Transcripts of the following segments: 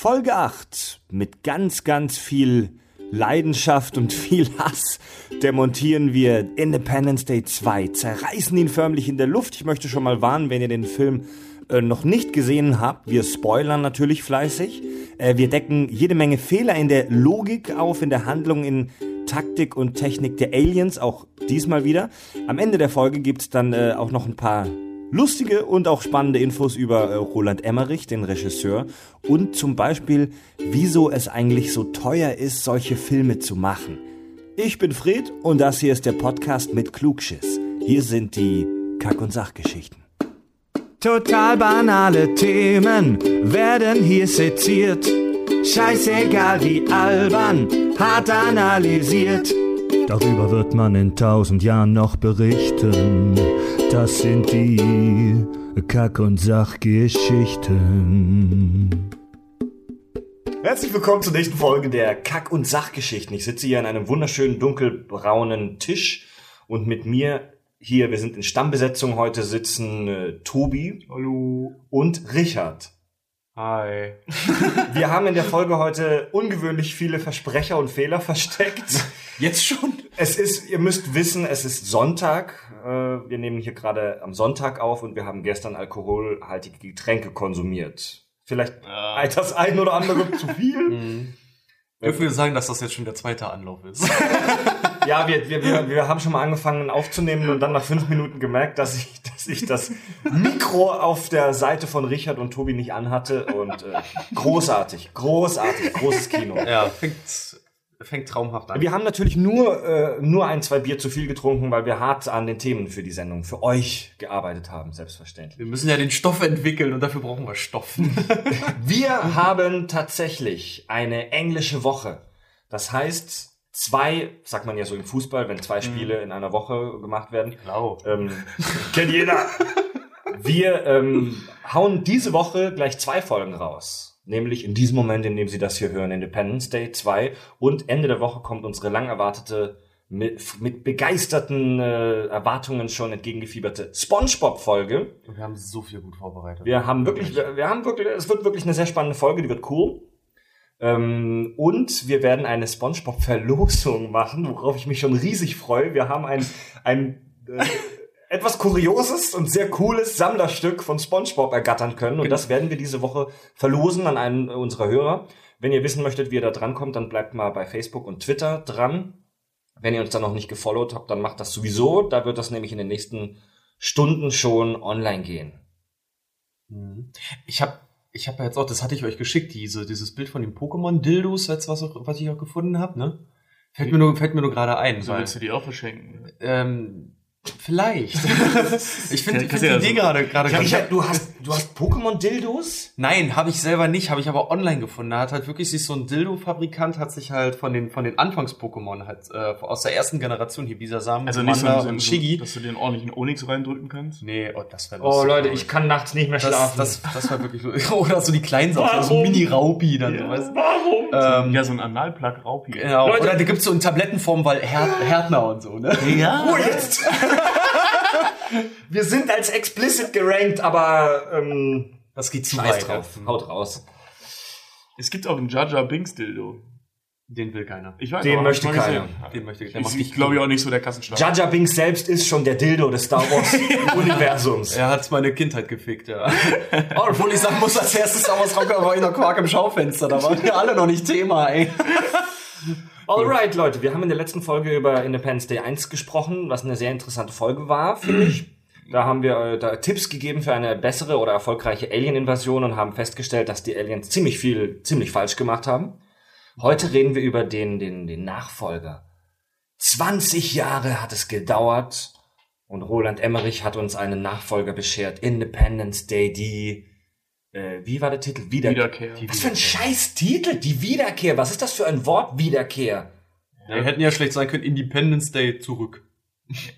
Folge 8 mit ganz, ganz viel Leidenschaft und viel Hass demontieren wir Independence Day 2, zerreißen ihn förmlich in der Luft. Ich möchte schon mal warnen, wenn ihr den Film äh, noch nicht gesehen habt, wir spoilern natürlich fleißig. Äh, wir decken jede Menge Fehler in der Logik auf, in der Handlung, in Taktik und Technik der Aliens, auch diesmal wieder. Am Ende der Folge gibt's dann äh, auch noch ein paar lustige und auch spannende Infos über äh, Roland Emmerich, den Regisseur, und zum Beispiel, wieso es eigentlich so teuer ist, solche Filme zu machen. Ich bin Fred und das hier ist der Podcast mit Klugschiss. Hier sind die Kack- und Sachgeschichten. Total banale Themen werden hier seziert. Scheißegal wie albern, hart analysiert. Darüber wird man in tausend Jahren noch berichten. Das sind die Kack- und Sachgeschichten. Herzlich willkommen zur nächsten Folge der Kack- und Sachgeschichten. Ich sitze hier an einem wunderschönen dunkelbraunen Tisch und mit mir hier, wir sind in Stammbesetzung heute, sitzen äh, Tobi Hallo. und Richard. Hi. Wir haben in der Folge heute ungewöhnlich viele Versprecher und Fehler versteckt. Jetzt schon? Es ist, ihr müsst wissen, es ist Sonntag. Äh, Wir nehmen hier gerade am Sonntag auf und wir haben gestern alkoholhaltige Getränke konsumiert. Vielleicht Ja. das ein oder andere zu viel. Dürfen wir sagen, dass das jetzt schon der zweite Anlauf ist? Ja, wir, wir, wir, wir haben schon mal angefangen aufzunehmen und dann nach fünf Minuten gemerkt, dass ich, dass ich das Mikro auf der Seite von Richard und Tobi nicht anhatte. Und äh, großartig, großartig, großes Kino. ja, fängt, fängt traumhaft an. Wir haben natürlich nur, äh, nur ein, zwei Bier zu viel getrunken, weil wir hart an den Themen für die Sendung, für euch gearbeitet haben, selbstverständlich. Wir müssen ja den Stoff entwickeln und dafür brauchen wir Stoff. Wir haben tatsächlich eine englische Woche. Das heißt, zwei, sagt man ja so im Fußball, wenn zwei Spiele in einer Woche gemacht werden, Genau. ähm, kennt jeder. Wir ähm, hauen diese Woche gleich zwei Folgen raus. Nämlich in diesem Moment, in dem Sie das hier hören, Independence Day 2. Und Ende der Woche kommt unsere lang erwartete, mit, mit begeisterten äh, Erwartungen schon entgegengefieberte Spongebob-Folge. Wir haben so viel gut vorbereitet. Wir haben wirklich, wir, wir haben wirklich, es wird wirklich eine sehr spannende Folge, die wird cool. Ähm, und wir werden eine SpongeBob-Verlosung machen, worauf ich mich schon riesig freue. Wir haben ein, ein äh, etwas kurioses und sehr cooles Sammlerstück von SpongeBob ergattern können. Und das werden wir diese Woche verlosen an einen unserer Hörer. Wenn ihr wissen möchtet, wie ihr da drankommt, dann bleibt mal bei Facebook und Twitter dran. Wenn ihr uns dann noch nicht gefollowt habt, dann macht das sowieso. Da wird das nämlich in den nächsten Stunden schon online gehen. Mhm. Ich habe ich hab ja jetzt auch, das hatte ich euch geschickt, diese, dieses Bild von den Pokémon-Dildos, jetzt was, auch- was ich auch gefunden habe, ne? Fällt mir nur, fällt mir nur gerade ein. So weil, willst du die auch verschenken? ähm, vielleicht. ich finde find die Idee so- gerade gerade Ich hab, du hast, du hast Pokémon-Dildos? Nein, habe ich selber nicht, habe ich aber online gefunden. Da hat halt wirklich sich so ein Dildo-Fabrikant hat sich halt von den von den Anfangs-Pokémon halt äh, aus der ersten Generation hier dieser Samen Also nicht so, und so Shiggy. dass du den ordentlichen Onyx reindrücken kannst? Nee, oh, das wäre Oh Leute, ich kann nachts nicht mehr das, schlafen. das, das war wirklich lustig. Oder so die kleinen Sachen, so Warum? Mini-Raupi dann, so, weißt du? Warum? Ähm, ja, so ein Analplug Raupi. genau. Leute- Oder da gibt's so in Tablettenform, weil Her Härtner und so, ne? Ja. Oh, jetzt! Wir sind als explicit gerankt, aber ähm, Das geht zu scheiß weit. drauf. ja. Haut raus. Es gibt auch einen Jaja Binks Dildo. Den will keiner. Ich weiß Den aber, möchte ich keiner. Den möchte der Ich, ich glaube ich auch nicht so der Kassenstab. Jar Jar Binks selbst ist schon der Dildo des Star Wars Universums. Er hat meine Kindheit gefickt, ja. oh, obwohl ich sagen muss, als erstes Star Wars Rocker war in der Quark im Schaufenster. Da waren wir alle noch nicht Thema, ey. Alright, Leute, wir haben in der letzten Folge über Independence Day 1 gesprochen, was eine sehr interessante Folge war, finde ich. Da haben wir äh, da Tipps gegeben für eine bessere oder erfolgreiche Alien-Invasion und haben festgestellt, dass die Aliens ziemlich viel, ziemlich falsch gemacht haben. Heute reden wir über den, den, den Nachfolger. 20 Jahre hat es gedauert und Roland Emmerich hat uns einen Nachfolger beschert. Independence Day, die, äh, wie war der Titel? Wieder Wiederkehr. Was für ein scheiß Titel? Die Wiederkehr. Was ist das für ein Wort? Wiederkehr. Wir hätten ja schlecht sein können, Independence Day zurück.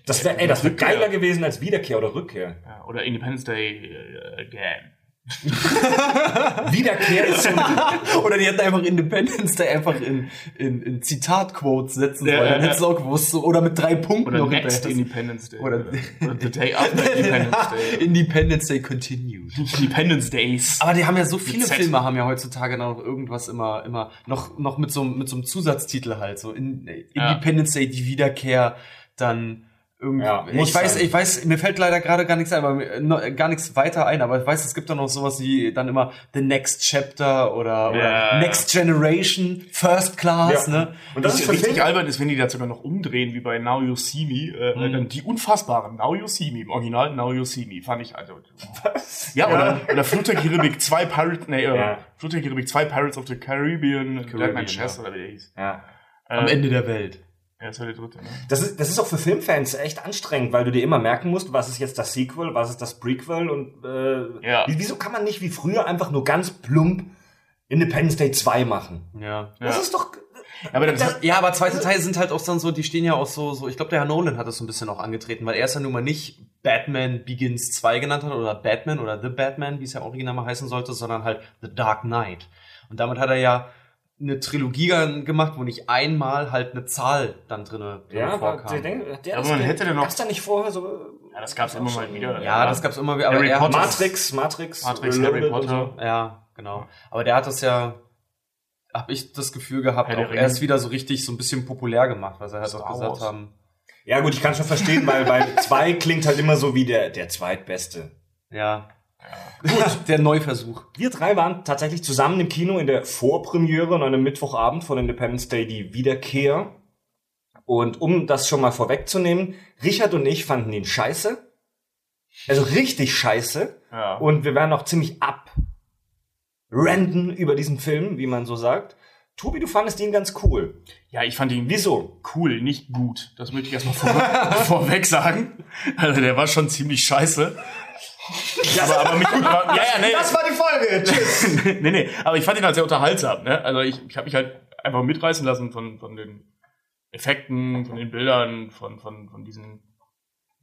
Das wäre, ey, das wäre geiler gewesen als Wiederkehr oder Rückkehr. Ja, oder Independence Day äh, again. Wiederkehr ein, Oder die hätten einfach Independence Day einfach in, in, in Zitatquotes setzen Ja, sollen. Dann ja, hättest du auch gewusst. So, oder mit drei Punkten Oder noch Next. Independence Day. Oder- oder The Day After Independence Day. Independence Day continued. Independence Days. Aber die haben ja so viele. Filme, haben ja heutzutage noch irgendwas immer, immer, noch, noch mit so, einem- mit so einem Zusatztitel halt, so in, Ja. Independence Day, die Wiederkehr, dann irgendwie, Ja, ich weiß, sein. ich weiß, mir fällt leider gerade gar nichts ein, aber gar nichts weiter ein, aber ich weiß, es gibt da noch sowas wie dann immer The Next Chapter oder, oder Ja. Next Generation, First Class, Ja. ne? und das Was ist richtig albern ist, wenn die das sogar noch umdrehen, wie bei Now You See Me. Äh, dann die unfassbaren Now You See Me, im Original Now You See Me, fand ich also. Ja, oder, oder Flut der Karibik 2 Pirates, nee, äh, Ja. Flut der Karibik 2 Pirates of the Caribbean, Caribbean, Blackman Chess ja. oder wie der hieß. ja. Am Äh, Ende der Welt. Ja, das war der dritte, ne? Das ist, das ist auch für Filmfans echt anstrengend, weil du dir immer merken musst, was ist jetzt das Sequel, was ist das Prequel und äh, Ja. wie- wieso kann man nicht wie früher einfach nur ganz plump Independence Day 2 machen? Ja. Das Ja. ist doch Aber das, Das- Ja, aber zweite Teile sind halt auch dann so, die stehen ja auch so, so, ich glaube, der Herr Nolan hat das so ein bisschen auch angetreten, weil er es ja nun mal nicht Batman Begins 2 genannt hat oder Batman oder The Batman, wie es ja original mal heißen sollte, sondern halt The Dark Knight. Und damit hat er ja eine Trilogie dann gemacht, wo nicht einmal halt eine Zahl dann drinne, drinne ja, aber vorkam. der, der, der Aber man hätte denn noch- gab's da nicht vorher so ja, das gab's immer mal wieder. ja, das gab's immer wieder, aber Harry er hat Potter. Matrix, Matrix, Matrix, Harry Potter. Ja, genau. Aber der hat das ja, hab ich das Gefühl gehabt, Herr der auch erst wieder so richtig so ein bisschen populär gemacht, was er halt Star auch gesagt Wars. haben. Ja gut, ich kann schon verstehen, weil weil zwei klingt halt immer so wie der der zweitbeste. Ja. Gut, der Neuversuch. Wir drei waren tatsächlich zusammen im Kino in der Vorpremiere an einem Mittwochabend von Independence Day die Wiederkehr. Und um das schon mal vorwegzunehmen, Richard und ich fanden ihn scheiße. Also richtig scheiße. Ja. Und wir werden auch ziemlich abranden über diesen Film, wie man so sagt. Tobi, du fandest ihn ganz cool. ja, ich fand ihn Wieso? cool, nicht gut. Das möchte ich erstmal vor, vorweg sagen. Also der war schon ziemlich scheiße. Aber, aber mich gut. Aber, ja, ja, nee. Das war die Folge. Tschüss. nee, nee, aber ich fand ihn halt sehr unterhaltsam. Ne? Also ich, ich habe mich halt einfach mitreißen lassen von, von den Effekten, von den Bildern, von, von, von diesen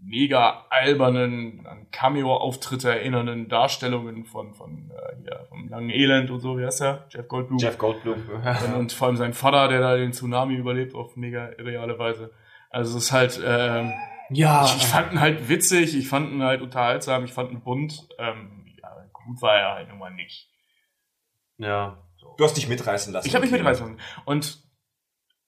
mega albernen, an Cameo-Auftritte erinnernden Darstellungen von, von äh, hier, vom langen Elend und so, wie heißt der? Jeff Goldblum. Jeff Goldblum. Und, und vor allem sein Vater, der da den Tsunami überlebt auf mega irreale Weise. Also es ist halt, ähm, Ja. ich, ich fand ihn halt witzig, ich fand ihn halt unterhaltsam, ich fand ihn bunt. Ähm, ja, gut war er halt nun mal nicht. ja. Du hast dich mitreißen lassen. Ich habe mich mitreißen lassen. Und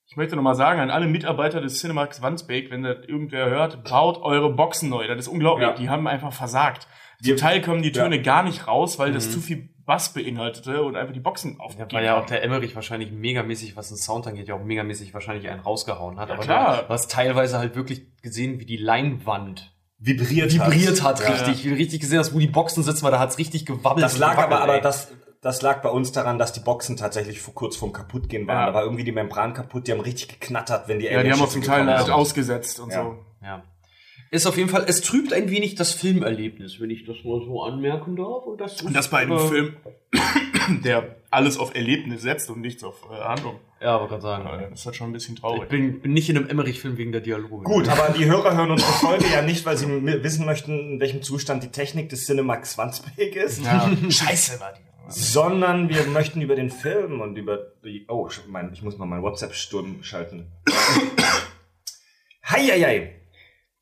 ich möchte nochmal sagen an alle Mitarbeiter des Cinemax Wandsbek, wenn das irgendwer hört, baut eure Boxen neu. Das ist unglaublich. Ja. Die haben einfach versagt. Zum Teil kommen die Töne Ja. gar nicht raus, weil das Mhm. zu viel Bass beinhaltete und einfach die Boxen aufgegeben war ja auch der Emmerich wahrscheinlich megamäßig, was den Sound angeht, ja auch megamäßig wahrscheinlich einen rausgehauen hat. Ja, aber klar. du hast teilweise halt wirklich gesehen, wie die Leinwand vibriert, vibriert hat, Ja. richtig. Wie du richtig gesehen hast, wo die Boxen sitzen, weil da hat's richtig gewabbelt. Das lag aber, gewackelt, aber ey. das, das lag bei uns daran, dass die Boxen tatsächlich vor, kurz vorm kaputtgehen waren. Ja. Da war irgendwie die Membran kaputt, die haben richtig geknattert, wenn die Ja, die haben auch zum Teil halt ausgesetzt und Ja. so. Ja. Ist auf jeden Fall, es trübt ein wenig das Filmerlebnis, wenn ich das mal so anmerken darf. Und das, Und das bei einem aber- Film, der alles auf Erlebnis setzt und nichts auf äh, Handlung. Ja, aber gerade sagen. Das ist halt schon ein bisschen Ich traurig. bin, bin nicht in einem Emmerich-Film wegen der Dialoge. Gut, aber die Hörer hören unsere Folge ja nicht, weil sie wissen möchten, in welchem Zustand die Technik des Cinemax Wandsbek ist, Ja, scheiße war die. sondern wir möchten über den Film und über die, oh, mein, ich muss mal meinen WhatsApp-Sturm schalten. Heieiei.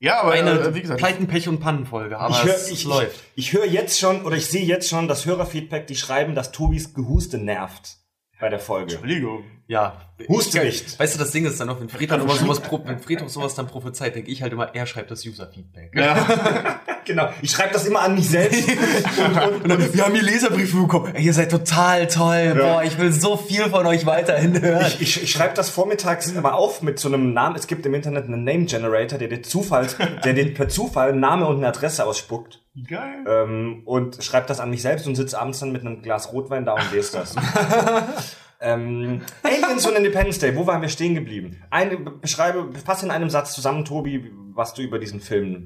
Ja, aber Eine äh, wie gesagt, Pleiten, Pech und Pannenfolge, aber Ich höre es ich, läuft. ich, ich hör jetzt schon, oder ich sehe jetzt schon das Hörerfeedback, die schreiben, dass Tobis Gehuste nervt bei der Folge. Entschuldigung. Ja. Huste Ich- nicht. Weißt du, das Ding ist dann noch, wenn Friedhof immer sowas, wenn sowas dann prophezeit, denke ich halt immer, er schreibt das User-Feedback. Ja. Genau, ich schreibe das immer an mich selbst. Und dann, wir haben hier Leserbriefe bekommen. Ey, ihr seid total toll. Boah, ich will so viel von euch weiterhin hören. Ich, ich, ich schreibe das vormittags immer auf mit so einem Namen. Es gibt im Internet einen Name Generator, der dir Zufall, der dir per Zufall Name und eine Adresse ausspuckt. Geil. Ähm, und schreibe das an mich selbst und sitze abends dann mit einem Glas Rotwein da und lese das. ähm, Aliens und Independence Day, wo waren wir stehen geblieben? Eine, beschreibe, fass in einem Satz zusammen, Tobi, was du über diesen Film.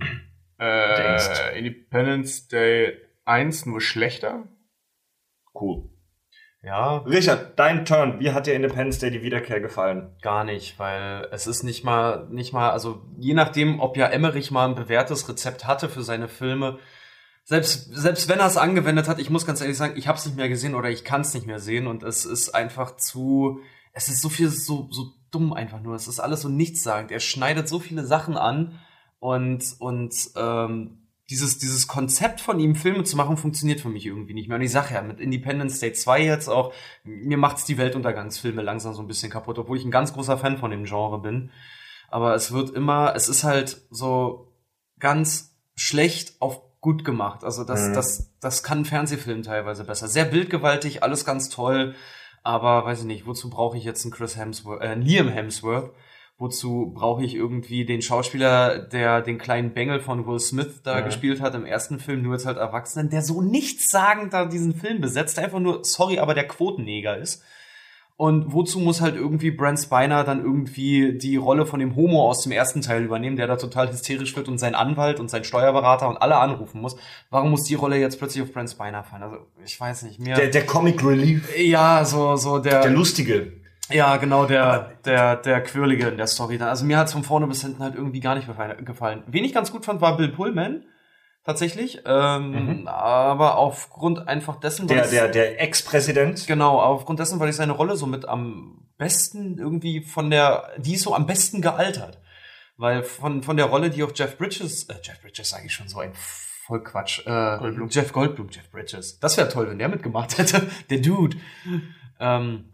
denkst. Äh, Independence Day 1 nur schlechter. Cool. Ja, Richard, dein Turn. Wie hat dir Independence Day die Wiederkehr gefallen? gar nicht, weil es ist nicht mal, nicht mal, also je nachdem, ob ja Emmerich mal ein bewährtes Rezept hatte für seine Filme, selbst, selbst wenn er es angewendet hat, ich muss ganz ehrlich sagen, ich habe es nicht mehr gesehen oder ich kann es nicht mehr sehen und es ist einfach zu, es ist so viel so, so dumm einfach nur. Es ist alles so nichtssagend. Er schneidet so viele Sachen an und, und ähm, dieses, dieses Konzept von ihm, Filme zu machen, funktioniert für mich irgendwie nicht mehr. Und ich sage ja, mit Independence Day 2 jetzt auch, mir macht's die Weltuntergangsfilme langsam so ein bisschen kaputt, obwohl ich ein ganz großer Fan von dem Genre bin. Aber es wird immer, es ist halt so ganz schlecht auf gut gemacht. Also das, Mhm. das, das kann ein Fernsehfilm teilweise besser. Sehr bildgewaltig, alles ganz toll. Aber weiß ich nicht, wozu brauche ich jetzt einen Chris Hemsworth, äh, Liam Hemsworth? Wozu brauche ich irgendwie den Schauspieler, der den kleinen Bengel von Will Smith da Ja. gespielt hat im ersten Film, nur jetzt halt Erwachsenen, der so nichtssagend da diesen Film besetzt, der einfach nur, sorry, aber der Quotenneger ist. Und wozu muss halt irgendwie Brent Spiner dann irgendwie die Rolle von dem Homo aus dem ersten Teil übernehmen, der da total hysterisch wird und seinen Anwalt und seinen Steuerberater und alle anrufen muss? Warum muss die Rolle jetzt plötzlich auf Brent Spiner fallen? Also, ich weiß nicht, mir. Der, der Comic Relief, ja, so, so der. der Lustige. Ja, genau, der, der, der Quirlige in der Story. dann. Also mir hat's von vorne bis hinten halt irgendwie gar nicht gefallen. Wen ich ganz gut fand, war Bill Pullman. Tatsächlich. Ähm, Aber aufgrund einfach dessen, weil Der, der, der Ex-Präsident. Genau, aufgrund dessen, weil ich seine Rolle so mit am besten irgendwie von der, die ist so am besten gealtert. Weil von, von der Rolle, die auch Jeff Bridges, äh, Jeff Bridges sage ich schon so ein voll Quatsch, äh, Goldblum. Jeff Goldblum, Jeff Bridges. Das wäre toll, wenn der mitgemacht hätte. Der Dude. Ähm,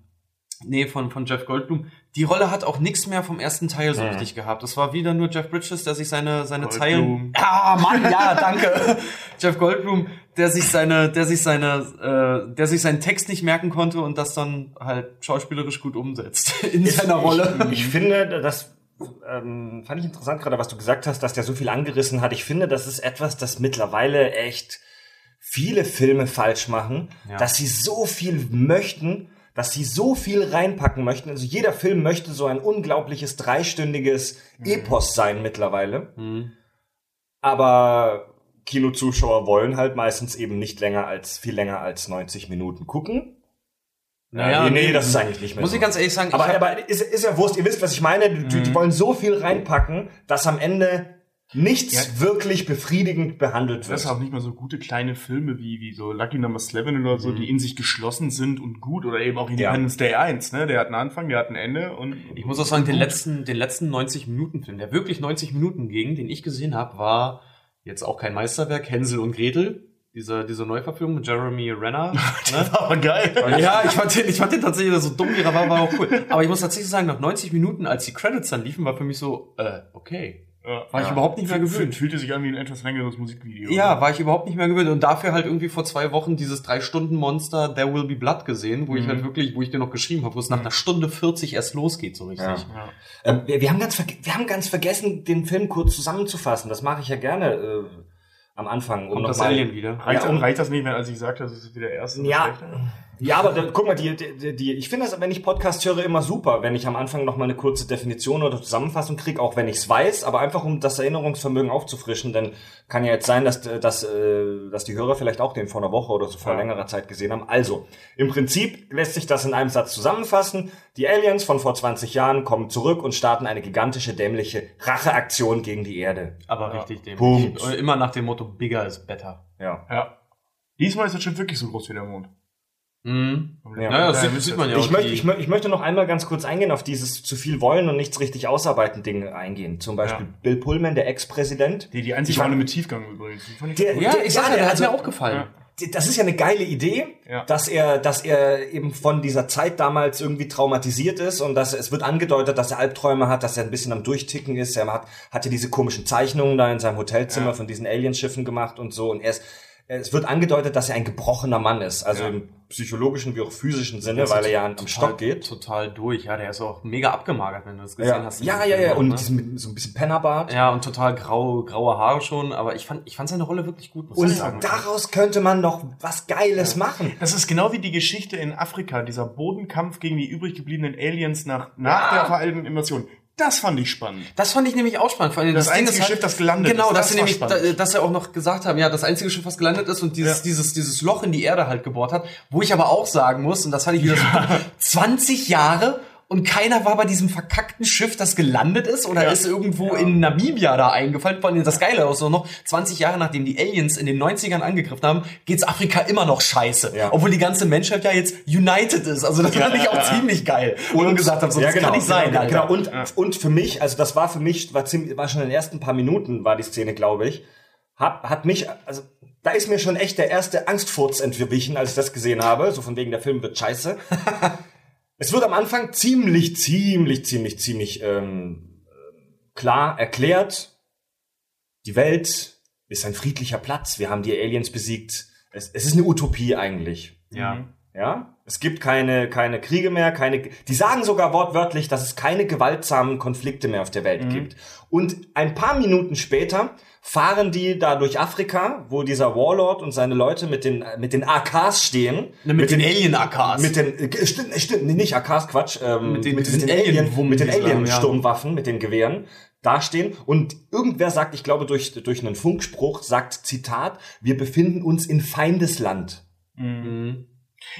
nee, von, von Jeff Goldblum. Die Rolle hat auch nichts mehr vom ersten Teil so Mhm. richtig gehabt. Das war wieder nur Jeff Bridges, der sich seine, seine Goldblum. Zeilen. Ah, Mann, ja, danke. Jeff Goldblum, der sich seine, der sich seine, äh, der sich seinen Text nicht merken konnte und das dann halt schauspielerisch gut umsetzt in seiner Rolle. Ich, ich finde, das ähm, fand ich interessant gerade, was du gesagt hast, dass der so viel angerissen hat. Ich finde, das ist etwas, das mittlerweile echt viele Filme falsch machen, Ja. dass sie so viel möchten, dass sie so viel reinpacken möchten. Also jeder Film möchte so ein unglaubliches dreistündiges Epos sein mittlerweile. Mhm. Aber Kinozuschauer wollen halt meistens eben nicht länger als, viel länger als 90 Minuten gucken. Naja, nee, nee, nee. das ist eigentlich nicht mehr Muss so. ich ganz ehrlich sagen, Aber, aber ist, ist ja Wurst, ihr wisst, was ich meine. Die, die wollen so viel reinpacken, dass am Ende nichts wirklich befriedigend behandelt Das wird. ist auch nicht mal so gute kleine Filme wie, wie so Lucky Number 11 oder so, die in sich geschlossen sind und gut oder eben auch Independence Day 1, ne? Der hat einen Anfang, der hat ein Ende und. Ich muss auch sagen, den gut. letzten, den letzten 90 Minuten Film, der wirklich 90 Minuten ging, den ich gesehen habe, war jetzt auch kein Meisterwerk, Hänsel und Gretel. Diese, diese Neuverfilmung mit Jeremy Renner. ne? war aber geil. Ja, ich fand den, ich fand den tatsächlich so dumm, wie er war, war auch cool. Aber ich muss tatsächlich sagen, nach 90 Minuten, als die Credits dann liefen, war für mich so, äh, okay. Ja. War ich überhaupt nicht mehr gewöhnt. Fühlte sich an wie ein etwas längeres Musikvideo. Ja, war ich überhaupt nicht mehr gewöhnt. Und dafür halt irgendwie vor zwei Wochen dieses Drei-Stunden-Monster There Will Be Blood gesehen, wo ich Mhm. halt wirklich, wo ich dir noch geschrieben habe, wo es nach einer Stunde 40 erst losgeht, so richtig. Ja. Ähm, wir, wir, haben ganz wir haben ganz vergessen, den Film kurz zusammenzufassen. Das mache ich ja gerne äh, am Anfang. Um Kommt noch das mal- Alien wieder? Reicht, um- reicht das nicht, wenn als ich sagte, das ist wieder der erste? Ja, das schlechte? Ja, aber da, guck mal, die, die, die, ich finde das, wenn ich Podcast höre, immer super, wenn ich am Anfang noch mal eine kurze Definition oder Zusammenfassung kriege, auch wenn ich es weiß, aber einfach um das Erinnerungsvermögen aufzufrischen, dann kann ja jetzt sein, dass, dass, äh, dass die Hörer vielleicht auch den vor einer Woche oder so vor Ja. längerer Zeit gesehen haben. Also, im Prinzip lässt sich das in einem Satz zusammenfassen. Die Aliens von vor 20 Jahren kommen zurück und starten eine gigantische, dämliche Racheaktion gegen die Erde. Aber Ja. richtig dämlich. Punkt. Immer nach dem Motto, bigger is better. Ja. Ja. Diesmal ist das Schiff wirklich so groß wie der Mond. Mhm. Ja. Naja, das Ja, sieht, sieht man ja Ich, auch. möchte, ich, ich möchte noch einmal ganz kurz eingehen auf dieses zu viel wollen und nichts richtig ausarbeiten Ding eingehen. Zum Beispiel Ja. Bill Pullman, der Ex-Präsident. Die, die einzige Rolle mit Tiefgang übrigens. Die fand ich Der- ja, ich sag ja, der hat also- mir auch gefallen. Das ist ja eine geile Idee, Ja. dass er, dass er eben von dieser Zeit damals irgendwie traumatisiert ist und dass es wird angedeutet, dass er Albträume hat, dass er ein bisschen am Durchticken ist. Er hat, hat ja diese komischen Zeichnungen da in seinem Hotelzimmer Ja. von diesen Alienschiffen gemacht und so und er ist, es wird angedeutet, dass er ein gebrochener Mann ist, also Ja. im psychologischen wie auch physischen Sinne, weil er ja am total- Stock geht. Total durch, ja. Der ist auch mega abgemagert, wenn du das gesehen Ja, hast. ja, diesem ja, Film ja. Und ne? diesen, mit so ein bisschen Pennerbart. Ja, und total grau, graue Haare schon, aber ich fand, ich fand seine Rolle wirklich gut, muss Und ich sagen. daraus könnte man noch was Geiles machen. Das ist genau wie die Geschichte in Afrika, dieser Bodenkampf gegen die übrig gebliebenen Aliens nach, nach der veralteten Invasion. Das fand ich spannend. Das fand ich nämlich auch spannend. Vor allem Das Ding einzige ist halt- Schiff, das gelandet genau, ist, dass das sie nämlich, spannend. da, dass sie auch noch gesagt haben, ja, das einzige Schiff, was gelandet ist und dieses, Ja. dieses, dieses Loch in die Erde halt gebohrt hat, wo ich aber auch sagen muss, und das fand ich wieder so, 20 Jahre und keiner war bei diesem verkackten Schiff, das gelandet ist oder Ja. ist irgendwo in Namibia da eingefallen. Vor allem das Geile ist so noch 20 Jahre nachdem die Aliens in den 90ern angegriffen haben, geht's Afrika immer noch scheiße. Ja. Obwohl die ganze Menschheit ja jetzt united ist. Also das fand ich auch ziemlich geil. Wo du gesagt hast, so, das kann nicht sein. Genau, genau. Und, und für mich, also das war für mich, war, ziemlich, war schon in den ersten paar Minuten, war die Szene, glaube ich, hat, hat mich, also da ist mir schon echt der erste Angstfurz entwichen, als ich das gesehen habe. So von wegen, der Film wird scheiße. es wird am Anfang ziemlich, ziemlich, ziemlich, ziemlich ähm, klar erklärt, die Welt ist ein friedlicher Platz. Wir haben die Aliens besiegt. Es, es ist eine Utopie eigentlich. Ja. Ja, es gibt keine, keine Kriege mehr, keine, die sagen sogar wortwörtlich, dass es keine gewaltsamen Konflikte mehr auf der Welt gibt. Und ein paar Minuten später fahren die da durch Afrika, wo dieser Warlord und seine Leute mit den, mit den AKs stehen. Ne, mit, den Alien-AKs. Mit den, äh, stimmt, stimmt, nee, nicht AKs, Quatsch, ähm, Mit den- mit, diesen den Alien, mit den haben, ja. Alien-Sturmwaffen, mit den Gewehren dastehen und irgendwer sagt, ich glaube durch, durch einen Funkspruch, sagt, Zitat, wir befinden uns in Feindesland. Mhm.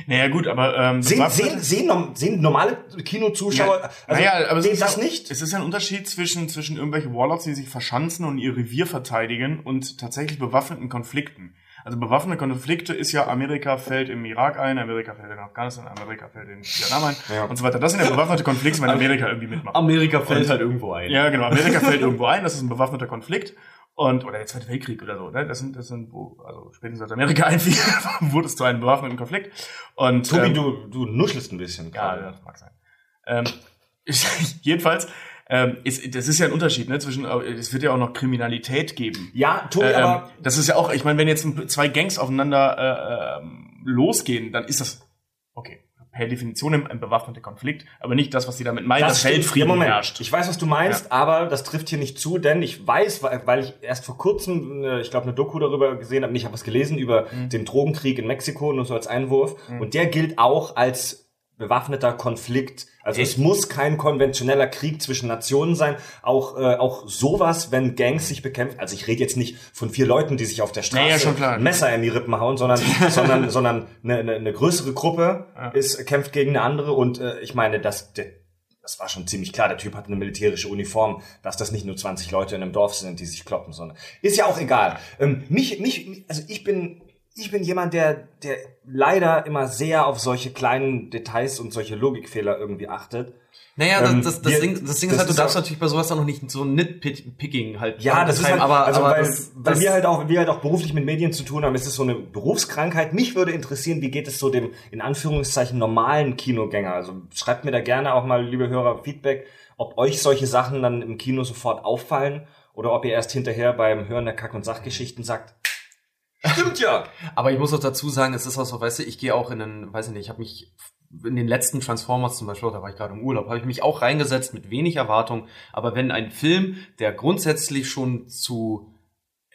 Naja, gut, aber ähm, Sehen, sehen, sehen, sehen normale Kinozuschauer, Ja, also, naja, aber es sehen ist das ja, nicht? Es ist ja ein Unterschied zwischen, zwischen irgendwelchen Warlords, die sich verschanzen und ihr Revier verteidigen und tatsächlich bewaffneten Konflikten. Also bewaffnete Konflikte ist ja, Amerika fällt im Irak ein, Amerika fällt in Afghanistan, Amerika fällt in Vietnam ein Ja. und so weiter. Das sind ja bewaffnete Konflikte, wenn Amerika irgendwie mitmacht. Amerika fällt Und- halt irgendwo ein. Ja, genau. Amerika fällt irgendwo ein, das ist ein bewaffneter Konflikt. Und, oder der Zweite Weltkrieg oder so, ne? Das sind, das sind, wo, also spätestens als Amerika einfiel, wurde es zu einem bewaffneten Konflikt. Und, Tobi, ähm, du, du nuschelst ein bisschen. ja, gerade. das mag sein. Ähm, jedenfalls, ähm, ist, das ist ja ein Unterschied, ne? Zwischen, äh, es wird ja auch noch Kriminalität geben. ja Tobi, Äh, ähm, aber das ist ja auch, ich meine, wenn jetzt zwei Gangs aufeinander äh, ähm, losgehen, dann ist das okay. Per Definition ein, bewaffneter Konflikt, aber nicht das, was sie damit meinen, dass stimmt. Weltfrieden Ja, Moment. herrscht. Ich weiß, was du meinst, aber das trifft hier nicht zu, denn ich weiß, weil ich erst vor kurzem, äh, ich glaube, eine Doku darüber gesehen habe, nicht, ich habe was gelesen über Mhm. den Drogenkrieg in Mexiko, nur so als Einwurf. Und der gilt auch als bewaffneter Konflikt. Also es muss kein konventioneller Krieg zwischen Nationen sein. Auch, äh, auch sowas, wenn Gangs sich bekämpfen. Also ich rede jetzt nicht von vier Leuten, die sich auf der Straße klar. ein Messer in die Rippen hauen, sondern, sondern, sondern eine, eine, eine größere Gruppe ist, kämpft gegen eine andere. Und äh, ich meine, das, der, das war schon ziemlich klar. Der Typ hat eine militärische Uniform, dass das nicht nur 20 Leute in einem Dorf sind, die sich kloppen, sondern ist ja auch egal. Ähm, mich, mich, also ich bin, ich bin jemand, der, der leider immer sehr auf solche kleinen Details und solche Logikfehler irgendwie achtet. Naja, Ähm, das, das, das, wir- Ding, das Ding das ist halt, du darfst auch- natürlich bei sowas dann noch nicht so Nitpicking halt Ja, das ist halt, aber, also aber weil, das, weil das, wir halt auch, wir halt auch beruflich mit Medien zu tun haben, ist es so eine Berufskrankheit. Mich würde interessieren, wie geht es so dem, in Anführungszeichen, normalen Kinogänger? Also schreibt mir da gerne auch mal, liebe Hörer, Feedback, ob euch solche Sachen dann im Kino sofort auffallen oder ob ihr erst hinterher beim Hören der Kack- und Sachgeschichten sagt, stimmt ja. aber ich muss auch dazu sagen, es ist auch so, weißt du, ich gehe auch in einen, weiß ich nicht, ich habe mich in den letzten Transformers zum Beispiel, da war ich gerade im Urlaub, habe ich mich auch reingesetzt mit wenig Erwartung. Aber wenn ein Film, der grundsätzlich schon zu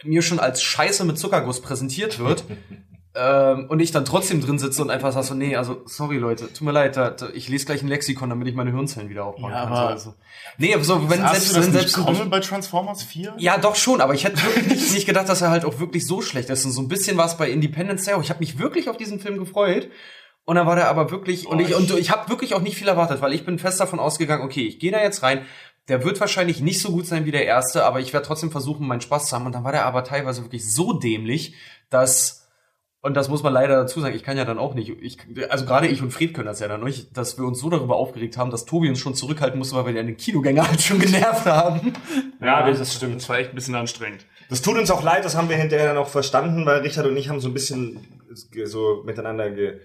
mir schon als Scheiße mit Zuckerguss präsentiert wird, ähm, und ich dann trotzdem drin sitze und einfach sag so, nee, also sorry Leute, tut mir leid, da, da, ich lese gleich ein Lexikon, damit ich meine Hirnzellen wieder aufbauen Ja, kann. aber- also, nee, aber so, wenn selbst, du das wenn selbst kommen bei Transformers 4? ja, doch schon, aber ich hätte wirklich nicht, nicht gedacht, dass er halt auch wirklich so schlecht ist. Und so ein bisschen was bei Independence Day. auch. Ich habe mich wirklich auf diesen Film gefreut. Und dann war der aber wirklich und ich und ich habe wirklich auch nicht viel erwartet, weil ich bin fest davon ausgegangen, okay, ich gehe da jetzt rein. Der wird wahrscheinlich nicht so gut sein wie der erste, aber ich werde trotzdem versuchen, meinen Spaß zu haben. Und dann war der aber teilweise wirklich so dämlich, dass und das muss man leider dazu sagen, ich kann ja dann auch nicht, ich, also gerade ich und Fried können das ja dann nicht, dass wir uns so darüber aufgeregt haben, dass Tobi uns schon zurückhalten musste, weil wir den Kinogänger halt schon genervt haben. Ja, das stimmt. Das war echt ein bisschen anstrengend. Das tut uns auch leid, das haben wir hinterher noch verstanden, weil Richard und ich haben so ein bisschen so miteinander ge,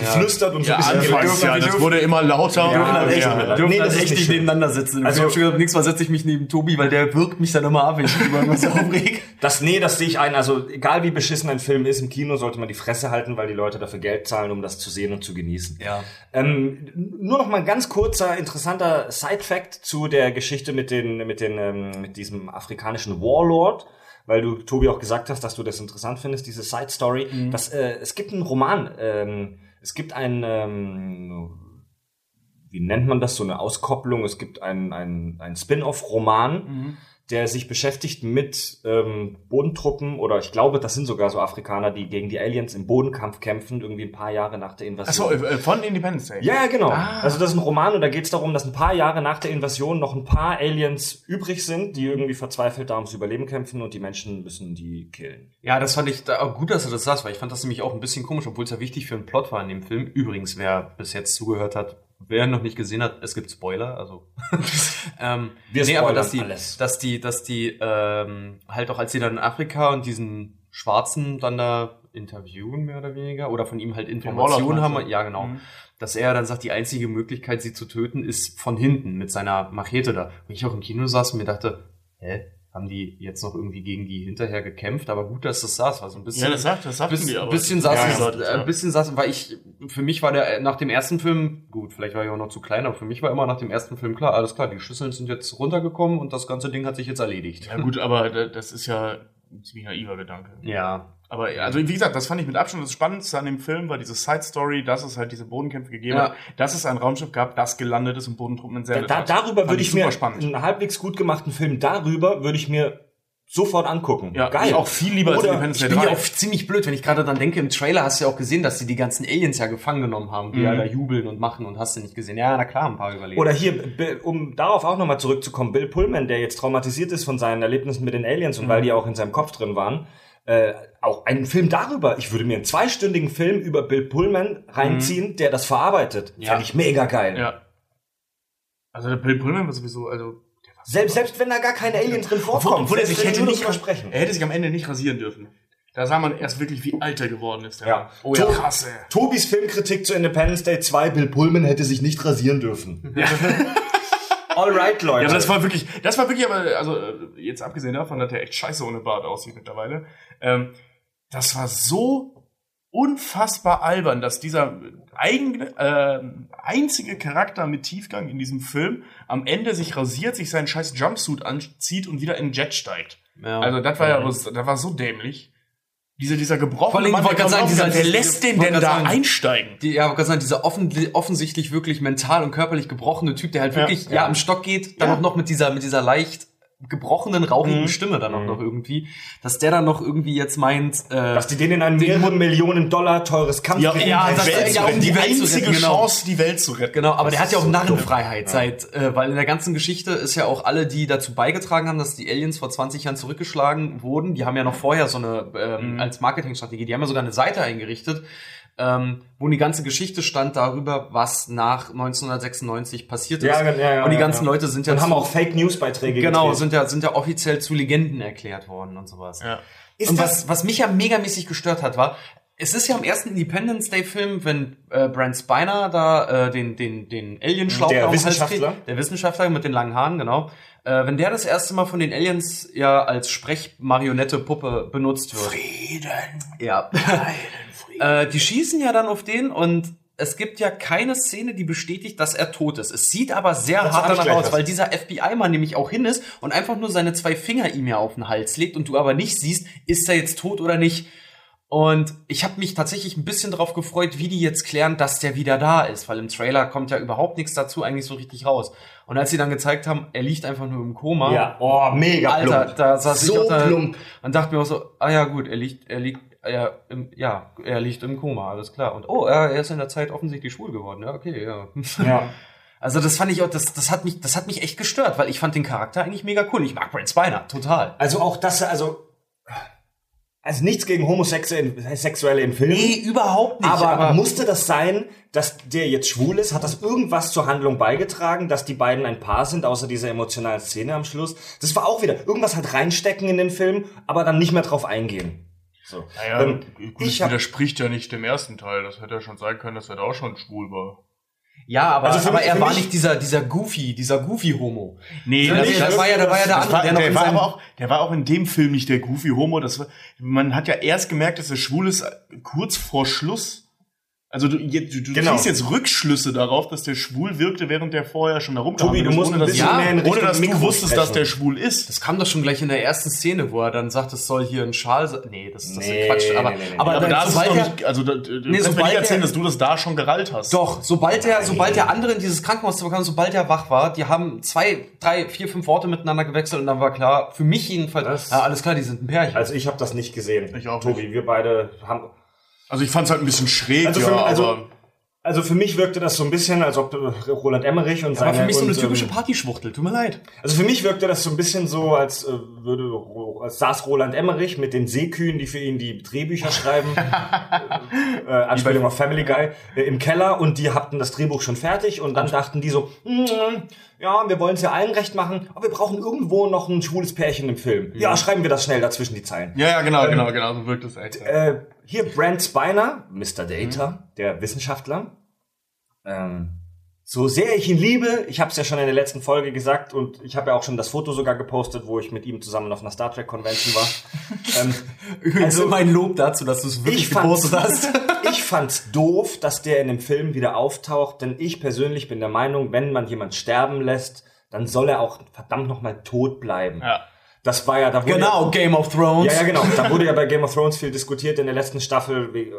geflüstert und so Ja, ein bisschen geredet. ja, das wurde immer lauter. Ja, und, das ist ja. dürfen Nee, das ist echt nicht nebeneinander sitzen. Also- ich hab schon gesagt, nächstes Mal setze ich mich neben Tobi, weil der wirkt mich dann immer ab, wenn ich mich über irgendwas aufreg. Das, nee, das sehe ich ein. Also, egal wie beschissen ein Film ist, im Kino sollte man die Fresse halten, weil die Leute dafür Geld zahlen, um das zu sehen und zu genießen. Ja. Ähm, nur noch mal ein ganz kurzer, interessanter Side-Fact zu der Geschichte mit den, mit den, ähm, mit diesem afrikanischen Warlord. Weil du, Tobi, auch gesagt hast, dass du das interessant findest, diese Side-Story. Mhm. Das, äh, es gibt einen Roman, ähm, es gibt ein, ähm, wie nennt man das, so eine Auskopplung, es gibt ein, ein, ein Spin-off-Roman, Mhm. Der sich beschäftigt mit ähm, Bodentruppen oder ich glaube, das sind sogar so Afrikaner, die gegen die Aliens im Bodenkampf kämpfen, irgendwie ein paar Jahre nach der Invasion. Achso, äh, von Independence Day. Ja, ja, genau. Ah. Also das ist ein Roman und da geht es darum, dass ein paar Jahre nach der Invasion noch ein paar Aliens übrig sind, die irgendwie verzweifelt da ums Überleben kämpfen und die Menschen müssen die killen. Ja, das fand ich da auch gut, dass du das sagst, weil ich fand das nämlich auch ein bisschen komisch, obwohl es ja wichtig für einen Plot war in dem Film. Übrigens, wer bis jetzt zugehört hat, wer noch nicht gesehen hat, es gibt Spoiler, also ähm, Wir nee, aber dass die, alles. dass die, dass die ähm, halt auch als sie dann in Afrika und diesen Schwarzen dann da interviewen mehr oder weniger oder von ihm halt Informationen haben, ja genau, Mhm. dass er dann sagt, die einzige Möglichkeit, sie zu töten, ist von hinten mit seiner Machete da. Und ich auch im Kino saß und mir dachte, hä, haben die jetzt noch irgendwie gegen die hinterher gekämpft? Aber gut, dass das saß, war so ein bisschen. Ja, das sagt, das sagten Biss, die aber. bisschen saß Ja, ja, äh, ja. bisschen saß, weil ich, für mich war der, äh, nach dem ersten Film, gut, vielleicht war ich auch noch zu klein, aber für mich war immer nach dem ersten Film klar, alles klar, die Schüsseln sind jetzt runtergekommen und das ganze Ding hat sich jetzt erledigt. Ja gut, aber da- das ist ja ein ziemlich naiver Gedanke. Ja. Aber also wie gesagt, das fand ich mit Abstand das Spannendste an dem Film, war diese Side Story, dass es halt diese Bodenkämpfe gegeben Ja. hat, dass es ein Raumschiff gab, das gelandet ist und Bodentruppen Da, entsendet da, hat. darüber würde ich mir super spannend. einen halbwegs gut gemachten Film darüber würde ich mir sofort angucken. Ja, Geil. ich auch viel lieber als Oder Independence Ich Day bin ja 3. auch ziemlich blöd, wenn ich gerade dann denke, im Trailer hast du ja auch gesehen, dass sie die ganzen Aliens ja gefangen genommen haben, die Mhm. ja da jubeln und machen und hast du nicht gesehen. Ja, na klar, ein paar überleben. Oder hier, um darauf auch nochmal zurückzukommen, Bill Pullman, der jetzt traumatisiert ist von seinen Erlebnissen mit den Aliens und Mhm. weil die auch in seinem Kopf drin waren, äh, auch einen Film darüber. Ich würde mir einen zweistündigen Film über Bill Pullman reinziehen, der das verarbeitet. Ja. Fände ich mega geil. Mhm. Ja. Also der Bill Pullman war sowieso, also der war Selbst, selbst wenn da gar kein Alien drin vorkommt. Obwohl, obwohl er sich hätte nicht drüber sprechen. Er hätte sich am Ende nicht rasieren dürfen. Da sah man erst wirklich, wie alt er geworden ist. Der Ja. Mann. Oh ja, To- krass, ey. Tobis Filmkritik zu Independence Day 2, Bill Pullman hätte sich nicht rasieren dürfen. Alright, Leute. Ja, aber das war wirklich, das war wirklich, aber, also, äh, jetzt abgesehen davon, dass der echt scheiße ohne Bart aussieht mittlerweile, ähm, das war so unfassbar albern, dass dieser eigene, äh, einzige Charakter mit Tiefgang in diesem Film am Ende sich rasiert, sich seinen scheiß Jumpsuit anzieht und wieder in den Jet steigt. Ja. Also, das war ja, das war so dämlich. Dieser, dieser Vor gebrochene allem, Mann, der sagen, dieser- wer lässt den denn da sagen, einsteigen? Die, ja, ich wollte sagen, dieser offen, offensichtlich wirklich mental und körperlich gebrochene Typ, der halt Ja, wirklich ja, ja. am Stock geht, dann Ja. auch noch mit dieser, mit dieser leicht gebrochenen, rauchigen Mhm. Stimme dann auch noch irgendwie, dass der dann noch irgendwie jetzt meint, äh, Dass die den in ein mehrere Millionen Dollar teures Kampf ja, das- Welt ja, um die Welt zu einzige retten, genau. Chance, die Welt zu retten. Genau, aber Das der hat ist ja auch so Narrenfreiheit dumm. seit, äh, weil in der ganzen Geschichte ist ja auch alle, die dazu beigetragen haben, dass die Aliens vor 20 Jahren zurückgeschlagen wurden, die haben ja noch vorher so eine, ähm, Mhm. als Marketingstrategie, die haben ja sogar eine Seite eingerichtet, ähm, wo die ganze Geschichte stand darüber, was nach 1996 passiert ist. Ja, ja, ja, und die ganzen ja. Leute sind ja Und haben zu- auch Fake News Beiträge genau, gedreht. sind ja, sind ja offiziell zu Legenden erklärt worden und sowas. Ja. Ist und das- was, was mich ja megamäßig gestört hat, war, es ist ja im ersten Independence Day Film, wenn äh, Brent Spiner da äh, den den den Alien Schlauch Der Wissenschaftler? kriegt, der Wissenschaftler mit den langen Haaren, genau. Äh, wenn der das erste Mal von den Aliens ja als Sprechmarionette Puppe benutzt wird. Frieden, Ja. Frieden. Äh, die schießen ja dann auf den und es gibt ja keine Szene, die bestätigt, dass er tot ist. Es sieht aber sehr Was hart danach aus, das. weil dieser FBI-Mann nämlich auch hin ist und einfach nur seine zwei Finger ihm ja auf den Hals legt und du aber nicht siehst, ist er jetzt tot oder nicht. Und ich habe mich tatsächlich ein bisschen drauf gefreut, wie die jetzt klären, dass der wieder da ist, weil im Trailer kommt ja überhaupt nichts dazu eigentlich so richtig raus. Und als sie dann gezeigt haben, er liegt einfach nur im Koma, Ja, oh, mega Alter, plump. da saß so ich auch da plump. und dachte mir auch so, ah ja gut, er liegt, er liegt, er, im, ja, er liegt im Koma, alles klar. Und oh, er, er ist in der Zeit offensichtlich schwul geworden, ja, okay, ja. Ja. Also das fand ich auch, das, das hat mich, das hat mich echt gestört, weil ich fand den Charakter eigentlich mega cool. Ich mag Brent Spiner, total. Also auch das, also, also nichts gegen Homosexuelle Sexuelle in Filmen. Nee, überhaupt nicht. aber, musste das sein, dass der jetzt schwul ist? Hat das irgendwas zur Handlung beigetragen, dass die beiden ein Paar sind, außer dieser emotionalen Szene am Schluss? Das war auch wieder irgendwas halt reinstecken in den Film, aber dann nicht mehr drauf eingehen. So. Naja, Ähm, gut, ich das widerspricht ja nicht dem ersten Teil. Das hätte ja schon sein können, dass er da auch schon schwul war. ja, aber, Also aber mich- er war nicht dieser, dieser Goofy, dieser Goofy-Homo. Nee, das, das, war ja, da war ja der andere, war, der der, war aber auch, der war auch in dem Film nicht der Goofy Homo. Das war, man hat ja erst gemerkt, dass er schwul ist, äh, kurz vor Schluss. Also du, du, du Genau. ziehst jetzt Rückschlüsse darauf, dass der schwul wirkte, während der vorher schon herumgehangen Tobi, du ist, musst ohne ein dass, bisschen ja, ohne dass du wusstest, dass der schwul ist. Das kam doch schon gleich in der ersten Szene, wo er dann sagt, es soll hier ein Schal sein. Nee, das, das Nee, ist Quatsch. Aber, nee, nee, nee. aber, aber da ist es sobald doch er, nicht, also da, du kannst mir sobald nicht erzählen, er- dass du das da schon gerallt hast. Doch, sobald der, sobald der andere in dieses Krankenhauszimmer kam, sobald er wach war, die haben zwei, drei, vier, fünf Worte miteinander gewechselt und dann war klar, für mich jedenfalls, Das- ja, alles klar, die sind ein Pärchen. Also ich habe das nicht gesehen. Ich auch Tobi, wir beide haben. Also ich fand es halt ein bisschen schräg, Also ja, für- also- aber Also für mich wirkte das so ein bisschen, als ob Roland Emmerich und seine aber für mich so eine typische ähm, Partyschwuchtel, tut mir leid. Also für mich wirkte das so ein bisschen so, als äh, würde als saß Roland Emmerich mit den Seekühen, die für ihn die Drehbücher schreiben, äh, äh, Anspielung auf Family Guy, äh, im Keller und die hatten das Drehbuch schon fertig und dann dachten die so, "Mm, ja, wir wollen es ja allen recht machen, aber wir brauchen irgendwo noch ein schwules Pärchen im Film. Ja, schreiben wir das schnell dazwischen die Zeilen. ja, ja, genau, genau, genau, so wirkt es echt. ja. Äh, hier Brent Spiner, Mr. Data, der Wissenschaftler. Ähm, so sehr ich ihn liebe, ich habe es ja schon in der letzten Folge gesagt und ich habe ja auch schon das Foto sogar gepostet, wo ich mit ihm zusammen auf einer Star Trek Convention war. ähm, Übrigens Also- mein Lob dazu, dass du es wirklich gepostet hast. ich fand's doof, dass der in dem Film wieder auftaucht, denn ich persönlich bin der Meinung, wenn man jemand sterben lässt, dann soll er auch verdammt nochmal tot bleiben. Ja. Das war ja, da wurde Genau, Game of Thrones. Ja, ja, genau. Da wurde ja bei Game of Thrones viel diskutiert in der letzten Staffel wegen, äh,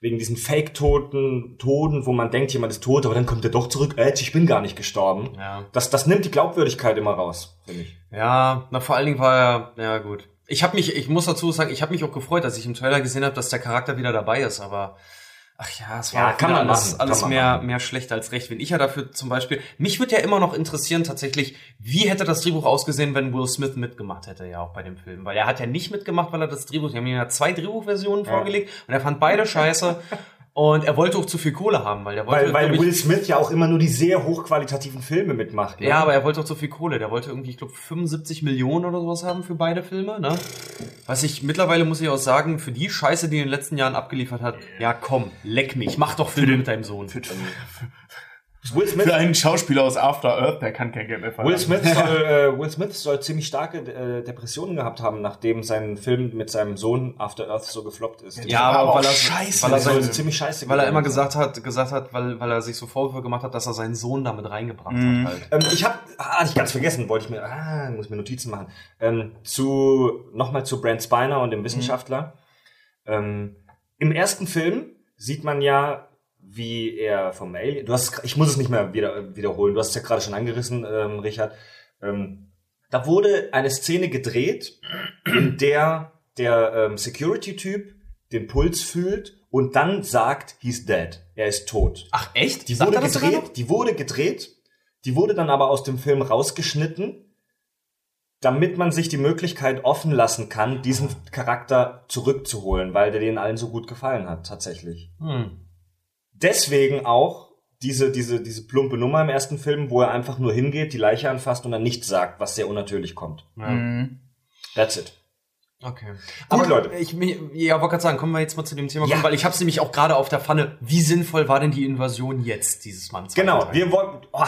wegen diesen Fake-Toten, Toten, wo man denkt, jemand ist tot, aber dann kommt er doch zurück. Äh, ich bin gar nicht gestorben. Ja. Das, das nimmt die Glaubwürdigkeit immer raus, finde ich. Ja, na vor allen Dingen war er, ja gut. Ich habe mich, ich muss dazu sagen, ich habe mich auch gefreut, dass ich im Trailer gesehen habe, dass der Charakter wieder dabei ist, aber ach ja, es war Ja, kann man alles, machen, alles man mehr, machen. mehr schlecht als recht. Wenn ich ja dafür zum Beispiel, mich würde ja immer noch interessieren tatsächlich, wie hätte das Drehbuch ausgesehen, wenn Will Smith mitgemacht hätte, ja auch bei dem Film, weil er hat ja nicht mitgemacht, weil er das Drehbuch, die haben ihm ja zwei Drehbuchversionen vorgelegt und er fand beide scheiße und er wollte auch zu viel Kohle haben, weil er wollte, Weil, weil ich, Will Smith ja auch immer nur die sehr hochqualitativen Filme mitmacht. Ne? Ja, aber er wollte auch so viel Kohle. Der wollte irgendwie, ich glaube, 75 Millionen oder sowas haben für beide Filme, ne? Was ich mittlerweile muss ich auch sagen, für die Scheiße, die er in den letzten Jahren abgeliefert hat, ja komm, leck mich, mach doch Filme mit deinem Sohn. Will Smith, Für einen Schauspieler aus After Earth, der kann kein Geld mehr verlangen. Will Smith soll, äh, Will Smith soll ziemlich starke äh, Depressionen gehabt haben, nachdem sein Film mit seinem Sohn After Earth so gefloppt ist. Ja, aber weil auch er, scheiße, weil er, sein, ziemlich scheiße weil er immer gesagt hat, gesagt hat, weil, weil er sich so Vorwürfe gemacht hat, dass er seinen Sohn damit reingebracht Mhm. hat halt. Ähm, ich habe, ah, ich ganz vergessen, wollte ich mir, ah, muss mir Notizen machen. Ähm, zu nochmal zu Brent Spiner und dem Wissenschaftler. Ähm, Im ersten Film sieht man ja, wie er vom Alien. Du hast, ich muss es nicht mehr wieder, wiederholen. Du hast es ja gerade schon angerissen, ähm, Richard. Ähm, da wurde eine Szene gedreht, in der der ähm, Security-Typ den Puls fühlt und dann sagt, he's dead. Er ist tot. Ach echt? Die Sagt wurde gedreht, die wurde gedreht, die wurde dann aber aus dem Film rausgeschnitten, damit man sich die Möglichkeit offen lassen kann, diesen Charakter zurückzuholen, weil der denen allen so gut gefallen hat, tatsächlich. Hm. Deswegen auch diese, diese, diese plumpe Nummer im ersten Film, wo er einfach nur hingeht, die Leiche anfasst und dann nichts sagt, was sehr unnatürlich kommt. Ja. Mhm. That's it. Okay. Gut, Aber Leute. Ich, ja, wollte gerade sagen, kommen wir jetzt mal zu dem Thema Ja. kommen, weil ich habe es nämlich auch gerade auf der Pfanne. Wie sinnvoll war denn die Invasion jetzt dieses Mann? Genau, wir wollen. Oh,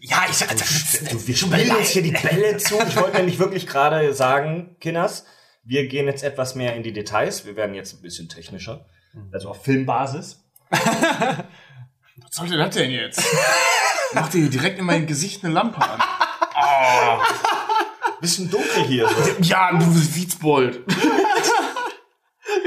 ja, ich du, wir spielen uns hier die Bälle zu. Ich wollte nämlich wirklich gerade sagen, Kinders, wir gehen jetzt etwas mehr in die Details. Wir werden jetzt ein bisschen technischer. Also auf Filmbasis. Was sollte das denn jetzt? Mach dir direkt in mein Gesicht eine Lampe an. Bisschen dunkel hier. So. Ja, du Witzbold.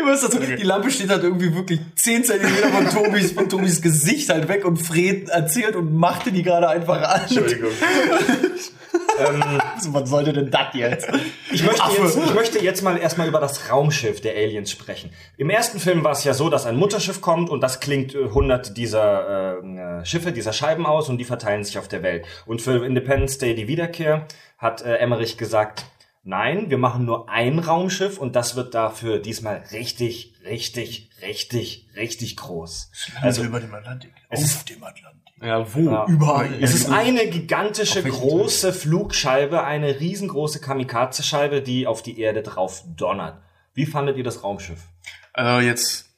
Wisst das, die Lampe steht halt irgendwie wirklich 10 Zentimeter von Tobis, von Tobis Gesicht halt weg und Fred erzählt und machte die gerade einfach an. Entschuldigung. ähm, Was sollte denn das jetzt? ich, möchte jetzt, ich möchte jetzt mal erstmal über das Raumschiff der Aliens sprechen. Im ersten Film war es ja so, dass ein Mutterschiff kommt und das klingt äh, 100 dieser äh, Schiffe, dieser Scheiben aus und die verteilen sich auf der Welt. Und für Independence Day die Wiederkehr hat äh, Emmerich gesagt, nein, wir machen nur ein Raumschiff und das wird dafür diesmal richtig, richtig, richtig, richtig groß. Also über dem Atlantik. Auf dem Atlantik. Ja, wo? Ja. Überall. Es ist eine gigantische, große Flugscheibe, eine riesengroße Kamikaze-Scheibe, die auf die Erde drauf donnert. Wie fandet ihr das Raumschiff? Also jetzt.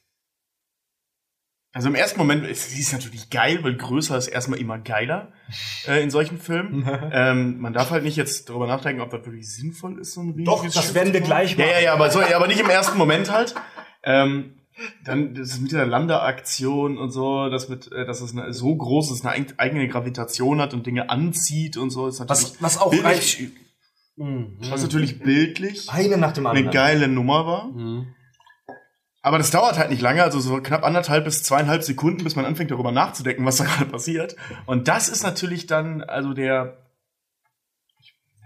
Also im ersten Moment, es ist natürlich geil, weil größer ist erstmal immer geiler äh, in solchen Filmen. ähm, man darf halt nicht jetzt darüber nachdenken, ob das wirklich sinnvoll ist, so ein riesiges Doch, das Schiff werden wir gleich Ja, machen. ja, ja, aber, so, ja, aber nicht im ersten Moment halt. Ähm, Dann das mit der Landeaktion und so, dass mit, äh, dass es eine, so groß ist, eine eig- eigene Gravitation hat und Dinge anzieht und so, ist natürlich Was, was auch bildlich, Mhm. was natürlich bildlich Eine nach dem eine anderen. geile Nummer war. Mhm. Aber das dauert halt nicht lange, also so knapp anderthalb bis zweieinhalb Sekunden, bis man anfängt darüber nachzudenken, was da gerade passiert. Und das ist natürlich dann also der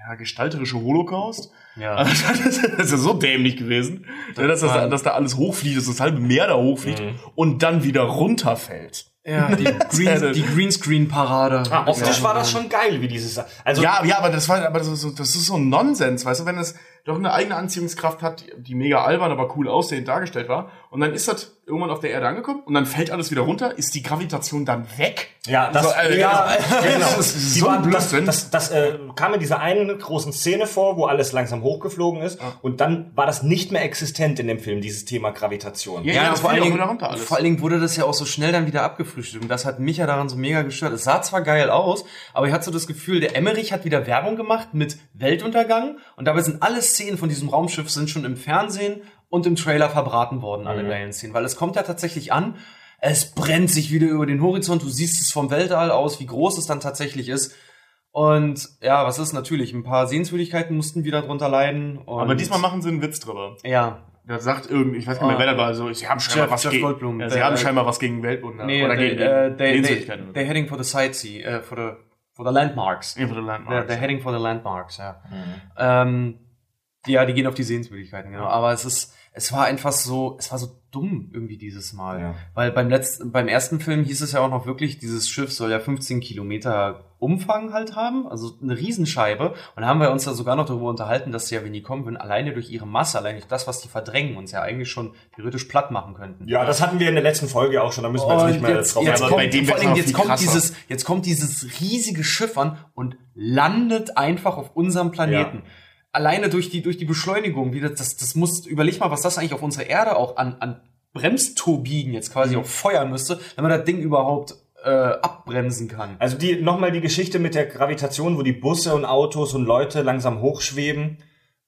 ja, gestalterische Holocaust. Ja. Also das, ist, das ist ja so dämlich gewesen, ne, dass, das, war- dass da alles hochfliegt, dass das halbe Meer da hochfliegt Mhm. und dann wieder runterfällt. Ja, die, Green, die Greenscreen-Parade. Ah, optisch war das schon geil, wie dieses. Also Ja, ja, aber das war, aber das ist, so, das ist so ein Nonsens, weißt du, wenn es doch eine eigene Anziehungskraft hat, die- mega albern, aber cool aussehend dargestellt war, und dann ist das irgendwann auf der Erde angekommen und dann fällt alles wieder runter, ist die Gravitation dann weg? Ja, das, So, äh, ja, genau. das, Das ist die so ein waren- das, das, das äh, kam in dieser einen großen Szene vor, wo alles langsam hochgeflogen ist und dann war das nicht mehr existent in dem Film, dieses Thema Gravitation. Ja, ja, das vor allen, auch Dingen, runter alles. vor allen Dingen wurde das ja auch so schnell dann wieder abgefrühstückt und das hat mich ja daran so mega gestört. Es sah zwar geil aus, aber ich hatte so das Gefühl, der Emmerich hat wieder Werbung gemacht mit Weltuntergang und dabei sind alle Szenen von diesem Raumschiff sind schon im Fernsehen und im Trailer verbraten worden, alle geilen Szenen, weil es kommt ja tatsächlich an, es brennt sich wieder über den Horizont, du siehst es vom Weltall aus, wie groß es dann tatsächlich ist. Und ja, was ist natürlich? Ein paar Sehenswürdigkeiten mussten wieder drunter leiden. Aber diesmal machen sie einen Witz drüber. Ja, Da sagt irgendwie, ich weiß nicht mehr, Ah. wer da war, so, sie haben scheinbar Jeff- was Jeff gegen, Goldblum, ja, sie haben scheinbar was gegen Weltwunder. Nee, oder they, gegen uh, they, they, they're heading for the sightsee, uh, for the for the landmarks. Für die They're, Landmarks. they're heading for the landmarks, ja. Ähm, ja, die gehen auf die Sehenswürdigkeiten, genau. Aber es ist, es war einfach so, es war so dumm irgendwie dieses Mal. Ja. Weil beim letzten, beim ersten Film hieß es ja auch noch wirklich, dieses Schiff soll ja 15 Kilometer Umfang halt haben, also eine Riesenscheibe. Und da haben wir uns ja sogar noch darüber unterhalten, dass sie ja, wenn die kommen würden, alleine durch ihre Masse, allein durch das, was die verdrängen, uns ja eigentlich schon theoretisch platt machen könnten. Ja, das hatten wir in der letzten Folge auch schon, da müssen wir jetzt nicht mehr jetzt, drauf jetzt, kommt, bei dem vor allem, jetzt kommt krasser. dieses, jetzt kommt dieses riesige Schiff an und landet einfach auf unserem Planeten. Alleine durch die, durch die Beschleunigung, wie das, das, das muss, überleg mal, was das eigentlich auf unsere Erde auch an, an Bremsturbinen jetzt quasi auch feuern müsste, damit das Ding überhaupt äh, abbremsen kann. Also die nochmal die Geschichte mit der Gravitation, wo die Busse und Autos und Leute langsam hochschweben.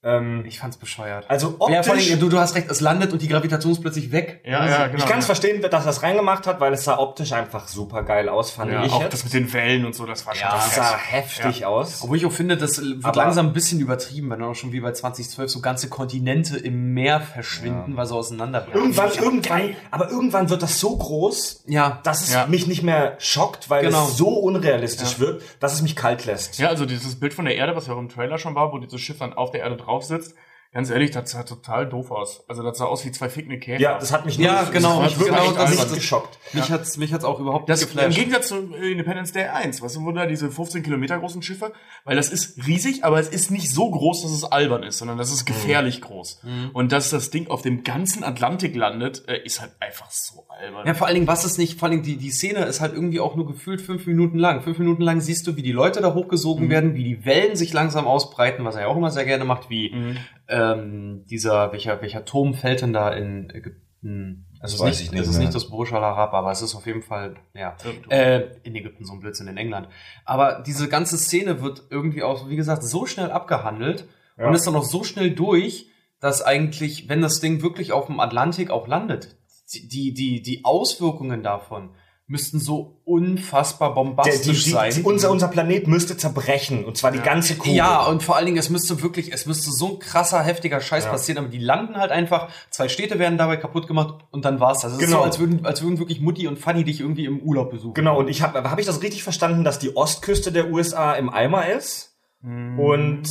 Ähm, Ich fand's bescheuert. also ja, vor optisch, allem, du, du hast recht, es landet und die Gravitation ist plötzlich weg. ja, ja, genau. ich kann es ja. verstehen, dass er es reingemacht hat, weil es sah optisch einfach super geil aus, fand Ja, ich auch jetzt. das mit den Wellen und so, das war schon das sah heftig aus. Obwohl ich auch finde, das wird Aber- langsam ein bisschen übertrieben, wenn dann auch schon wie bei 2012 so ganze Kontinente im Meer verschwinden, weil sie auseinanderbrechen. Irgendwann, irgendwann, aber irgendwann wird das so groß, Ja, dass es Ja. mich nicht mehr schockt, weil Genau. es so unrealistisch wirkt, dass es mich kalt lässt. Ja, also dieses Bild von der Erde, was ja auch im Trailer schon war, wo dieses Schiff dann auf der Erde drauf sitzt, ganz ehrlich, das sah total doof aus. Also das sah aus wie zwei fickende Käfer. Ja, das hat mich Ja, das genau, hat mich wirklich genau, das nicht ist- geschockt. mich hat's, mich hat's auch überhaupt Das nicht im geflasht. Gegensatz zu äh, Independence Day 1, was du, da diese 15 Kilometer großen Schiffe, weil das ist riesig, aber es ist nicht so groß, dass es albern ist, sondern das ist gefährlich groß. Und dass das Ding auf dem ganzen Atlantik landet, äh, ist halt einfach so albern. Ja, vor allen Dingen, was ist nicht, vor allen Dingen, die, die Szene ist halt irgendwie auch nur gefühlt fünf Minuten lang. Fünf Minuten lang siehst du, wie die Leute da hochgesogen werden, wie die Wellen sich langsam ausbreiten, was er ja auch immer sehr gerne macht, wie ähm, dieser, welcher, welcher Turm fällt denn da in Ägypten? Also es ist nicht, ich nicht es ist nicht das Burj Al Arab, aber es ist auf jeden Fall, ja, äh, in Ägypten so ein Blödsinn in England. Aber diese ganze Szene wird irgendwie auch, wie gesagt, so schnell abgehandelt Ja. und ist dann auch so schnell durch, dass eigentlich, wenn das Ding wirklich auf dem Atlantik auch landet, die, die, die Auswirkungen davon müssten so unfassbar Der, bombastisch die, die, sein. die, unser, unser Planet müsste zerbrechen, und zwar die ganze Kugel. Ja, und vor allen Dingen, es müsste wirklich, es müsste so ein krasser, heftiger Scheiß Ja. passieren, aber die landen halt einfach, zwei Städte werden dabei kaputt gemacht und dann war's das. Es ist Genau. so, als würden, als würden wirklich Mutti und Fanny dich irgendwie im Urlaub besuchen. Genau, und ich habe hab ich das richtig verstanden, dass die Ostküste der USA im Eimer ist? Und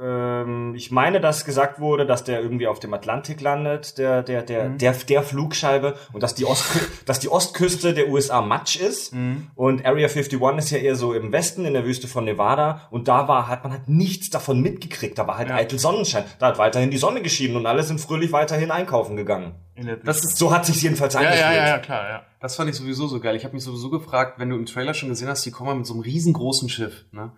ähm, ich meine, dass gesagt wurde, dass der irgendwie auf dem Atlantik landet, der, der, der, der, der Flugscheibe, und dass die, Ostkü dass die Ostküste der USA Matsch ist. Und Area 51 ist ja eher so im Westen, in der Wüste von Nevada. Und da war, hat man halt nichts davon mitgekriegt. Da war halt eitel Sonnenschein. Da hat weiterhin die Sonne geschienen und alle sind fröhlich weiterhin einkaufen gegangen. Das ist So hat sich's jedenfalls ja, angefühlt. ja, ja, ja, klar, ja. Das fand ich sowieso so geil. Ich habe mich sowieso gefragt, wenn du im Trailer schon gesehen hast, die kommen mit so einem riesengroßen Schiff, ne?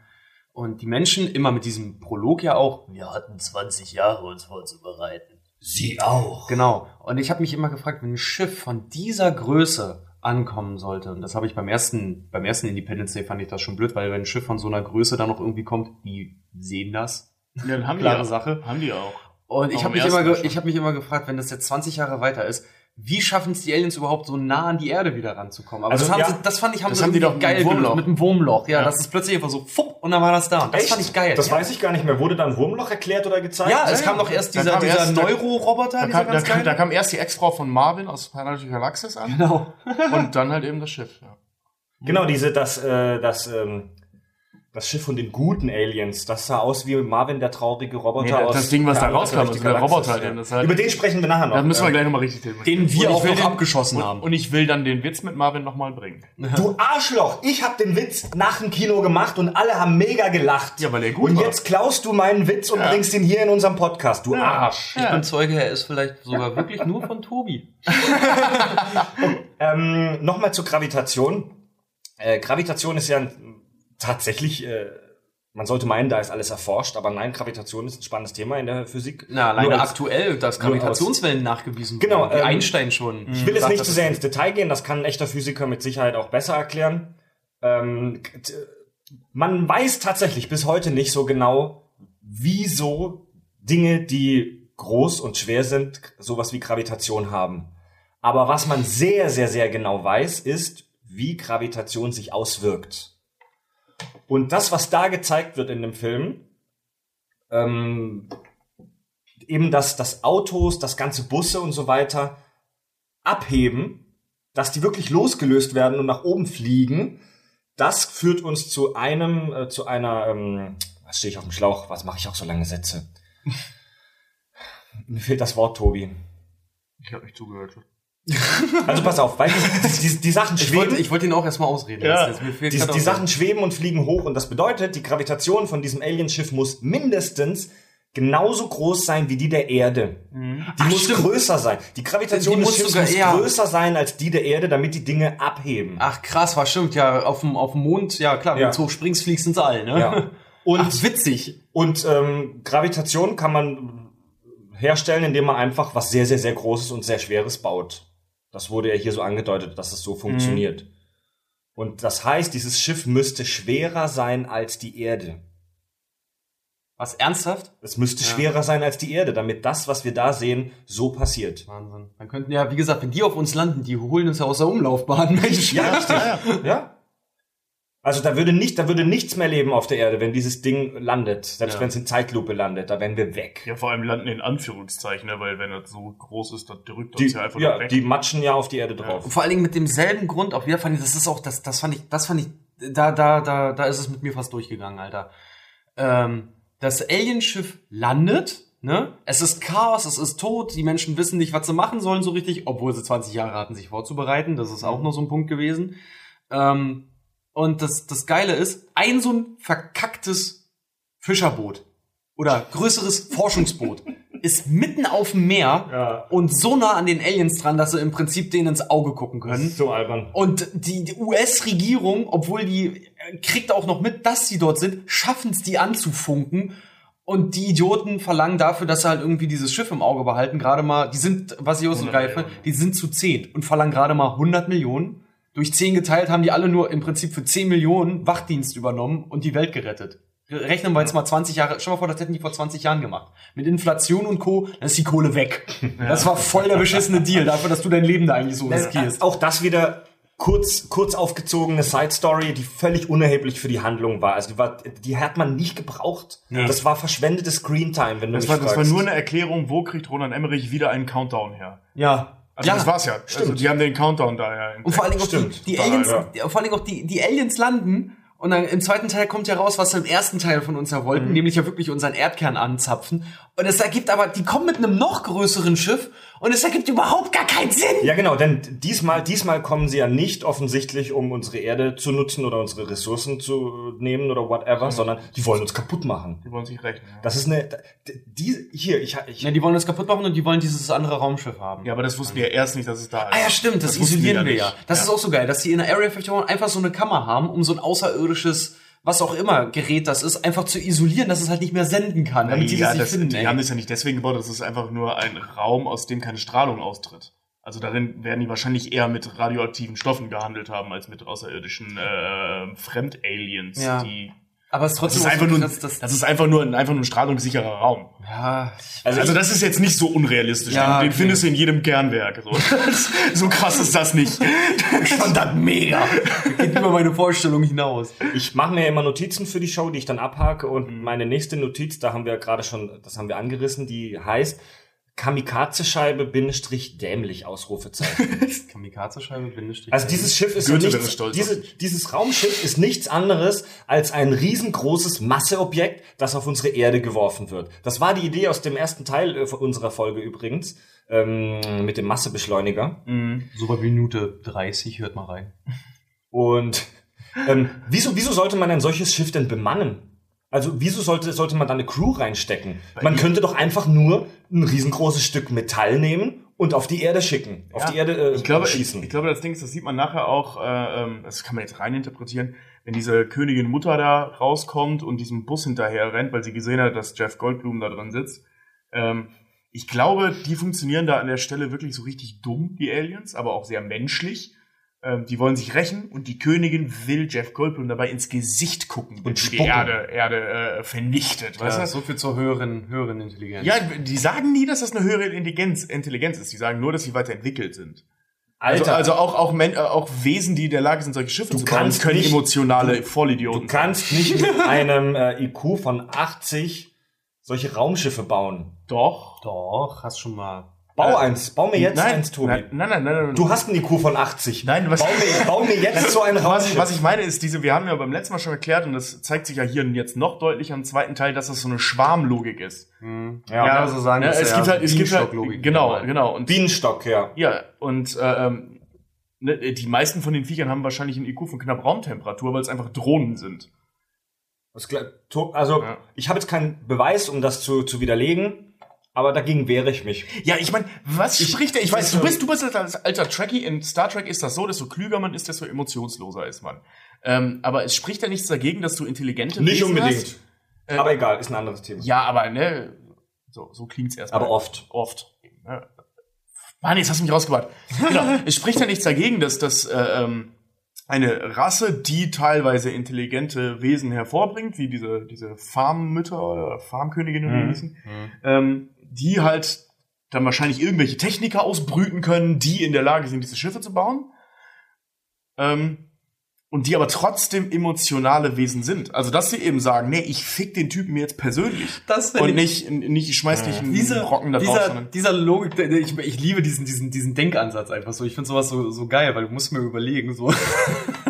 Und die Menschen immer mit diesem Prolog ja auch, wir hatten 20 Jahre uns vorzubereiten. Sie auch. Genau. Und ich habe mich immer gefragt, wenn ein Schiff von dieser Größe ankommen sollte, und das habe ich beim ersten, beim ersten Independence Day fand ich das schon blöd, weil wenn ein Schiff von so einer Größe da noch irgendwie kommt, die sehen das. ja dann haben Klare die auch. Sache. Haben die auch. Und ich Auch habe im mich, immer ich hab mich immer gefragt, wenn das jetzt 20 Jahre weiter ist, wie schaffen es die Aliens überhaupt so nah an die Erde wieder ranzukommen? Aber Also, das, haben ja, sie, das fand ich, haben das sie haben die doch mit geil Wurmloch. mit dem Wurmloch. Ja, Ja. das ist plötzlich einfach so, fupp, und dann war das da. Und das fand ich geil. Das ja. weiß ich gar nicht mehr. Wurde dann Wurmloch erklärt oder gezeigt? Ja, es kam doch erst dieser, kam dieser Neuro-Roboter, Da dieser kam, da, kam, da kam erst die Ex-Frau von Marvin aus Planet Galaxis an Genau. und dann halt eben das Schiff. Ja. Genau, diese, das, äh, das, ähm, das Schiff von den guten Aliens, das sah aus wie Marvin, der traurige Roboter Nee, das aus. Ding, was da rauskam, die also der Roboter, ja. den das halt- Über den sprechen wir nachher noch. Da müssen wir Ja. gleich nochmal richtig thematisieren. Den wir auch noch den- abgeschossen und, haben. Und ich will dann den Witz mit Marvin nochmal bringen. Du Arschloch, ich hab den Witz nach dem Kino gemacht und alle haben mega gelacht. Ja, weil er gut Und war. jetzt klaust du meinen Witz und Ja. bringst ihn hier in unserem Podcast, du Arsch. Ich bin Zeuge, er ist vielleicht sogar wirklich nur von Tobi. Ähm, Nochmal zur Gravitation. Äh, Gravitation ist ja ein, tatsächlich, äh, man sollte meinen, da ist alles erforscht, aber nein, Gravitation ist ein spannendes Thema in der Physik. Na, alleine Nur aktuell, dass Gravitationswellen nachgewiesen Genau, wurden. Wie ähm, Einstein schon. Ich will jetzt nicht zu sehr ins Detail gehen, das kann ein echter Physiker mit Sicherheit auch besser erklären. Ähm, man weiß tatsächlich bis heute nicht so genau, wieso Dinge, die groß und schwer sind, sowas wie Gravitation haben. Aber was man sehr, sehr, sehr genau weiß, ist, wie Gravitation sich auswirkt. Und das, was da gezeigt wird in dem Film, ähm, eben, dass, dass Autos, das ganze Busse und so weiter abheben, dass die wirklich losgelöst werden und nach oben fliegen, das führt uns zu einem, äh, zu einer, ähm, was stehe ich auf dem Schlauch? Was mache ich auch so lange Sätze? Mir fehlt das Wort, Tobi. Ich habe nicht zugehört. Also pass auf, weil die, die, die Sachen Ich wollte, schweben. ich wollte ihn auch erstmal ausreden. Ja. fehlt Die, die Sachen schweben und fliegen hoch und das bedeutet, die Gravitation von diesem Alienschiff muss mindestens genauso groß sein wie die der Erde. Die Ach, muss stimmt. größer sein. Die Gravitation Die des muss Schiffs sogar muss eher- größer sein als die der Erde, damit die Dinge abheben. Ach krass, war stimmt, ja, auf dem, auf dem Mond, ja klar, wenn Ja. du hoch springst, fliegst ins All, ne? Ja. Und, Ach, witzig. und ähm, Gravitation kann man herstellen, indem man einfach was sehr, sehr, sehr Großes und sehr Schweres baut. Das wurde ja hier so angedeutet, dass es so funktioniert. Und das heißt, dieses Schiff müsste schwerer sein als die Erde. Was, ernsthaft? Es müsste Ja. schwerer sein als die Erde, damit das, was wir da sehen, so passiert. Wahnsinn. Dann könnten ja, wie gesagt, wenn die auf uns landen, die holen uns ja aus der Umlaufbahn, Mensch. Ja, richtig. Ja. Also da würde nicht, da würde nichts mehr leben auf der Erde, wenn dieses Ding landet. Selbst Ja. wenn es in Zeitlupe landet, da wären wir weg. Ja, vor allem landen in Anführungszeichen, ne, weil wenn das so groß ist, dann drückt Die, uns ja einfach ja, weg. die matschen ja auf die Erde drauf. Und vor allen Dingen mit demselben Grund auch wieder fand ich, das ist auch, das, das fand ich, das fand ich, da, da, da, da ist es mit mir fast durchgegangen, Alter. Ähm, das Alienschiff landet, ne? Es ist Chaos, es ist tot, die Menschen wissen nicht, was sie machen sollen so richtig, obwohl sie 20 Jahre hatten, sich vorzubereiten. Das ist auch noch so ein Punkt gewesen. Ähm, und das, das Geile ist, ein so ein verkacktes Fischerboot oder größeres Forschungsboot ist mitten auf dem Meer Ja. und so nah an den Aliens dran, dass sie im Prinzip denen ins Auge gucken können. so albern. Und die, die US-Regierung, obwohl die äh, kriegt auch noch mit, dass sie dort sind, schaffen es, die anzufunken. Und die Idioten verlangen dafür, dass sie halt irgendwie dieses Schiff im Auge behalten. Gerade mal, die sind, was ich auch so 100 geil finde, die sind zu 10 und verlangen gerade mal 100 Millionen. Durch 10 geteilt haben die alle nur im Prinzip für 10 Millionen Wachdienst übernommen und die Welt gerettet. Rechnen wir jetzt mal 20 Jahre, stell mal vor, das hätten die vor 20 Jahren gemacht. Mit Inflation und Co., dann ist die Kohle weg. Das war voll der beschissene Deal dafür, dass du dein Leben da eigentlich so riskierst. Auch das wieder kurz, kurz aufgezogene Side Story, die völlig unerheblich für die Handlung war. Also die, war, die hat man nicht gebraucht. Das war verschwendete Screentime, wenn du das, mich war, das war fragst. nur eine Erklärung, wo kriegt Roland Emmerich wieder einen Countdown her. Ja. Also ja. das war's ja. Also die haben den Countdown da ja. Und vor allen Dingen auch die, Stimmt, die total, Aliens, ja. die, vor allen Dingen auch die, die Aliens landen und dann im zweiten Teil kommt ja raus, was sie im ersten Teil von uns ja Mhm. wollten, nämlich ja wirklich unseren Erdkern anzapfen. Und es ergibt aber, die kommen mit einem noch größeren Schiff und es ergibt überhaupt gar keinen Sinn. Ja, genau, denn diesmal, diesmal kommen sie ja nicht offensichtlich, um unsere Erde zu nutzen oder unsere Ressourcen zu nehmen oder whatever, sondern die wollen uns kaputt machen. Die wollen sich rechnen. Ja. Das ist eine, die, hier, ich, ich, Ja, die wollen uns kaputt machen und die wollen dieses andere Raumschiff haben. ja, aber das wussten die ja erst nicht, dass es da ist. Ah ja, stimmt, das, die isolieren wir ja. Das ist auch so geil, dass die in der Area 51 einfach so eine Kammer haben, um so ein außerirdisches, was auch immer Gerät das ist, einfach zu isolieren, dass es halt nicht mehr senden kann, damit die ja, das nicht das, finden. die ey. haben das ja nicht deswegen gebaut, das ist einfach nur ein Raum, aus dem keine Strahlung austritt. Also darin werden die wahrscheinlich eher mit radioaktiven Stoffen gehandelt haben, als mit außerirdischen äh, Fremdaliens, Ja. die Aber es ist Das trotzdem ist auch einfach so nur, krass, dass- das ist einfach nur, ein- einfach nur ein strahlungssicherer Raum. ja, Also, Also das ist jetzt nicht so unrealistisch. Ja, den, okay. findest du in jedem Kernwerk. So, so krass ist das nicht. ich fand das mega. Geht über meine Vorstellung hinaus. ich mache mir immer Notizen für die Show, die ich dann abhake. Und meine nächste Notiz, da haben wir gerade schon, das haben wir angerissen, die heißt Kamikaze-Scheibe, Bindestrich, dämlich, Ausrufezeichen. Kamikaze-Scheibe, Bindestrich. Also dieses Schiff ist Goethe nichts, diese, dieses Raumschiff ist nichts anderes als ein riesengroßes Masseobjekt, das auf unsere Erde geworfen wird. Das war die Idee aus dem ersten Teil äh, unserer Folge übrigens, ähm, mit dem Massebeschleuniger. so bei Minute 30, hört mal rein. Und ähm, wieso, wieso sollte man ein solches Schiff denn bemannen? Also wieso sollte, sollte man da eine Crew reinstecken? Man könnte doch einfach nur ein riesengroßes Stück Metall nehmen und auf die Erde schicken, auf Ja, die Erde äh, Ich glaube, ich, schießen. ich glaube, das Ding ist, das sieht man nachher auch, äh, ähm, das kann man jetzt reininterpretieren, wenn diese Königin Mutter da rauskommt und diesem Bus hinterher rennt, weil sie gesehen hat, dass Jeff Goldblum da drin sitzt. Ähm, ich glaube, die funktionieren da an der Stelle wirklich so richtig dumm, die Aliens, aber auch sehr menschlich. Ähm, die wollen sich rächen und die Königin will Jeff Goldblum dabei ins Gesicht gucken und die. Erde, Erde äh, vernichtet. Weißt Ja, du? so viel zur höheren, höheren Intelligenz. Ja, die sagen nie, dass das eine höhere Intelligenz, Intelligenz ist. Die sagen nur, dass sie weiterentwickelt sind. Also, Alter, also auch, auch, Men äh, auch Wesen, die in der Lage sind, solche Schiffe Du zu bauen, kannst können nicht- emotionale du Vollidioten kannst nicht mit einem äh, IQ von 80 solche Raumschiffe bauen. Doch. Doch, hast schon mal. Bau Äh, eins, bau mir jetzt nein, eins, Tobi. Nein, nein, nein, nein. nein. Du hast einen IQ von 80. Nein, was- bau, mir, bau mir jetzt so ein was Raumschiff. ich, was ich meine ist, diese, wir haben ja beim letzten Mal schon erklärt, und das zeigt sich ja hier jetzt noch deutlicher im zweiten Teil, dass das so eine Schwarmlogik ist. ja, Ja, also sagen, Ja, das es gibt ja halt, es gibt halt, genau, genau. Und Bienenstock, ja. Ja, und äh, ähm, ne, die meisten von den Viechern haben wahrscheinlich einen IQ von knapp Raumtemperatur, weil es einfach Drohnen sind. Also, Ja. ich habe jetzt keinen Beweis, um das zu, zu widerlegen, aber dagegen wehre ich mich. Ja, ich meine, was spricht der? Ich weiß, du bist, du bist als alter Trekkie. In Star Trek ist das so, desto klüger man ist, desto emotionsloser ist man. Ähm, aber es spricht ja nichts dagegen, dass du intelligente Nicht Wesen unbedingt. Hast. Äh, aber egal, ist ein anderes Thema. Ja, aber ne, so, so klingt's erstmal. Aber oft. Oft. Mann, jetzt hast du mich rausgebracht. genau. Es spricht ja nichts dagegen, dass das äh, ähm, eine Rasse, die teilweise intelligente Wesen hervorbringt, wie diese, diese Farmmütter oder Farmköniginnen, wie die Mhm. hießen, ähm, die halt dann wahrscheinlich irgendwelche Techniker ausbrüten können, die in der Lage sind, diese Schiffe zu bauen. Ähm, und die aber trotzdem emotionale Wesen sind. Also, dass sie eben sagen, nee, ich fick den Typen jetzt persönlich. Das und ich- nicht, nicht, ich schmeiß nicht einen Dieser, Brocken da drauf, dieser, sondern dieser Logik, ich, ich liebe diesen, diesen, diesen Denkansatz einfach so. Ich finde sowas so, so geil, weil du musst mir überlegen, so.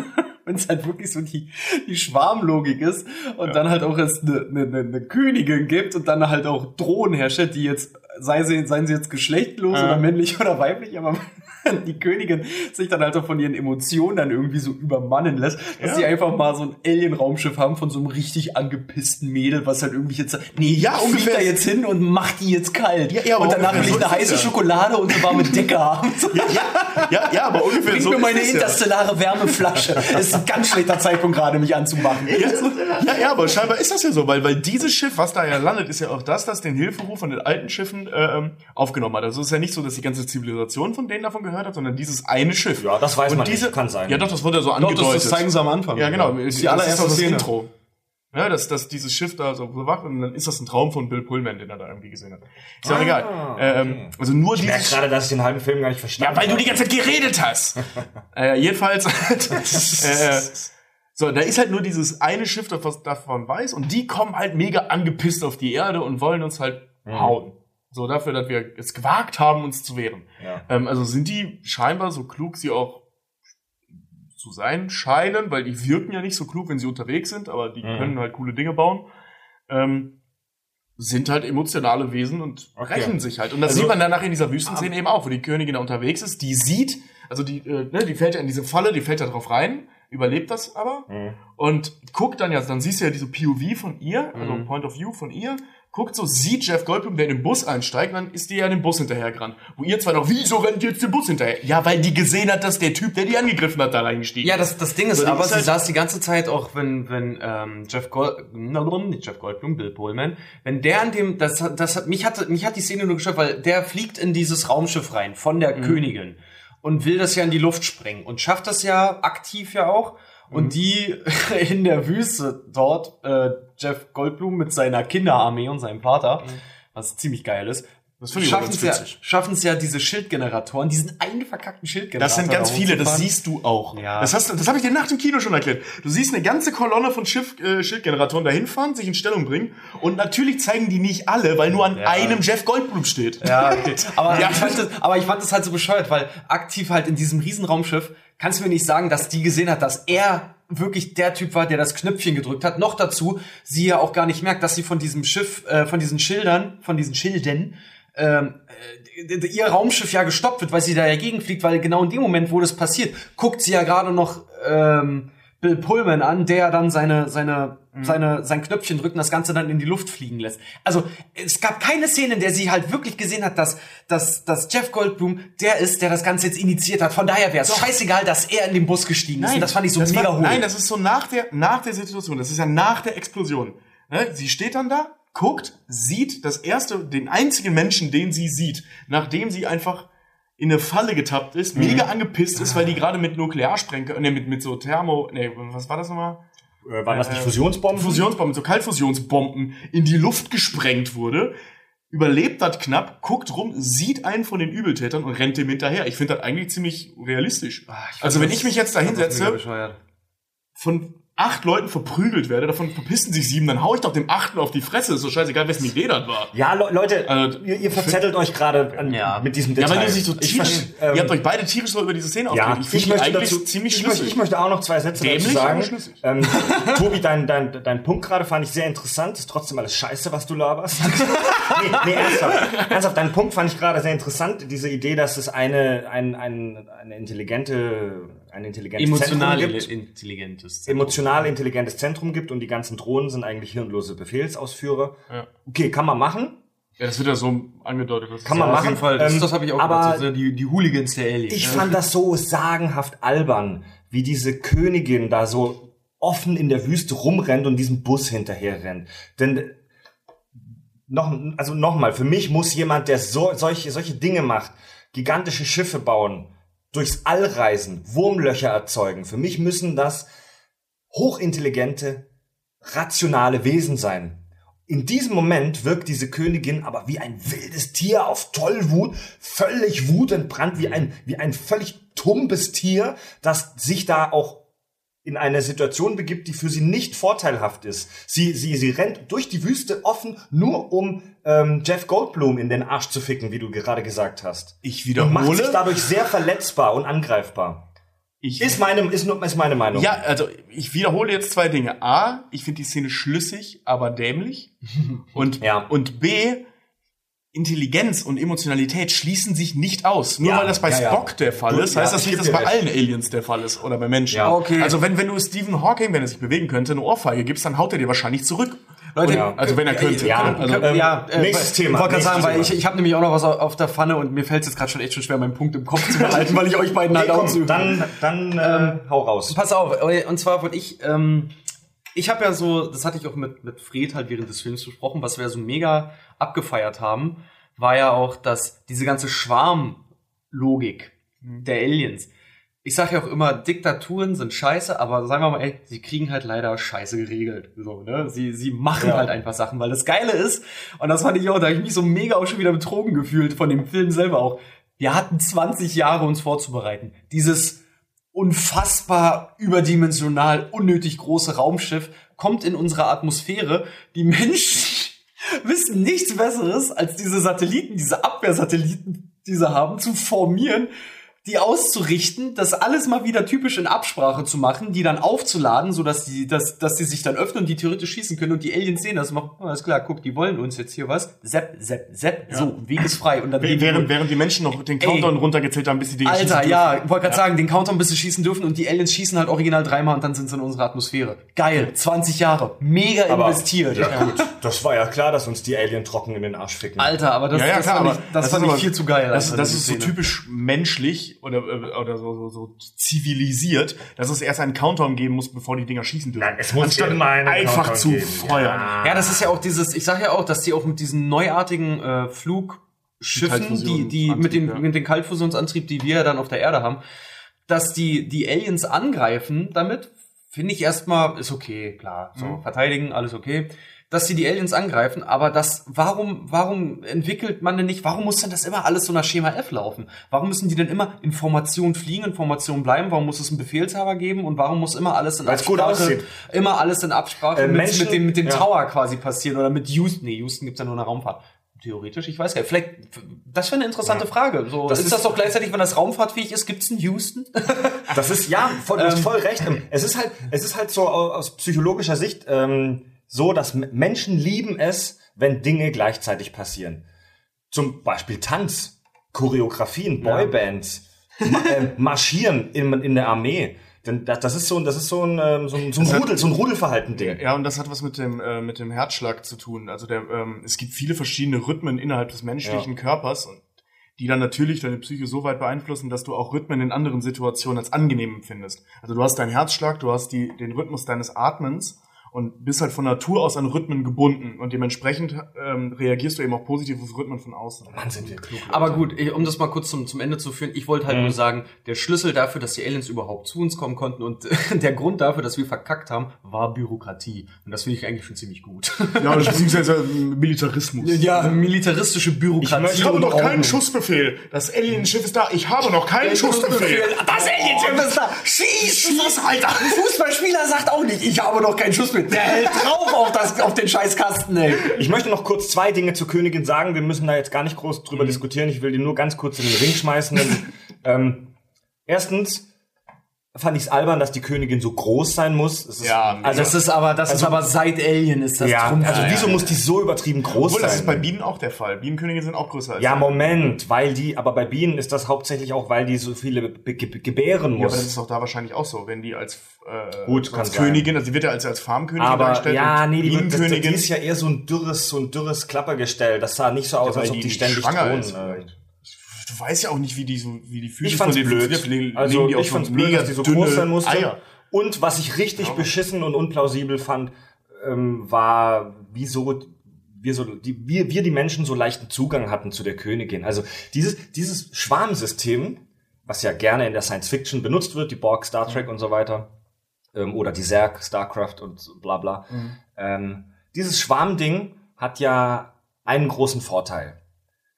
Wenn es halt wirklich so die, die Schwarmlogik ist und dann halt auch es eine, eine, eine, eine Königin gibt und dann halt auch Drohnen herrscht, die jetzt, sei sie, seien sie jetzt geschlechtlos Ja. oder männlich oder weiblich, aber die Königin sich dann halt auch von ihren Emotionen dann irgendwie so übermannen lässt, dass Ja. sie einfach mal so ein Alien-Raumschiff haben von so einem richtig angepissten Mädel, was halt irgendwie jetzt, nee, Ja, fliegt ungefähr. da jetzt hin und macht die jetzt kalt. Ja, ja, und danach will ich eine heiße ja. Schokolade und eine warme Decke haben. ja, ja, aber ungefähr Bring so mir ist meine ja. interstellare Wärmeflasche. Das ist ein ganz schlechter Zeitpunkt gerade, mich anzumachen. Ja, ja, aber scheinbar ist das ja so, weil, weil dieses Schiff, was da ja landet, ist ja auch das, das den Hilferuf von den alten Schiffen äh, ähm, aufgenommen hat. Also es ist ja nicht so, dass die ganze Zivilisation von denen davon gehört hat, sondern dieses eine Schiff. Ja, das weiß Und man diese, nicht. Kann sein. Ja, doch, das wurde ja so Doch, angedeutet. das, das zeigen sie am Anfang. ja, genau. Das ist Das die allererste ist doch das Szene. Intro. Ja, dass, dass dieses Schiff da so bewacht und dann ist das ein Traum von Bill Pullman, den er da irgendwie gesehen hat. Ist ja auch Ah, egal. Ähm, okay. also nur Ich merke gerade, dass ich den halben Film gar nicht verstanden ja, weil du die ganze Zeit geredet hast. äh, jedenfalls. äh, so, da ist halt nur dieses eine Schiff, das davon weiß, und die kommen halt mega angepisst auf die Erde und wollen uns halt Mhm. hauen. So dafür, dass wir es gewagt haben, uns zu wehren. Ja. Ähm, also sind die scheinbar so klug sie auch zu sein scheinen, weil die wirken ja nicht so klug, wenn sie unterwegs sind, aber die Mhm. können halt coole Dinge bauen. Ähm, sind halt emotionale Wesen und Okay. rächen sich halt. Und das Also- sieht man danach in dieser Wüstenszene eben auch, wo die Königin da unterwegs ist, die sieht, also die, äh, ne, die fällt ja in diese Falle, die fällt da drauf rein, überlebt das aber Mhm. und guckt dann ja, dann siehst du ja diese POV von ihr, also Mhm. Point of View von ihr, guckt so, sieht Jeff Goldblum, der in den Bus einsteigt, dann ist die ja in den Bus hinterhergerannt. Wo ihr zwar noch, wieso rennt ihr jetzt den Bus hinterher? Ja, weil die gesehen hat, dass der Typ, der die angegriffen hat, da reingestiegen Ja, das, das Ding ist So, aber, ist sie halt- saß die ganze Zeit auch, wenn, wenn ähm, Jeff Gold, nicht Jeff Goldblum, Bill Pullman, wenn der an dem, das, hat- das hat, mich hat, mich hat die Szene nur gestört, weil der fliegt in dieses Raumschiff rein von der Königin und will das ja in die Luft sprengen und schafft das ja aktiv ja auch. Und die in der Wüste dort äh, Jeff Goldblum mit seiner Kinderarmee und seinem Vater, was ziemlich geil ist, Das finde ich schaffen es ja, witzig. schaffen es ja diese Schildgeneratoren, diesen einen verkackten Schildgenerator. Das sind ganz da viele, das siehst du auch. Ja. Das, hast, das habe ich dir nach dem Kino schon erklärt. Du siehst eine ganze Kolonne von Schiff, äh, Schildgeneratoren dahin fahren, sich in Stellung bringen und natürlich zeigen die nicht alle, weil nur an Ja. einem Jeff Goldblum steht. Ja, okay. Aber, Ja. Ich fand das, aber ich fand das halt so bescheuert, weil aktiv halt in diesem Riesenraumschiff kannst du mir nicht sagen, dass die gesehen hat, dass er wirklich der Typ war, der das Knöpfchen gedrückt hat. Noch dazu, sie ja auch gar nicht merkt, dass sie von diesem Schiff, äh, von diesen Schildern, von diesen Schilden, ähm, äh, ihr Raumschiff ja gestoppt wird, weil sie da dagegen fliegt, weil genau in dem Moment, wo das passiert, guckt sie ja gerade noch ähm, Bill Pullman an, der dann seine, seine, seine, sein Knöpfchen drückt und das Ganze dann in die Luft fliegen lässt. Also, es gab keine Szene, in der sie halt wirklich gesehen hat, dass, dass, dass Jeff Goldblum der ist, der das Ganze jetzt initiiert hat. Von daher wäre es scheißegal, dass er in den Bus gestiegen ist. Und das fand ich so mega war, hohl. Nein, das ist so nach der, nach der Situation. Das ist ja nach der Explosion. Ne? Sie steht dann da, guckt, sieht das erste, den einzigen Menschen, den sie sieht, nachdem sie einfach in eine Falle getappt ist, mega angepisst ist, weil die gerade mit Nuklearsprengke, ne, mit, mit so Thermo, ne, was war das nochmal? Äh, waren das nicht Fusionsbomben? Fusionsbomben, so Kaltfusionsbomben in die Luft gesprengt wurde, überlebt das knapp, guckt rum, sieht einen von den Übeltätern und rennt dem hinterher. Ich finde das eigentlich ziemlich realistisch. Ah, ich fand also wenn ich mich jetzt da hinsetze, von acht Leuten verprügelt werde, davon verpissen sich sieben, dann hau ich doch dem achten auf die Fresse. Ist so scheißegal, wessen Idee das war. Ja, Le Leute, Also, ihr, ihr verzettelt euch gerade Ja. mit diesem Ja, Detail. weil du sich so Ich tierisch, ähm, ihr habt euch beide tierisch so über diese Szene Ja, aufgeregt. ich, find die möchte eigentlich dazu, ziemlich ich, möchte, schlüssig. ich möchte auch noch zwei Sätze Dämlich, dazu sagen. Ähm, Tobi, dein, dein, dein Punkt gerade fand ich sehr interessant. Ist trotzdem alles scheiße, was du laberst. nee, nee, ernsthaft. Ernsthaft, deinen Punkt fand ich gerade sehr interessant. Diese Idee, dass es eine, ein, ein, eine intelligente, ein intelligentes Emotional Zentrum gibt. intelligentes. Emotional intelligentes Zentrum gibt und die ganzen Drohnen sind eigentlich hirnlose Befehlsausführer. Ja. Okay, kann man machen. Ja, das wird ja so angedeutet. dass Kann es- man Auf machen. jeden Fall, das, Ähm, das habe ich auch aber- gemacht, so die, die Hooligans der Aliens. Ich Ja. fand das so sagenhaft albern, wie diese Königin da so offen in der Wüste rumrennt und diesem Bus hinterher rennt. Denn noch, also nochmal, für mich muss jemand, der so, solche, solche Dinge macht, gigantische Schiffe bauen, durchs All reisen, Wurmlöcher erzeugen. Für mich müssen das hochintelligente, rationale Wesen sein. In diesem Moment wirkt diese Königin aber wie ein wildes Tier auf Tollwut, völlig wutentbrannt, wie ein, wie ein völlig tumbes Tier, das sich da auch in eine Situation begibt, die für sie nicht vorteilhaft ist. Sie, sie, sie rennt durch die Wüste offen, nur um ähm, Jeff Goldblum in den Arsch zu ficken, wie du gerade gesagt hast. Ich Und macht sich wiederhole. dadurch sehr verletzbar und angreifbar. Ich, Ist meine, ist, nur- ist meine Meinung. ja, also ich wiederhole jetzt zwei Dinge. A, ich finde die Szene schlüssig, aber dämlich. Und, Ja. und B, Intelligenz und Emotionalität schließen sich nicht aus. Nur Ja, weil das bei ja, ja. Spock der Fall ist, ja, heißt das ich nicht, dass dir bei recht. allen Aliens der Fall ist oder bei Menschen. Ja. Okay. Also wenn, wenn du Stephen Hawking, wenn er sich bewegen könnte, eine Ohrfeige gibst, dann haut er dir wahrscheinlich zurück. Leute, Ja. Also wenn er könnte. Ja, also, ähm, ja, äh, nächstes Thema, Ich wollte gerade sagen, weil ich, ich habe nämlich auch noch was auf der Pfanne und mir fällt es jetzt gerade schon echt schon schwer, meinen Punkt im Kopf zu behalten, weil ich euch beiden halt auch zu. dann, dann äh, hau raus. Pass auf, und zwar wollte ich, ähm, ich habe ja so, das hatte ich auch mit, mit Fred halt während des Films besprochen, was wir so mega abgefeiert haben, war ja auch, dass diese ganze Schwarmlogik der Aliens. Ich sage ja auch immer, Diktaturen sind scheiße, aber sagen wir mal, ey, sie kriegen halt leider scheiße geregelt. So, ne? Sie, sie machen Ja. halt einfach Sachen, weil das Geile ist, und das fand ich auch, da habe ich mich so mega auch schon wieder betrogen gefühlt von dem Film selber auch. Wir hatten 20 Jahre uns vorzubereiten. Dieses unfassbar überdimensional, unnötig große Raumschiff kommt in unsere Atmosphäre. Die Menschen wissen nichts Besseres, als diese Satelliten, diese Abwehrsatelliten, die sie haben, zu formieren, die auszurichten, das alles mal wieder typisch in Absprache zu machen, die dann aufzuladen, so dass die, dass, dass die sich dann öffnen und die theoretisch schießen können und die Aliens sehen das und machen, oh, alles klar, guck, die wollen uns jetzt hier was. Sepp, sepp, sepp, so, Weg ist frei. Und dann gehen die- während, während die Menschen noch den Countdown runtergezählt haben, bis sie Dinge Alter, schießen ja, ich wollte gerade sagen, den Countdown bis sie schießen dürfen und die Aliens schießen halt original dreimal und dann sind sie in unserer Atmosphäre. Geil, 20 Jahre, mega investiert. Ja, gut. Das war ja klar, dass uns die Alien trocken in den Arsch ficken. Alter, aber das, Ja, ja, das klar, fand aber ich, das ist fand ich aber- viel zu geil. Das, Alter, das ist so typisch menschlich oder, äh, oder so, so, so zivilisiert, dass es erst einen Countdown geben muss, bevor die Dinger schießen dürfen. Ja, es muss Anstatt immer einen einfach Countdown zu geben. feuern. Ja, das ist ja auch dieses, ich sag ja auch, dass die auch mit diesen neuartigen äh, Flugschiffen, die, die mit, den, ja. mit dem Kaltfusionsantrieb, die wir ja dann auf der Erde haben, dass die, die Aliens angreifen damit, finde ich erstmal, ist okay, klar. So, Mhm. verteidigen, alles okay. Dass sie die Aliens angreifen, aber das, warum, warum entwickelt man denn nicht, warum muss denn das immer alles so nach Schema F laufen? Warum müssen die denn immer Informationen fliegen, Informationen bleiben? Warum muss es einen Befehlshaber geben? Und warum muss immer alles in Weil's Absprache, immer alles in Absprache Äh, mit, Menschen- mit dem, mit dem ja. Tower quasi passieren oder mit Houston? Nee, Houston gibt's ja nur eine Raumfahrt. Theoretisch, ich weiß gar nicht. Vielleicht, das wäre eine interessante Frage. So, Das ist, ist- das doch gleichzeitig, wenn das raumfahrtfähig ist, gibt's einen Houston? Das ist ja, voll, Ähm. voll recht. Es ist halt, es ist halt so au- aus psychologischer Sicht ähm, so, dass Menschen lieben es, wenn Dinge gleichzeitig passieren. Zum Beispiel Tanz, Choreografien, Boybands, ma äh, Marschieren in, in der Armee. Denn das, das ist so, ein- das ist so ein, ähm, so ein, so ein Das hat- Rudel, so ein Rudelverhalten-Ding. Ja, und das hat was mit dem, äh, mit dem Herzschlag zu tun. Also der, ähm, es gibt viele verschiedene Rhythmen innerhalb des menschlichen Körpers und die dann natürlich deine Psyche so weit beeinflussen, dass du auch Rhythmen in anderen Situationen als angenehm empfindest. Also du hast deinen Herzschlag, du hast die, den Rhythmus deines Atmens und bist halt von Natur aus an Rhythmen gebunden und dementsprechend ähm, reagierst du eben auch positiv auf Rhythmen von außen. Mann, sind wir klug. Leute. Aber gut, ich- um das mal kurz zum, zum Ende zu führen, ich wollte halt Mhm. nur sagen, der Schlüssel dafür, dass die Aliens überhaupt zu uns kommen konnten und der Grund dafür, dass wir verkackt haben, war Bürokratie. Und das finde ich eigentlich schon ziemlich gut. Ja, beziehungsweise ähm, Militarismus. ja, militaristische Bürokratie. Ich habe und noch keinen. Schussbefehl. Das Alienschiff ist da. Ich habe noch keinen Schussbefehl. Das Alienschiff ist da! Schieß! Schieß, Alter! Fußballspieler sagt auch nicht, ich habe noch keinen Schuss Der hält drauf auf, das, auf den Scheißkasten, ey. Ich möchte noch kurz zwei Dinge zur Königin sagen. Wir müssen da jetzt gar nicht groß drüber diskutieren. Ich will die nur ganz kurz in den Ring schmeißen. Denn, ähm, erstens fand ich es albern, dass die Königin so groß sein muss. Es ist, Ja, also, Das ist aber, das ist Also- aber seit Alien ist das ja, Trumpf. also ja, wieso ja, muss die so übertrieben groß Obwohl, das sein? ist bei Bienen auch der Fall. Bienenkönige sind auch größer als ja, die. Moment, weil die, aber bei Bienen ist das hauptsächlich auch, weil die so viele ge gebären Ja, aber das muss. ist auch da wahrscheinlich auch so, wenn die als, äh, Gut, kann als sein. Königin, also die wird ja als, als Farmkönigin Aber, dargestellt. ja, nee, die, wird- das, die Bienenkönigin, ist ja eher so ein dürres, so ein dürres Klappergestell. Das sah nicht so aus, weil als ob die, ständig schwanger drohen. ist. äh. vielleicht. Du weißt ja auch nicht, wie die so, wie die Füße Ich fand's von den blöd. Legen Also die auf ich fand's blöd, mega dass die so groß sein musste. Eier. Und was ich richtig beschissen und unplausibel fand, ähm, war, wieso wir so, die, wir, wir die Menschen so leichten Zugang hatten zu der Königin. Also dieses, dieses Schwarmsystem, was ja gerne in der Science Fiction benutzt wird, die Borg, Star Trek und so weiter, ähm, oder die Zerg, Starcraft und bla bla. Ähm, dieses Schwarmding hat ja einen großen Vorteil.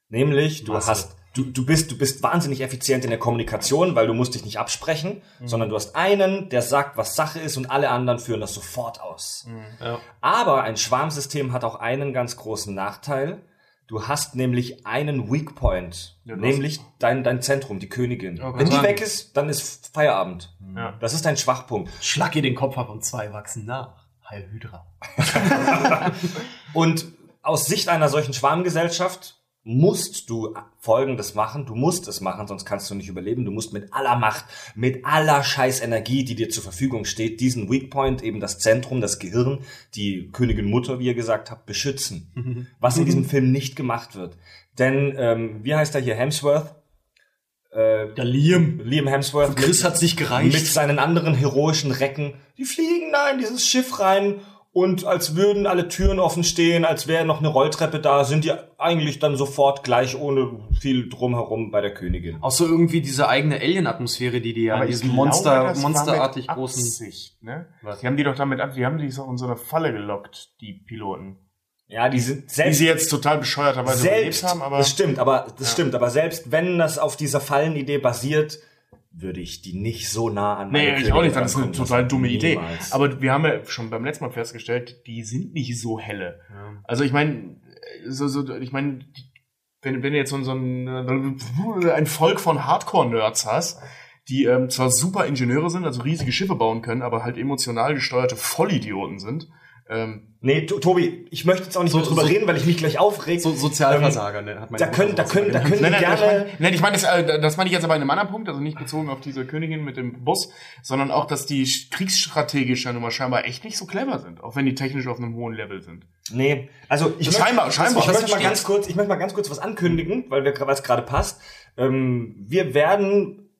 Nämlich, du Masse. hast, du, du bist, du bist wahnsinnig effizient in der Kommunikation, weil du musst dich nicht absprechen, sondern du hast einen, der sagt, was Sache ist und alle anderen führen das sofort aus. Ja. Aber ein Schwarmsystem hat auch einen ganz großen Nachteil. Du hast nämlich einen Weak Point, Ja, nämlich dein, dein Zentrum, die Königin. Ja, kann Wenn die weg ist, dann ist Feierabend. Ja. Das ist dein Schwachpunkt. Schlag ihr den Kopf ab und zwei wachsen nach. Heil Hydra. Und aus Sicht einer solchen Schwarmgesellschaft musst du Folgendes machen. Du musst es machen, sonst kannst du nicht überleben. Du musst mit aller Macht, mit aller Scheißenergie, die dir zur Verfügung steht, diesen Weak Point, eben das Zentrum, das Gehirn, die Königin Mutter, wie ihr gesagt habt, beschützen. Was in diesem Film nicht gemacht wird. Denn, ähm, wie heißt er hier, Hemsworth? Äh, Der Liam. Liam Hemsworth. Chris hat's nicht gereicht. Mit seinen anderen heroischen Recken. Die fliegen da in dieses Schiff rein und als würden alle Türen offen stehen, als wäre noch eine Rolltreppe da, sind die eigentlich dann sofort gleich ohne viel drumherum bei der Königin. Auch so irgendwie diese eigene Alien-Atmosphäre, die die ja in diesem Monster, das war monsterartig großen. Absicht, ne? Was? Die haben die doch damit ab, die haben die so in so eine Falle gelockt, die Piloten. Ja, die sind Die selbst sie jetzt total bescheuerterweise selbst, überlebt haben, aber das stimmt, aber das stimmt, aber selbst wenn das auf dieser Fallenidee basiert, würde ich die nicht so nah an meine Nee, ich auch nicht, das ist eine total dumme Idee. Niemals. Aber wir haben ja schon beim letzten Mal festgestellt, die sind nicht so helle. Ja. Also ich meine, so, so, ich meine, wenn, wenn du jetzt so, so ein, ein Volk von Hardcore-Nerds hast, die ähm, zwar super Ingenieure sind, also riesige Schiffe bauen können, aber halt emotional gesteuerte Vollidioten sind. Ähm, Nee, To- Tobi, ich möchte jetzt auch nicht So- mehr drüber so- reden, weil ich mich gleich aufreg. So Sozialversager, ne? Hat meine da können, da können, da können Nein, nein, gerne. ich meine, nein, ich meine, das, äh, das meine ich jetzt aber in einem anderen Punkt, also nicht bezogen auf diese Königin mit dem Bus, sondern auch, dass die kriegsstrategisch ja nun mal scheinbar echt nicht so clever sind, auch wenn die technisch auf einem hohen Level sind. Nee, also ich Scheinbar, möchte, scheinbar, ich das möchte mal ganz kurz, ich möchte mal ganz kurz was ankündigen, weil wir es gerade passt. Ähm, wir werden,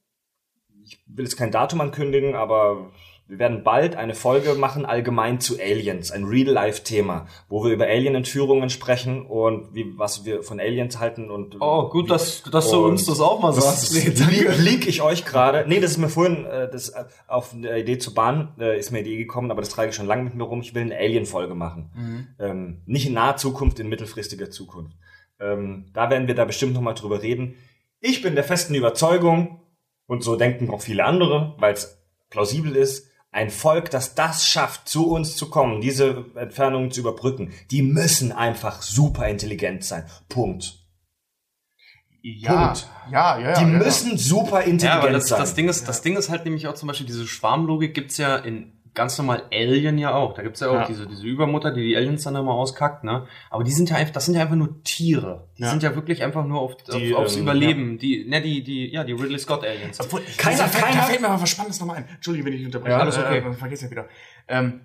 ich will jetzt kein Datum ankündigen, aber wir werden bald eine Folge machen allgemein zu Aliens, ein Real-Life-Thema, wo wir über Alien-Entführungen sprechen und wie, was wir von Aliens halten und Oh, gut, dass, dass du uns das auch mal sagst. Nee, link, link ich euch gerade. Nee, das ist mir vorhin äh, das, äh, auf eine Idee zu bahnen, äh, ist mir die Idee gekommen, aber das trage ich schon lange mit mir rum. Ich will eine Alien-Folge machen. Ähm, nicht in naher Zukunft, in mittelfristiger Zukunft. Ähm, da werden wir da bestimmt nochmal drüber reden. Ich bin der festen Überzeugung, und so denken auch viele andere, weil es plausibel ist, ein Volk, das das schafft, zu uns zu kommen, diese Entfernungen zu überbrücken, die müssen einfach super intelligent sein. Punkt. Ja, Punkt. ja, ja. ja. Die ja, müssen super intelligent Ja, aber das, sein. das Ding ist, das Ding ist halt nämlich auch zum Beispiel diese Schwarmlogik gibt's ja in ganz normal Alien ja auch. Da gibt's ja auch Ja. diese, diese Übermutter, die die Aliens dann immer auskackt, ne? Aber die sind ja einfach, das sind ja einfach nur Tiere. Die Ja. sind ja wirklich einfach nur auf, Die, auf aufs ähm, Überleben. Die, ne, die, die, ja, die Ridley Scott Aliens. Obwohl, Keiner- keiner- da fällt mir aber was Spannendes nochmal ein. Entschuldige, wenn ich unterbreche. Ja, alles okay. Äh, vergiss ja wieder. Ähm,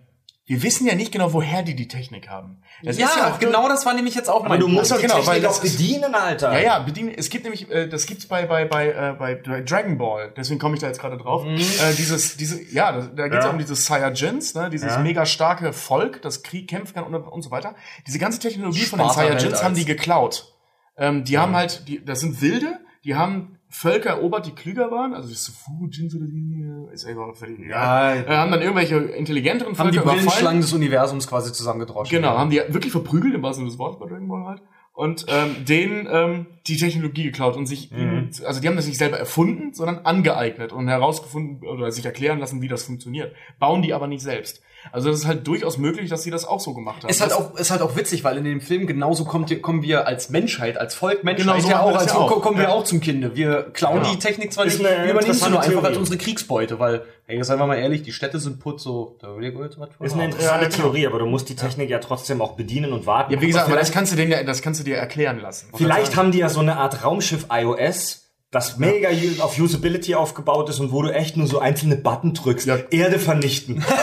wir wissen ja nicht genau, woher die die Technik haben. Das ja, ist ja auch genau das war nämlich jetzt auch aber mein du musst doch genau, genau, weil Technik das auch bedienen, Alter. Ja, ja, bedienen. Es gibt nämlich, äh, das gibt's bei bei bei äh, bei Dragon Ball. Deswegen komme ich da jetzt gerade drauf. Mhm. Äh, dieses, diese, ja, da, da geht's Ja. ja um dieses Saiyajins, ne, dieses Ja. mega starke Volk, das Krieg kämpfen kann und, und so weiter. Diese ganze Technologie von den Sparta Saiyajins haben die geklaut. Ähm, die haben halt, die, das sind Wilde, die haben Völker erobert, die klüger waren, also das Fujins oder die, ist egal, völlig egal. Ja, Äh, haben dann irgendwelche intelligenteren haben die Völker. Brillenschlangen des Universums quasi zusammengedroschen. Genau, haben die wirklich verprügelt, im wahrsten Sinne des Wortes bei Dragon Ball halt. Und ähm, denen ähm, die Technologie geklaut und sich, Mhm. also die haben das nicht selber erfunden, sondern angeeignet und herausgefunden oder sich erklären lassen, wie das funktioniert. Bauen die aber nicht selbst. Also das ist halt durchaus möglich, dass sie das auch so gemacht haben. Ist halt auch, ist halt auch witzig, weil in dem Film genauso kommt, kommen wir als Menschheit, als Volk Menschheit Genau, so ja auch, als ja auch. kommen wir Ja. auch zum Kinde. Wir klauen Genau. die Technik zwar nicht, wir übernehmen sie nur einfach als Theorie. unsere Kriegsbeute, weil, hey, seien wir mal ehrlich, die Städte sind putz, so, da will ich jetzt was Ist eine interessante Ja, genau. Theorie, aber du musst die Technik ja trotzdem auch bedienen und warten. ja, wie gesagt, aber vielleicht, das kannst du denen ja, das kannst du dir erklären lassen. vielleicht haben die ja so eine Art Raumschiff iOS, das mega u- auf Usability aufgebaut ist und wo du echt nur so einzelne Button drückst. Ja. Erde vernichten.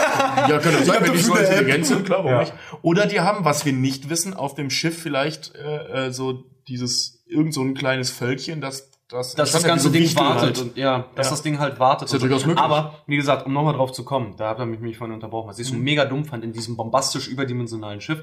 Ja, kann das sein, wenn die so intelligent sind, klar, warum Ja. nicht? Oder die haben, was wir nicht wissen, auf dem Schiff vielleicht äh, äh, so dieses, irgend so ein kleines Völkchen, das das, dass das ja ganze so Ding Wichtel wartet halt. und ja, dass Ja. das Ding halt wartet. Ist ja durchaus möglich. Aber wie gesagt, um nochmal drauf zu kommen, da habt ihr mich, mich vorhin unterbrochen, was ich so mega dumm fand in diesem bombastisch überdimensionalen Schiff,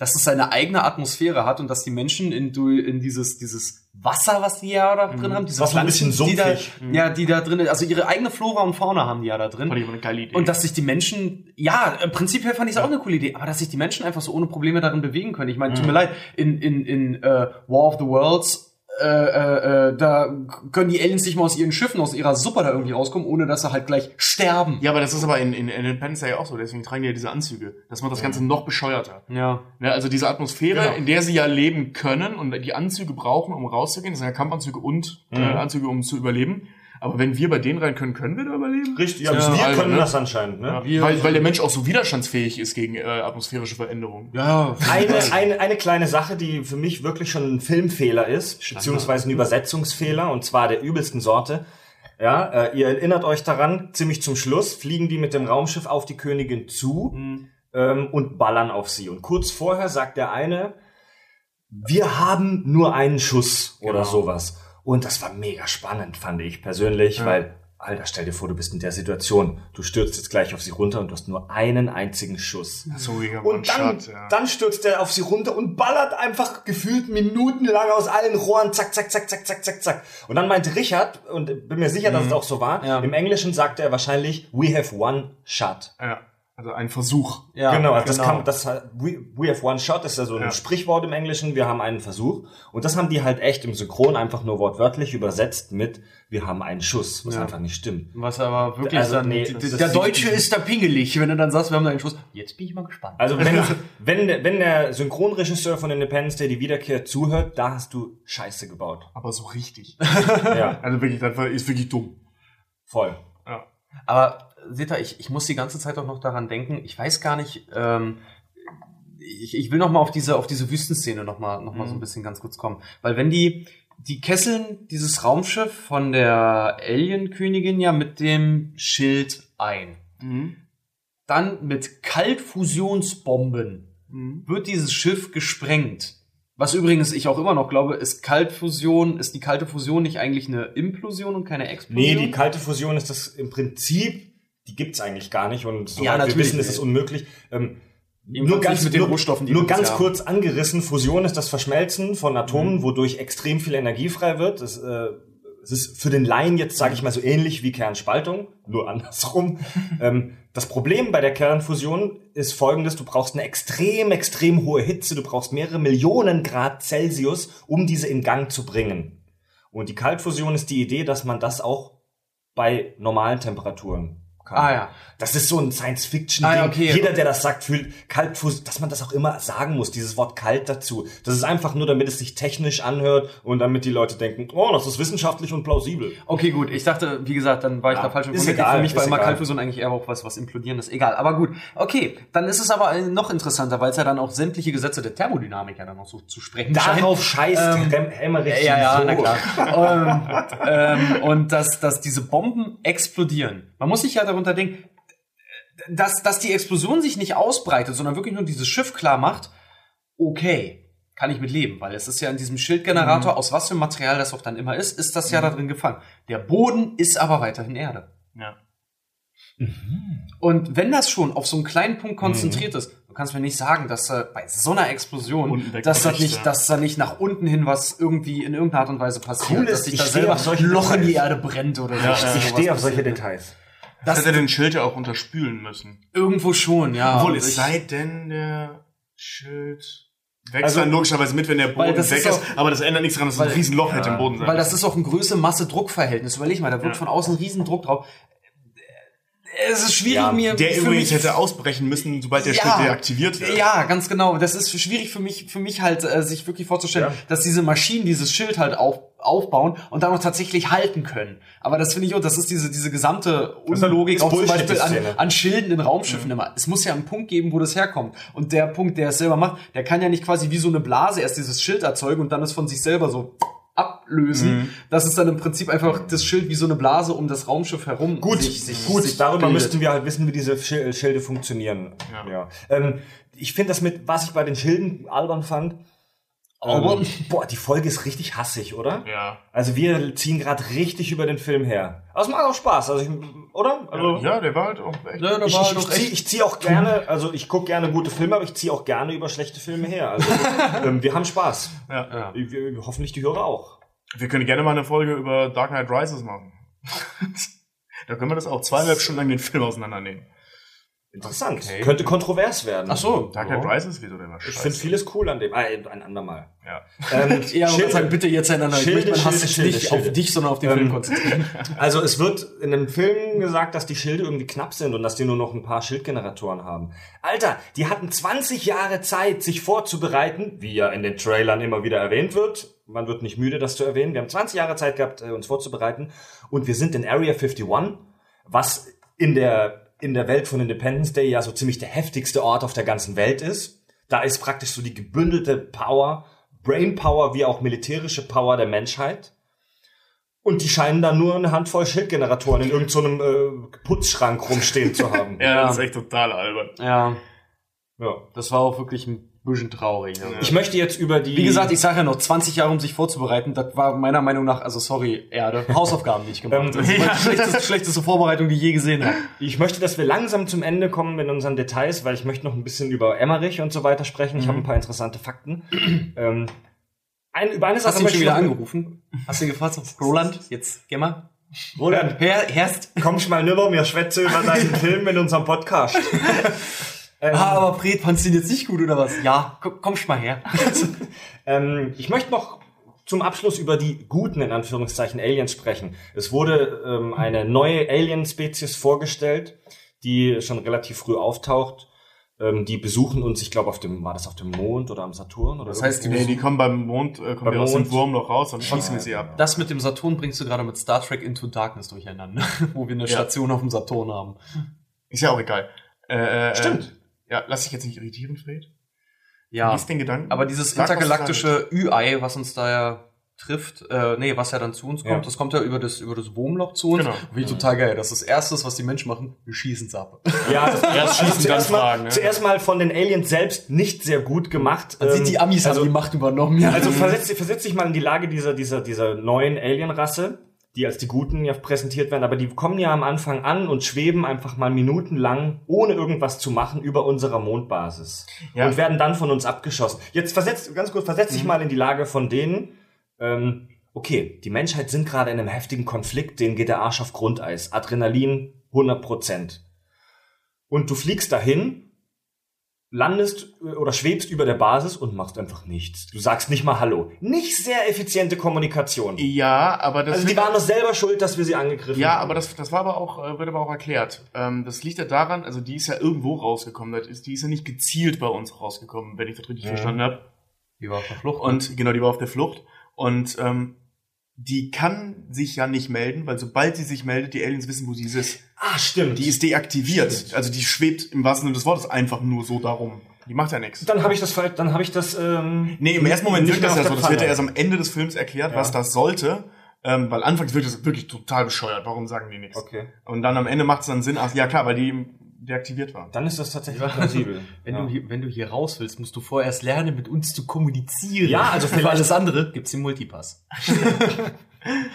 dass es seine eigene Atmosphäre hat und dass die Menschen in, in dieses, dieses Wasser, was die ja da drin haben, diese Was so ein bisschen die da, sumpfig. ja, die da drin, also ihre eigene Flora und Fauna haben die ja da drin. Fand ich eine geile Idee. Und dass sich die Menschen, ja, äh, prinzipiell fand ich es auch eine coole Idee, aber dass sich die Menschen einfach so ohne Probleme darin bewegen können. Ich meine, Mhm. tut mir leid, in, in, in äh, War of the Worlds, äh, äh, äh, da können die Aliens nicht mal aus ihren Schiffen, aus ihrer Suppe da irgendwie rauskommen, ohne dass sie halt gleich sterben. ja, aber das ist aber in, in, in Independence Day auch so, deswegen tragen die ja diese Anzüge. Das macht das Ganze noch bescheuerter. Ja. Ne, also diese Atmosphäre, Genau. in der sie ja leben können und die Anzüge brauchen, um rauszugehen, das sind ja Kampfanzüge und äh, Mhm. Anzüge, um zu überleben. Aber wenn wir bei denen rein können, können wir da überleben? Richtig, ja, Ja, wir Alter, können ne? das anscheinend, ne? Ja, Wir- weil, weil der Mensch auch so widerstandsfähig ist gegen äh, atmosphärische Veränderungen. Ja. Eine, eine, eine kleine Sache, die für mich wirklich schon ein Filmfehler ist, beziehungsweise ein Übersetzungsfehler, und zwar der übelsten Sorte. Ja, äh, ihr erinnert euch daran, ziemlich zum Schluss fliegen die mit dem Raumschiff auf die Königin zu ähm, und ballern auf sie. Und kurz vorher sagt der eine, wir haben nur einen Schuss oder Genau. sowas. Und das war mega spannend, fand ich persönlich, weil, Alter, stell dir vor, du bist in der Situation. Du stürzt jetzt gleich auf sie runter und du hast nur einen einzigen Schuss. So, Und dann, dann stürzt er auf sie runter und ballert einfach gefühlt minutenlang aus allen Rohren, zack, zack, zack, zack, zack, zack, zack. Und dann meinte Richard, und bin mir sicher, dass es auch so war, Ja. im Englischen sagte er wahrscheinlich, we have one shot. Ja, also ein Versuch. Ja, genau, also das kann, das, we, we have one shot ist ja so ein Ja. Sprichwort im Englischen, wir haben einen Versuch. Und das haben die halt echt im Synchron einfach nur wortwörtlich übersetzt mit, wir haben einen Schuss, was Ja. einfach nicht stimmt. Was aber wirklich Also, dann, nee, die- das- der Deutsche ist da pingelig, wenn du dann sagst, wir haben da einen Schuss. Jetzt bin ich mal gespannt. Also wenn, wenn, der- wenn der Synchronregisseur von Independence Day die Wiederkehr zuhört, da hast du Scheiße gebaut. Aber so richtig. Ja, Also wirklich, das war- ist wirklich dumm. voll. Ja. Aber seht ihr, ich, ich muss die ganze Zeit auch noch daran denken, ich weiß gar nicht, ähm, ich, ich will noch mal auf diese, auf diese Wüstenszene noch mal, noch mal so ein bisschen ganz kurz kommen. Weil wenn die, die kesseln dieses Raumschiff von der Alien-Königin ja mit dem Schild ein. Mhm. Dann mit Kaltfusionsbomben Mhm. wird dieses Schiff gesprengt. Was übrigens ich auch immer noch glaube, ist Kaltfusion, ist die kalte Fusion nicht eigentlich eine Implosion und keine Nee, Explosion? die kalte Fusion ist das im Prinzip die gibt's eigentlich gar nicht und soweit Ja, wir wissen, ist es unmöglich. Ähm, nur ganz, mit den nur, Rohstoffen, nur ganz haben. kurz angerissen, Fusion ist das Verschmelzen von Atomen, Mhm. wodurch extrem viel Energie frei wird. Das, äh, es ist für den Laien jetzt, sage ich mal, so ähnlich wie Kernspaltung, nur andersrum. ähm, das Problem bei der Kernfusion ist folgendes, du brauchst eine extrem, extrem hohe Hitze, du brauchst mehrere Millionen Grad Celsius, um diese in Gang zu bringen. Und die Kaltfusion ist die Idee, dass man das auch bei normalen Temperaturen kann. Ah, ja. Das ist so ein Science-Fiction-Ding. Ah, ja, okay. Jeder, der das sagt, fühlt Kaltfusion, dass man das auch immer sagen muss, dieses Wort kalt dazu. Das ist einfach nur, damit es sich technisch anhört und damit die Leute denken, oh, das ist wissenschaftlich und plausibel. Okay, gut. Ich dachte, wie gesagt, dann war ich Ja, da falsch ist informiert. egal, Für mich war ist immer egal. Kaltfusion eigentlich eher auch was, was implodierendes. Egal, aber gut. Okay, dann ist es aber äh, noch interessanter, weil es ja dann auch sämtliche Gesetze der Thermodynamik ja dann noch so zu sprechen Darauf scheißt Ähm, Rem Emmerich Ja, ja, so. na klar. ähm, ähm, und dass, dass diese Bomben explodieren. Man muss sich ja darunter denken, dass, dass die Explosion sich nicht ausbreitet, sondern wirklich nur dieses Schiff klar macht, okay, kann ich mit leben, weil es ist ja in diesem Schildgenerator, aus was für Material das auch dann immer ist, ist das ja da drin gefangen. Der Boden ist aber weiterhin Erde. Ja. Und wenn das schon auf so einen kleinen Punkt konzentriert ist, du kannst mir nicht sagen, dass äh, bei so einer Explosion, dass da nicht, ja. dass da nicht nach unten hin was irgendwie in irgendeiner Art und Weise passiert, Cool ist, dass sich ich da stehe selber auf solche ein Loch in die. Erde brennt oder so. Ja, ja. Ich sowas stehe auf solche passiert. Details. Das hätte den Schild ja auch unterspülen müssen. irgendwo schon, ja. Obwohl, Und es sei denn, der Schild wächst Also- dann logischerweise mit, wenn der Boden weg ist auch- aber das ändert nichts daran, dass es weil- ein Riesenloch ja, hätte im Boden sein Weil das ist auch ein Größe-Masse-Druck-Verhältnis. Überleg mal, da wird Ja. von außen ein Riesendruck drauf. Es ist schwierig, Ja, mir Der für übrigens mich hätte ausbrechen müssen, sobald der Ja. Schild deaktiviert wird. Ja, ganz genau. Das ist schwierig für mich, für mich halt, äh, sich wirklich vorzustellen, Ja. dass diese Maschinen dieses Schild halt auf, aufbauen und dann auch tatsächlich halten können. Aber das finde ich auch, das ist diese, diese gesamte Unlogik ist auch zum Beispiel an, an Schilden in Raumschiffen immer. Es muss ja einen Punkt geben, wo das herkommt. Und der Punkt, der es selber macht, der kann ja nicht quasi wie so eine Blase erst dieses Schild erzeugen und dann es von sich selber so ablösen. Das ist dann im Prinzip einfach das Schild wie so eine Blase um das Raumschiff herum. Gut, sich- sich- gut, sich darüber bildet. müssten wir halt wissen, wie diese Schil- Schilde funktionieren. Ja. Ja. Ähm, ich finde das mit, was ich bei den Schilden albern fand, Albern? ähm, boah, die Folge ist richtig hassig, oder? Ja. Also wir ziehen gerade richtig über den Film her. Aber es macht auch Spaß, also ich, oder? Also, Ja, der war halt auch echt. Ja, Ich, war ich, halt ich ich zieh auch gerne, also ich gucke gerne gute Filme, aber ich ziehe auch gerne über schlechte Filme her. Also ähm, wir haben Spaß. Ja. Ja. Wir, hoffentlich die Hörer auch. Wir können gerne mal eine Folge über Dark Knight Rises machen. da können wir das auch zweieinhalb Stunden lang den Film auseinandernehmen. Interessant. Okay. Könnte kontrovers werden. Ach so. Dark Knight Rises, wieso denn was? Ich finde vieles cool an dem. Ah, ein andermal. Ja. Ähm, Ja, aber Schilde. sagen, bitte jetzt einander. Ich Schilde, möchte meinen Hass Schilde, jetzt Schilde, nicht Schilde. auf dich, sondern auf den Ähm, Film konzentrieren. Also es wird in dem Film gesagt, dass die Schilde irgendwie knapp sind und dass die nur noch ein paar Schildgeneratoren haben. Alter, die hatten 20 Jahre Zeit, sich vorzubereiten, wie ja in den Trailern immer wieder erwähnt wird. Man wird nicht müde, das zu erwähnen. Wir haben 20 Jahre Zeit gehabt, äh, uns vorzubereiten. Und wir sind in Area 51, was in der, in der Welt von Independence Day ja so ziemlich der heftigste Ort auf der ganzen Welt ist. Da ist praktisch so die gebündelte Power, Brain Power wie auch militärische Power der Menschheit. Und die scheinen da nur eine Handvoll Schildgeneratoren in irgendeinem äh, Putzschrank rumstehen zu haben. Ja, das ist echt total albern. Ja, ja. das war auch wirklich ein bisschen traurig. Ja. Ich möchte jetzt über die. Wie gesagt, ich sage ja noch, 20 Jahre, um sich vorzubereiten, das war meiner Meinung nach, also sorry, Erde, Hausaufgaben nicht gemacht. Ähm, Das ist ja. die schlechteste, schlechteste Vorbereitung, die ich je gesehen habe. Ich möchte, dass wir langsam zum Ende kommen in unseren Details, weil ich möchte noch ein bisschen über Emmerich und so weiter sprechen. Ich habe Mhm. ein paar interessante Fakten. ähm, ein, über eine Hast Sache du ihn schon ich wieder angerufen? Hast du ihn gefragt, Roland, jetzt geh mal. Roland, Her, herst. kommst mal rüber, wir schwätze über deinen Film in unserem Podcast. Ähm, Ah, aber Fred, fandst du ihn jetzt nicht gut oder was? Ja, komm, kommst mal her. Ähm, ich möchte noch zum Abschluss über die guten, in Anführungszeichen, Aliens sprechen. Es wurde ähm, eine neue Alien-Spezies vorgestellt, die schon relativ früh auftaucht. Ähm, die besuchen uns, ich glaube, auf dem, war das auf dem Mond oder am Saturn? Oder Das heißt, die? Nee, die kommen beim Mond, äh, kommen Beim die aus dem Mond. Wurmloch raus, dann schießen wir sie ab. Das mit dem Saturn bringst du gerade mit Star Trek Into Darkness durcheinander, wo wir eine Ja. Station auf dem Saturn haben. Ist ja auch egal. Äh, äh, Stimmt. Ja, lass dich jetzt nicht irritieren, Fred. Ja, Lies den Gedanken. aber dieses Sag, intergalaktische Ü-Ei, was uns da ja trifft, äh, nee, was ja dann zu uns kommt, Ja. das kommt ja über das, über das Wurmloch zu uns. Genau. Finde ich total geil. Das ist das Erste, was die Menschen machen, wir schießen's ab. Ja, das Erst schießen, dann zuerst, mal, fragen, ne? zuerst mal von den Aliens selbst nicht sehr gut gemacht. Dann sind Ähm, die Amis also, haben die Macht übernommen, ja. Also versetz, versetz dich mal in die Lage dieser, dieser, dieser neuen Alien-Rasse. Die als die Guten ja präsentiert werden, aber die kommen ja am Anfang an und schweben einfach mal minutenlang, ohne irgendwas zu machen, über unserer Mondbasis. Ja. Und werden dann von uns abgeschossen. Jetzt versetzt, ganz kurz, versetz dich mal in die Lage von denen, ähm, okay, die Menschheit sind gerade in einem heftigen Konflikt, denen geht der Arsch auf Grundeis. Adrenalin 100 Prozent. Und du fliegst dahin, landest äh, oder schwebst über der Basis und machst einfach nichts. Du sagst nicht mal Hallo. Nicht sehr effiziente Kommunikation. Ja, aber das Also die waren doch selber schuld, dass wir sie angegriffen Ja, haben. aber das, das war aber auch, äh, wird aber auch erklärt. Ähm, das liegt ja daran, also die ist ja irgendwo rausgekommen. Ist, die ist ja nicht gezielt bei uns rausgekommen, wenn ich das richtig Ja. verstanden habe. Die war auf der Flucht. Und genau, die war auf der Flucht. Und ähm, die kann sich ja nicht melden, weil sobald sie sich meldet, die Aliens wissen, wo sie ist. Ah, stimmt. Die ist deaktiviert. Stimmt. Also die schwebt im wahrsten Sinne des Wortes einfach nur so darum. Die macht ja nichts. dann habe ich das falsch, dann habe ich das ähm, Nee, im ersten Moment wirkt das ja so. Das wird ja erst am Ende des Films erklärt, Ja. was das sollte. Ähm, weil anfangs wirkt das wirklich total bescheuert. Warum sagen die nichts? Okay. Und dann am Ende macht es dann Sinn, ach ja klar, weil die deaktiviert war. Dann ist das tatsächlich plausibel. wenn, ja. du hier, wenn du hier raus willst, musst du vorerst lernen, mit uns zu kommunizieren. Ja, also für alles andere gibt's den Multipass.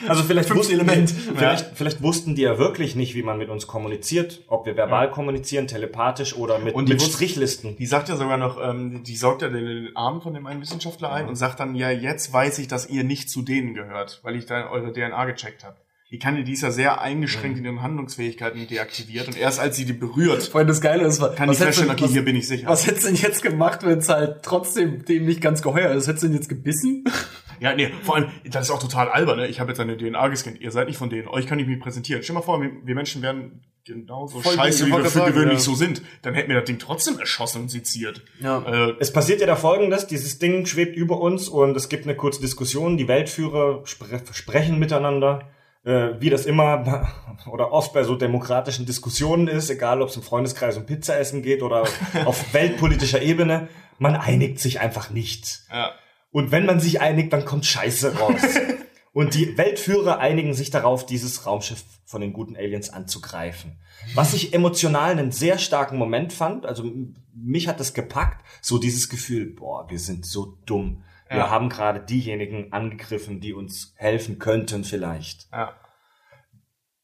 Also vielleicht wussten, Element. Vielleicht, vielleicht wussten die ja wirklich nicht, wie man mit uns kommuniziert, ob wir verbal kommunizieren, telepathisch oder mit, Und die mit Strichlisten. Die sagt ja sogar noch, ähm, die saugt ja den, den Arm von dem einen Wissenschaftler ein und sagt dann, ja, jetzt weiß ich, dass ihr nicht zu denen gehört, weil ich da eure DNA gecheckt habe. Die kann, die ist ja sehr eingeschränkt in ihren Handlungsfähigkeiten deaktiviert und erst als sie die berührt, Vorhin das Geile ist, was, kann die was, feststellen, okay, hier bin ich sicher. was hättest du denn jetzt gemacht, wenn es halt trotzdem dem nicht ganz geheuer ist? Hättest du ihn jetzt gebissen? Ja, nee, vor allem, das ist auch total albern, ne? Ich habe jetzt eine DNA gescannt, ihr seid nicht von denen, euch kann ich mich präsentieren. Stell mal vor, wir, wir Menschen wären genauso Voll scheiße, wie wir für sagen, gewöhnlich ja. so sind. Dann hätten wir das Ding trotzdem erschossen und seziert. Ja. Äh, Es passiert ja da folgendes, dieses Ding schwebt über uns und es gibt eine kurze Diskussion, die Weltführer spre sprechen miteinander, wie das immer oder oft bei so demokratischen Diskussionen ist, egal ob es im Freundeskreis um Pizza essen geht oder auf weltpolitischer Ebene, man einigt sich einfach nicht. ja. Und wenn man sich einigt, dann kommt Scheiße raus. Und die Weltführer einigen sich darauf, dieses Raumschiff von den guten Aliens anzugreifen. Was ich emotional einen sehr starken Moment fand, also mich hat das gepackt, so dieses Gefühl, boah, wir sind so dumm. Wir Ja. haben gerade diejenigen angegriffen, die uns helfen könnten vielleicht. Ja.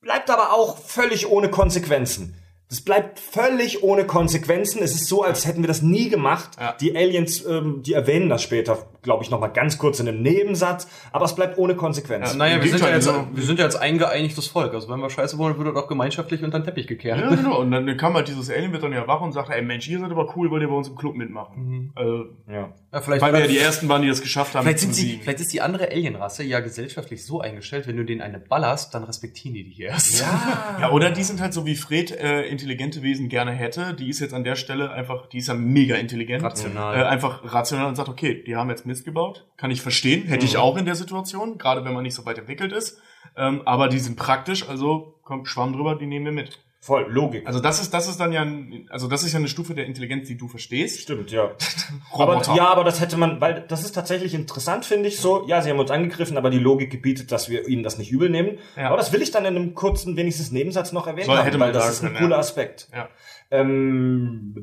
Bleibt aber auch völlig ohne Konsequenzen. Das bleibt völlig ohne Konsequenzen. Es ist so, als hätten wir das nie gemacht. Ja. Die Aliens, ähm, die erwähnen das später, glaube ich, noch mal ganz kurz in einem Nebensatz. Aber es bleibt ohne Konsequenzen. Naja, Im wir sind, ja jetzt, genau. wir sind ja jetzt ein geeinigtes Volk. Also wenn wir scheiße wollen, wird das auch gemeinschaftlich unter den Teppich gekehrt. Ja, genau. Und dann kam halt dieses Alien, wird dann ja wach und sagt, ey Mensch, ihr seid aber cool, wollt ihr bei uns im Club mitmachen? Also, Ja. Ja, vielleicht, weil wir ja die Ersten waren, die das geschafft haben. vielleicht, sind sie, vielleicht ist die andere Alienrasse ja gesellschaftlich so eingestellt, wenn du denen eine ballerst, dann respektieren die dich erst. Ja, oder die sind halt so wie Fred äh, intelligente Wesen gerne hätte. Die ist jetzt an der Stelle einfach, die ist ja mega intelligent. Rational. Äh, einfach rational und sagt, okay, die haben jetzt Mist gebaut. Kann ich verstehen. Hätte ich auch in der Situation, gerade wenn man nicht so weit entwickelt ist. Ähm, aber die sind praktisch, also kommt Schwamm drüber, die nehmen wir mit. Voll, Logik. Also das ist, das ist dann ja, ein, also das ist ja eine Stufe der Intelligenz, die du verstehst. Stimmt, ja. Aber, ja, aber das hätte man, weil das ist tatsächlich interessant, finde ich so. Ja, sie haben uns angegriffen, aber die Logik gebietet, dass wir ihnen das nicht übel nehmen. Ja. Aber das will ich dann in einem kurzen, wenigstens Nebensatz noch erwähnen Soll- haben, weil das ist ein können, cooler ja. Aspekt. Ja. Ähm,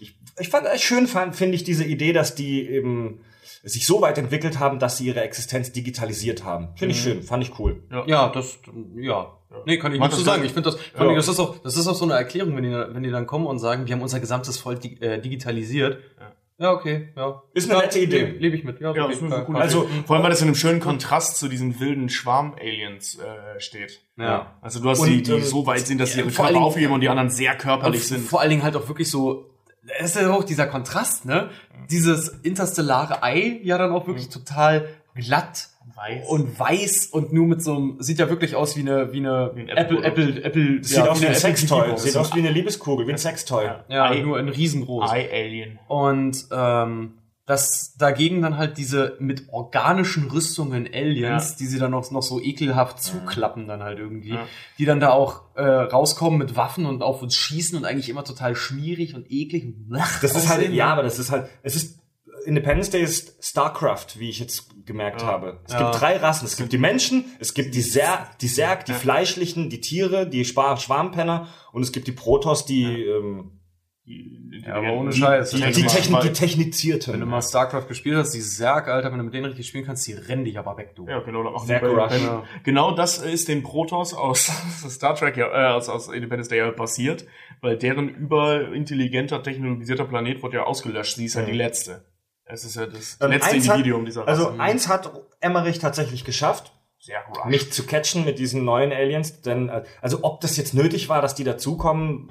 ich, ich fand schön, fand- finde ich diese Idee, dass die eben sich so weit entwickelt haben, dass sie ihre Existenz digitalisiert haben. Finde ich schön, fand ich cool. Ja, das, ja. Nee, kann ich nicht so sagen. Ich finde das, vor Ja. das ist auch, das ist auch so eine Erklärung, wenn die, wenn die dann kommen und sagen, wir haben unser gesamtes Volk di äh, digitalisiert. Ja. Ja, okay, ja. Ist eine ja, nette Idee. Lebe leb ich mit. Ja, Ja, ist eine. Also- vor allem, weil das in einem schönen Kontrast zu diesen wilden Schwarm-Aliens äh, steht. Ja. Also du hast Und, die, die ähm, so weit sind, dass sie ja, ihre Körper Dingen- aufheben und die anderen sehr körperlich Und sind. Vor allen Dingen halt auch wirklich so, es ist ja auch dieser Kontrast, ne? Dieses interstellare Ei ja dann auch wirklich total glatt Weiß. und weiß und nur mit so einem, sieht ja wirklich aus wie eine, wie eine Wie ein Apple. Apple, Apple, Das sieht aus wie ein eine Apple Sextoy. Sieht aus wie eine Liebeskugel, wie ein Sextoy. Ja. Ja, Ei- nur in riesengroß. Eye-Alien. Und ähm, dass dagegen dann halt diese mit organischen Rüstungen Aliens, Ja. die sie dann noch, noch so ekelhaft zuklappen dann halt irgendwie, Ja. die dann da auch äh, rauskommen mit Waffen und auf uns schießen und eigentlich immer total schmierig und eklig. Und Das ist halt, ja, aber das ist halt, es ist, Independence Day ist StarCraft, wie ich jetzt gemerkt Ja. habe. Es gibt drei Rassen. Es gibt die Menschen, es gibt die Zerg, die Zerg, die fleischlichen, die Tiere, die Schwa- Schwarmpenner und es gibt die Protoss, die, ähm, Die, Ja, aber ohne Scheiß. Die, die, mal- Technik, die Technizierte. Wenn du mal StarCraft gespielt hast, die Zerg, Alter, wenn du mit denen richtig spielen kannst, die rennen dich aber weg, du. Ja, genau, die bei- Rush. Ja. Genau das ist den Protoss aus Star Trek, ja, äh, aus, aus Independence Day ja passiert, weil deren überintelligenter, technologisierter Planet wurde ja ausgelöscht. Sie ist ja Mhm. die letzte. Es ist ja das Ähm, letzte hat- Individuum dieser Also Rasse. eins hat Emmerich tatsächlich geschafft, mich zu catchen mit diesen neuen Aliens. Denn, äh, also ob das jetzt nötig war, dass die dazukommen,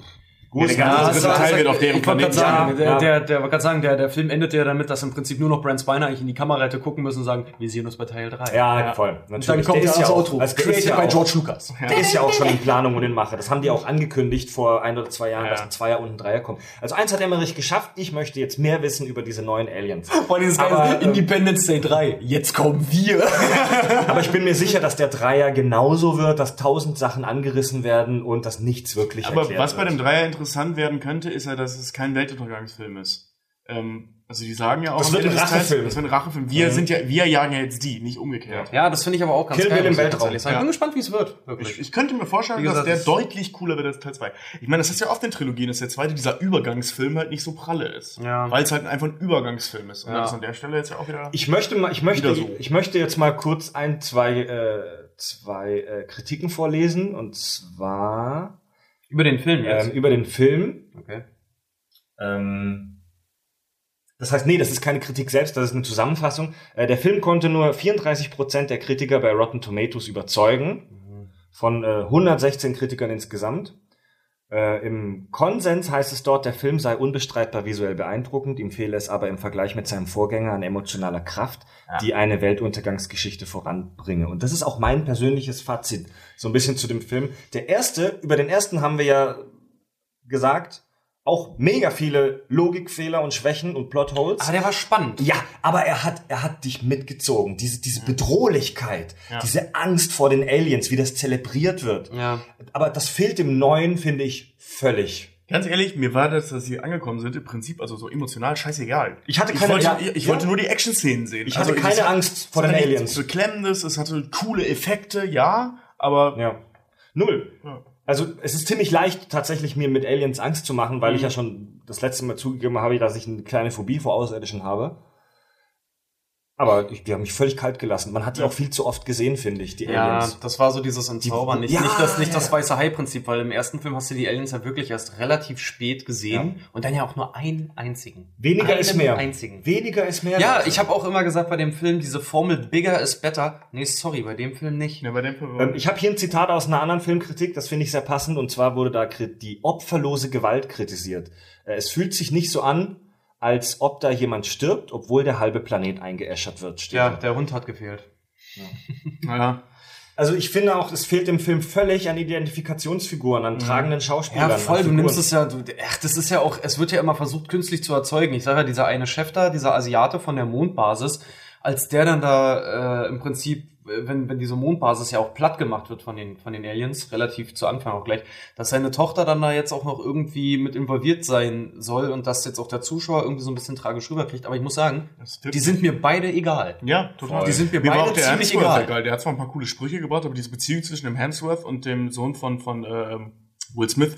gut. der ganze Ja, also- Teil wird auf deren Planeten sagen, der, Ja. der, der, gerade sagen, der, der Film endet ja damit, dass im Prinzip nur noch Brent Spiner eigentlich in die Kamera hätte gucken müssen und sagen, wir sehen uns bei Teil 3. Ja, Ja. voll. Und dann Natürlich. kommt Der ja das ja auch- Outro. also der ist ja auch- George Lucas. Der ist ja auch schon in Planung und in Mache. Das haben die auch angekündigt vor ein oder zwei Jahren, Ja. dass ein Zweier und ein Dreier kommt. Also eins hat Emmerich geschafft. Ich möchte jetzt mehr wissen über diese neuen Aliens. Vor allem das Aber, ähm, Independence Day 3. Jetzt kommen wir. Aber ich bin mir sicher, dass der Dreier genauso wird, dass tausend Sachen angerissen werden und dass nichts wirklich Aber erklärt was bei wird. dem Dreier interessant werden könnte, ist ja, dass es kein Weltuntergangsfilm ist. Ähm, also die sagen ja auch, Das wird ein Rachefilm. Das wird ein Rachefilm. Wir Mhm. sind ja, wir jagen ja jetzt die, nicht umgekehrt. Ja, das finde ich aber auch ganz Kill geil. Im ich Weltraum. Ich Ja. bin gespannt, wie es wird. Ich, Wirklich. ich könnte mir vorstellen, gesagt, dass der das- deutlich cooler wird als Teil 2. Ich meine, das ist ja oft in Trilogien, dass der zweite, dieser Übergangsfilm halt nicht so pralle ist. Ja. Weil es halt einfach ein Übergangsfilm ist. Und Ja. das ist an der Stelle jetzt ja auch wieder... Ich möchte mal, ich möchte, so. ich möchte jetzt mal kurz ein, zwei, äh, zwei äh, Kritiken vorlesen und zwar Über den Film ähm, jetzt. über den Film. okay. Ähm, das heißt, nee, das ist keine Kritik selbst, das ist eine Zusammenfassung. Äh, der Film konnte nur 34% der Kritiker bei Rotten Tomatoes überzeugen, von äh, 116 Kritikern insgesamt. Äh, Im Konsens heißt es dort, der Film sei unbestreitbar visuell beeindruckend, ihm fehle es aber im Vergleich mit seinem Vorgänger an emotionaler Kraft, Ja. die eine Weltuntergangsgeschichte voranbringe. Und das ist auch mein persönliches Fazit, so ein bisschen zu dem Film. Der erste, über den ersten haben wir ja gesagt, auch mega viele Logikfehler und Schwächen und Plotholes. Aber der war spannend. Ja, aber er hat, er hat dich mitgezogen. Diese, diese Bedrohlichkeit, Ja. diese Angst vor den Aliens, wie das zelebriert wird. Ja. Aber das fehlt im Neuen, finde ich, völlig. Ganz ehrlich, mir war das, dass sie angekommen sind, im Prinzip also so emotional scheißegal. Ich hatte Ich keine- wollte, ja, ich, ich ja. wollte nur die Action-Szenen sehen. Ich hatte es keine Angst vor es den hatte Aliens. nichts Beklemmendes, es hatte coole Effekte, ja, aber Ja. Null. Ja. Also es ist ziemlich leicht, tatsächlich mir mit Aliens Angst zu machen, weil ich Mhm. ja schon das letzte Mal zugegeben habe, dass ich eine kleine Phobie vor Außerirdischen habe. Aber ich, die haben mich völlig kalt gelassen. Man hat die Ja. auch viel zu oft gesehen, finde ich, die Ja, Aliens. das war so dieses Entzaubern. Nicht, Ja, nicht, das, nicht ja. das weiße Hai-Prinzip, weil im ersten Film hast du die Aliens ja wirklich erst relativ spät gesehen und dann ja auch nur einen einzigen. Weniger einen ist mehr. einzigen. Weniger ist mehr. Ja, ich habe auch immer gesagt bei dem Film, diese Formel bigger is better. Nee, sorry, bei dem Film nicht. ja, bei dem Film Ähm, ich habe hier ein Zitat aus einer anderen Filmkritik, das finde ich sehr passend, und zwar wurde da die opferlose Gewalt kritisiert. Äh, Es fühlt sich nicht so an, als ob da jemand stirbt, obwohl der halbe Planet eingeäschert wird. steht Ja, da. der Hund hat gefehlt. ja. Also ich finde auch, es fehlt im Film völlig an Identifikationsfiguren, an tragenden Schauspielern. Ja, voll, du nimmst es ja, du, ach, das ist ja auch, es wird ja immer versucht, künstlich zu erzeugen. Ich sage ja, dieser eine Chef da, dieser Asiate von der Mondbasis, als der dann da äh, im Prinzip, wenn, wenn diese Mondbasis ja auch platt gemacht wird von den, von den Aliens, relativ zu Anfang auch gleich, dass seine Tochter dann da jetzt auch noch irgendwie mit involviert sein soll und dass jetzt auch der Zuschauer irgendwie so ein bisschen tragisch rüberkriegt. Aber ich muss sagen, die sind mir beide egal. Ja, total. Die sind mir war beide ziemlich Hemsworth egal. ja geil. Der hat zwar ein paar coole Sprüche gebracht, aber diese Beziehung zwischen dem Hemsworth und dem Sohn von, von ähm, Will Smith,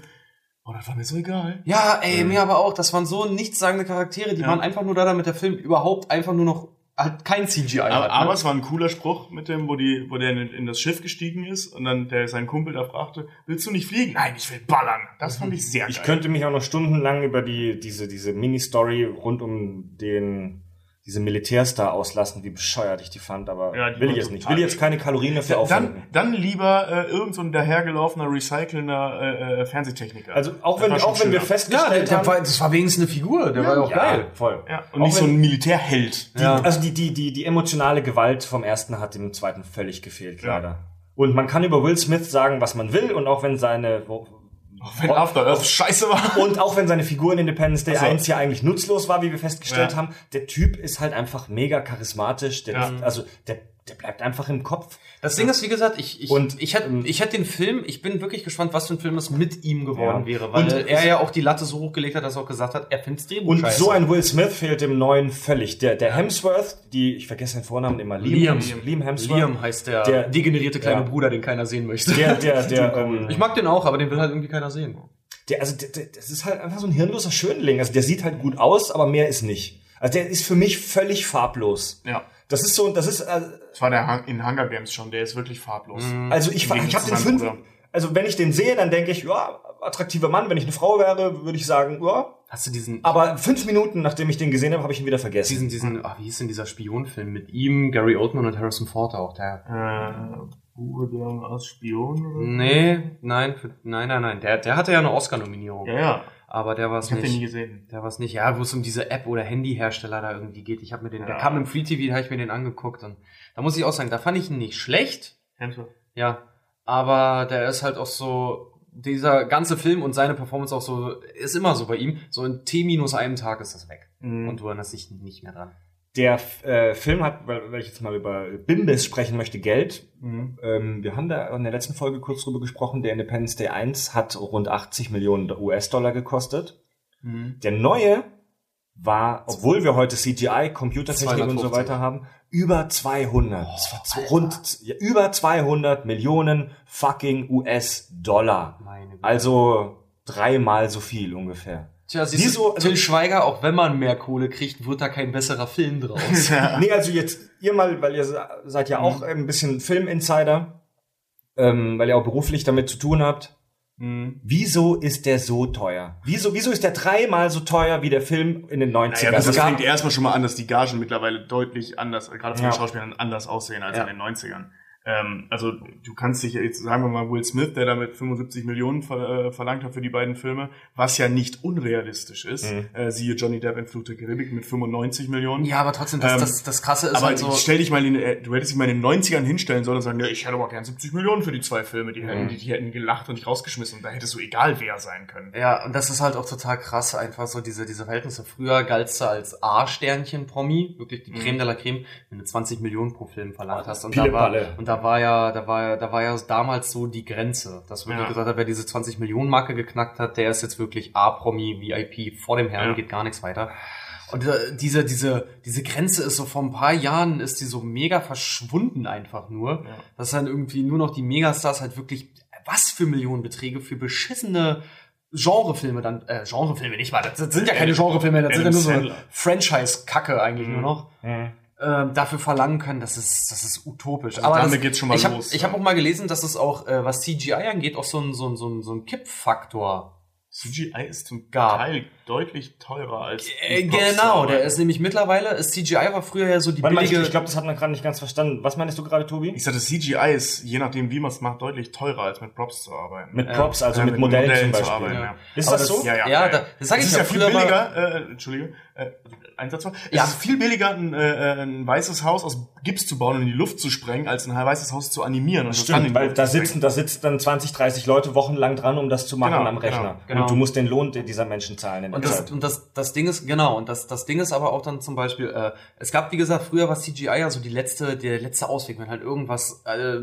oh, das war mir so egal. Ja, ey, mir aber auch. Das waren so nichtssagende Charaktere, die Ja. waren einfach nur da, damit der Film überhaupt einfach nur noch halt kein CGI Aber, hat. ne? aber es war ein cooler Spruch mit dem, wo die, wo der in, in das Schiff gestiegen ist und dann der sein Kumpel da fragte, willst du nicht fliegen? Nein, ich will ballern. Das fand ich sehr geil. Ich könnte mich auch noch stundenlang über die, diese, diese Mini-Story rund um den, diese Militärstar auslassen, wie bescheuert ich die fand, aber Ja, die will ich jetzt nicht. Ich will jetzt keine Kalorien dafür aufwenden. dann, dann lieber äh, irgend so ein dahergelaufener, recycelnder äh, äh, Fernsehtechniker. Also auch Das wenn, auch wenn wir schöner. ja, der, festgestellt der haben, war, das war wenigstens eine Figur. Der war ja auch ja, geil. voll. ja, und auch nicht so wenn- ein Militärheld. Die, Ja. Also die, die, die, die emotionale Gewalt vom ersten hat im zweiten völlig gefehlt, Ja. leider. Und man kann über Will Smith sagen, was man will, und auch wenn seine Wenn After Earth scheiße war. und auch wenn seine Figur in Independence Day Ach so. 1 ja eigentlich nutzlos war, wie wir festgestellt Ja. haben, der Typ ist halt einfach mega charismatisch. Der, Ja. Also der, der bleibt einfach im Kopf. Das Ding ist, wie gesagt, ich, ich, Und, ich hätte ähm, ich hätte den Film, ich bin wirklich gespannt, was für ein Film es mit ihm geworden Ja. wäre, weil Und- er ja auch die Latte so hochgelegt hat, dass er auch gesagt hat, er findet Drehbuch Und scheiße. so ein Will Smith fehlt im Neuen völlig. Der, der Hemsworth, die, ich vergesse den Vornamen immer, Liam, Liam. Liam Hemsworth. Liam heißt der, Der- degenerierte kleine Ja. Bruder, den keiner sehen möchte. Der, der, der, ähm, ich mag den auch, aber den will halt irgendwie keiner sehen. der, also der, der, das ist halt einfach so ein hirnloser Schönling. Also der sieht halt gut aus, aber mehr ist nicht. Also der ist für mich völlig farblos. Ja. Das ist so, das ist, äh, Das war der Hung- in Hunger Games schon, der ist wirklich farblos. also ich, ich habe den fünf, Bruder. also wenn ich den sehe, dann denke ich, ja, attraktiver Mann. Wenn ich eine Frau wäre, würde ich sagen, ja. Hast du diesen, Aber fünf Minuten, nachdem ich den gesehen habe, habe ich ihn wieder vergessen. diesen, diesen, ach, wie hieß denn dieser Spionfilm mit ihm, Gary Oldman und Harrison Ford auch, der, Äh, Bruder als Spion oder nee, nein, nein, nein, nein, der, der hatte ja eine Oscar-Nominierung, Ja, ja. Aber der war es Ich hab den nie nicht. gesehen. Der war es nicht, ja, wo es um diese App oder Handyhersteller da irgendwie geht. Ich habe mir den, der Ja. kam im Free TV, da habe ich mir den angeguckt und da muss ich auch sagen, da fand ich ihn nicht schlecht, Hemsworth. Ja, aber der ist halt auch so, dieser ganze Film und seine Performance auch so, ist immer so bei ihm, so in T minus einem Tag ist das weg. Mhm. Und du erinnerst dich nicht mehr dran. Der äh, Film hat, weil, weil ich jetzt mal über Bimbis sprechen möchte, Geld. Mhm. Ähm, wir haben da in der letzten Folge kurz drüber gesprochen. Der Independence Day 1 hat rund 80 Millionen US-Dollar gekostet. Mhm. Der neue war, obwohl wir heute CGI, Computertechnik und so 250. weiter haben, über 200. Es war zwei- rund ja, über 200 Millionen fucking US-Dollar. Also dreimal so viel ungefähr. Tja, siehst Wieso- du, Till Schweiger, auch wenn man mehr Kohle kriegt, wird da kein besserer Film draus. Ja. Nee, also jetzt ihr mal, weil ihr seid ja auch ein bisschen Film-Insider, ähm, weil ihr auch beruflich damit zu tun habt. Mhm. Wieso ist der so teuer? Wieso, wieso ist der dreimal so teuer wie der Film in den 90ern? Naja, das, das Also, fängt erstmal schon mal an, dass die Gagen mittlerweile deutlich anders, gerade von Ja. den Schauspielern anders aussehen als Ja. in den 90ern. Ähm, also du kannst dich jetzt, sagen wir mal, Will Smith, der damit 75 Millionen ver äh, verlangt hat für die beiden Filme, was ja nicht unrealistisch ist. Mhm. Äh, siehe Johnny Depp in Fluch der Karibik mit 95 Millionen. ja, aber trotzdem, das, Ähm, das, das Krasse ist Aber halt so. stell dich mal in, äh, du hättest dich mal in den 90ern hinstellen sollen und sagen, ja, ich hätte aber gern 70 Millionen für die zwei Filme, die, hätten, die, die hätten gelacht und dich rausgeschmissen und da hättest du egal wer sein können. Ja, und das ist halt auch total krass, einfach so diese, diese Verhältnisse. Früher galt's da als A-Sternchen-Promi, wirklich die Creme de la Creme, wenn du 20 Millionen pro Film verlangt hast. Und da war, und da war ja, da war ja, da war ja damals so die Grenze, dass wirklich Ja. gesagt hat, wer diese 20 Millionen Marke geknackt hat, der ist jetzt wirklich A-Promi, VIP, vor dem Herrn Ja. geht gar nichts weiter. Und äh, diese, diese, diese Grenze ist so vor ein paar Jahren ist die so mega verschwunden einfach nur. Ja. Dass dann irgendwie nur noch die Megastars halt wirklich, was für Millionenbeträge für beschissene Genrefilme dann, äh, Genrefilme nicht mal, das sind ja keine Genrefilme, das sind ja Adam nur so. Franchise-Kacke eigentlich Mhm. nur noch. Mhm. Ähm, dafür verlangen können, das ist, das ist utopisch. Also damit das, geht's schon mal ich hab, los, Ich ja. habe auch mal gelesen, dass es auch, äh, was CGI angeht, auch so ein, so ein, so ein, so ein Kippfaktor CGI ist zum Gab. Teil deutlich teurer als Äh, genau, der ist nämlich mittlerweile, ist CGI war früher ja so die Warte mal, ich, billige. ich glaube, das hat man gerade nicht ganz verstanden. Was meinst du gerade, Tobi? Ich sagte, CGI ist, je nachdem wie man es macht, deutlich teurer als mit Props zu arbeiten. Mit. Props, also Ja, mit, Modellen, zum zu Beispiel. arbeiten, Ja. ja. Ist Aber das das- so? Ja, ja. Ja, da- das sag es ich ist ja viel billiger, äh, Entschuldige, äh, Einsatz war. Ja. Es ist viel billiger, ein, äh, ein weißes Haus aus Gips zu bauen und in die Luft zu sprengen, als ein weißes Haus zu animieren. Und Stimmt, weil da sitzen, da sitzen dann 20, 30 Leute wochenlang dran, um das zu machen Genau, am Rechner. genau. Und du musst den Lohn dieser Menschen zahlen Und das, und das, das Ding ist, genau, und das, das Ding ist aber auch dann zum Beispiel, äh, es gab, wie gesagt, früher war CGI ja so die letzte, der letzte Ausweg, wenn halt irgendwas äh,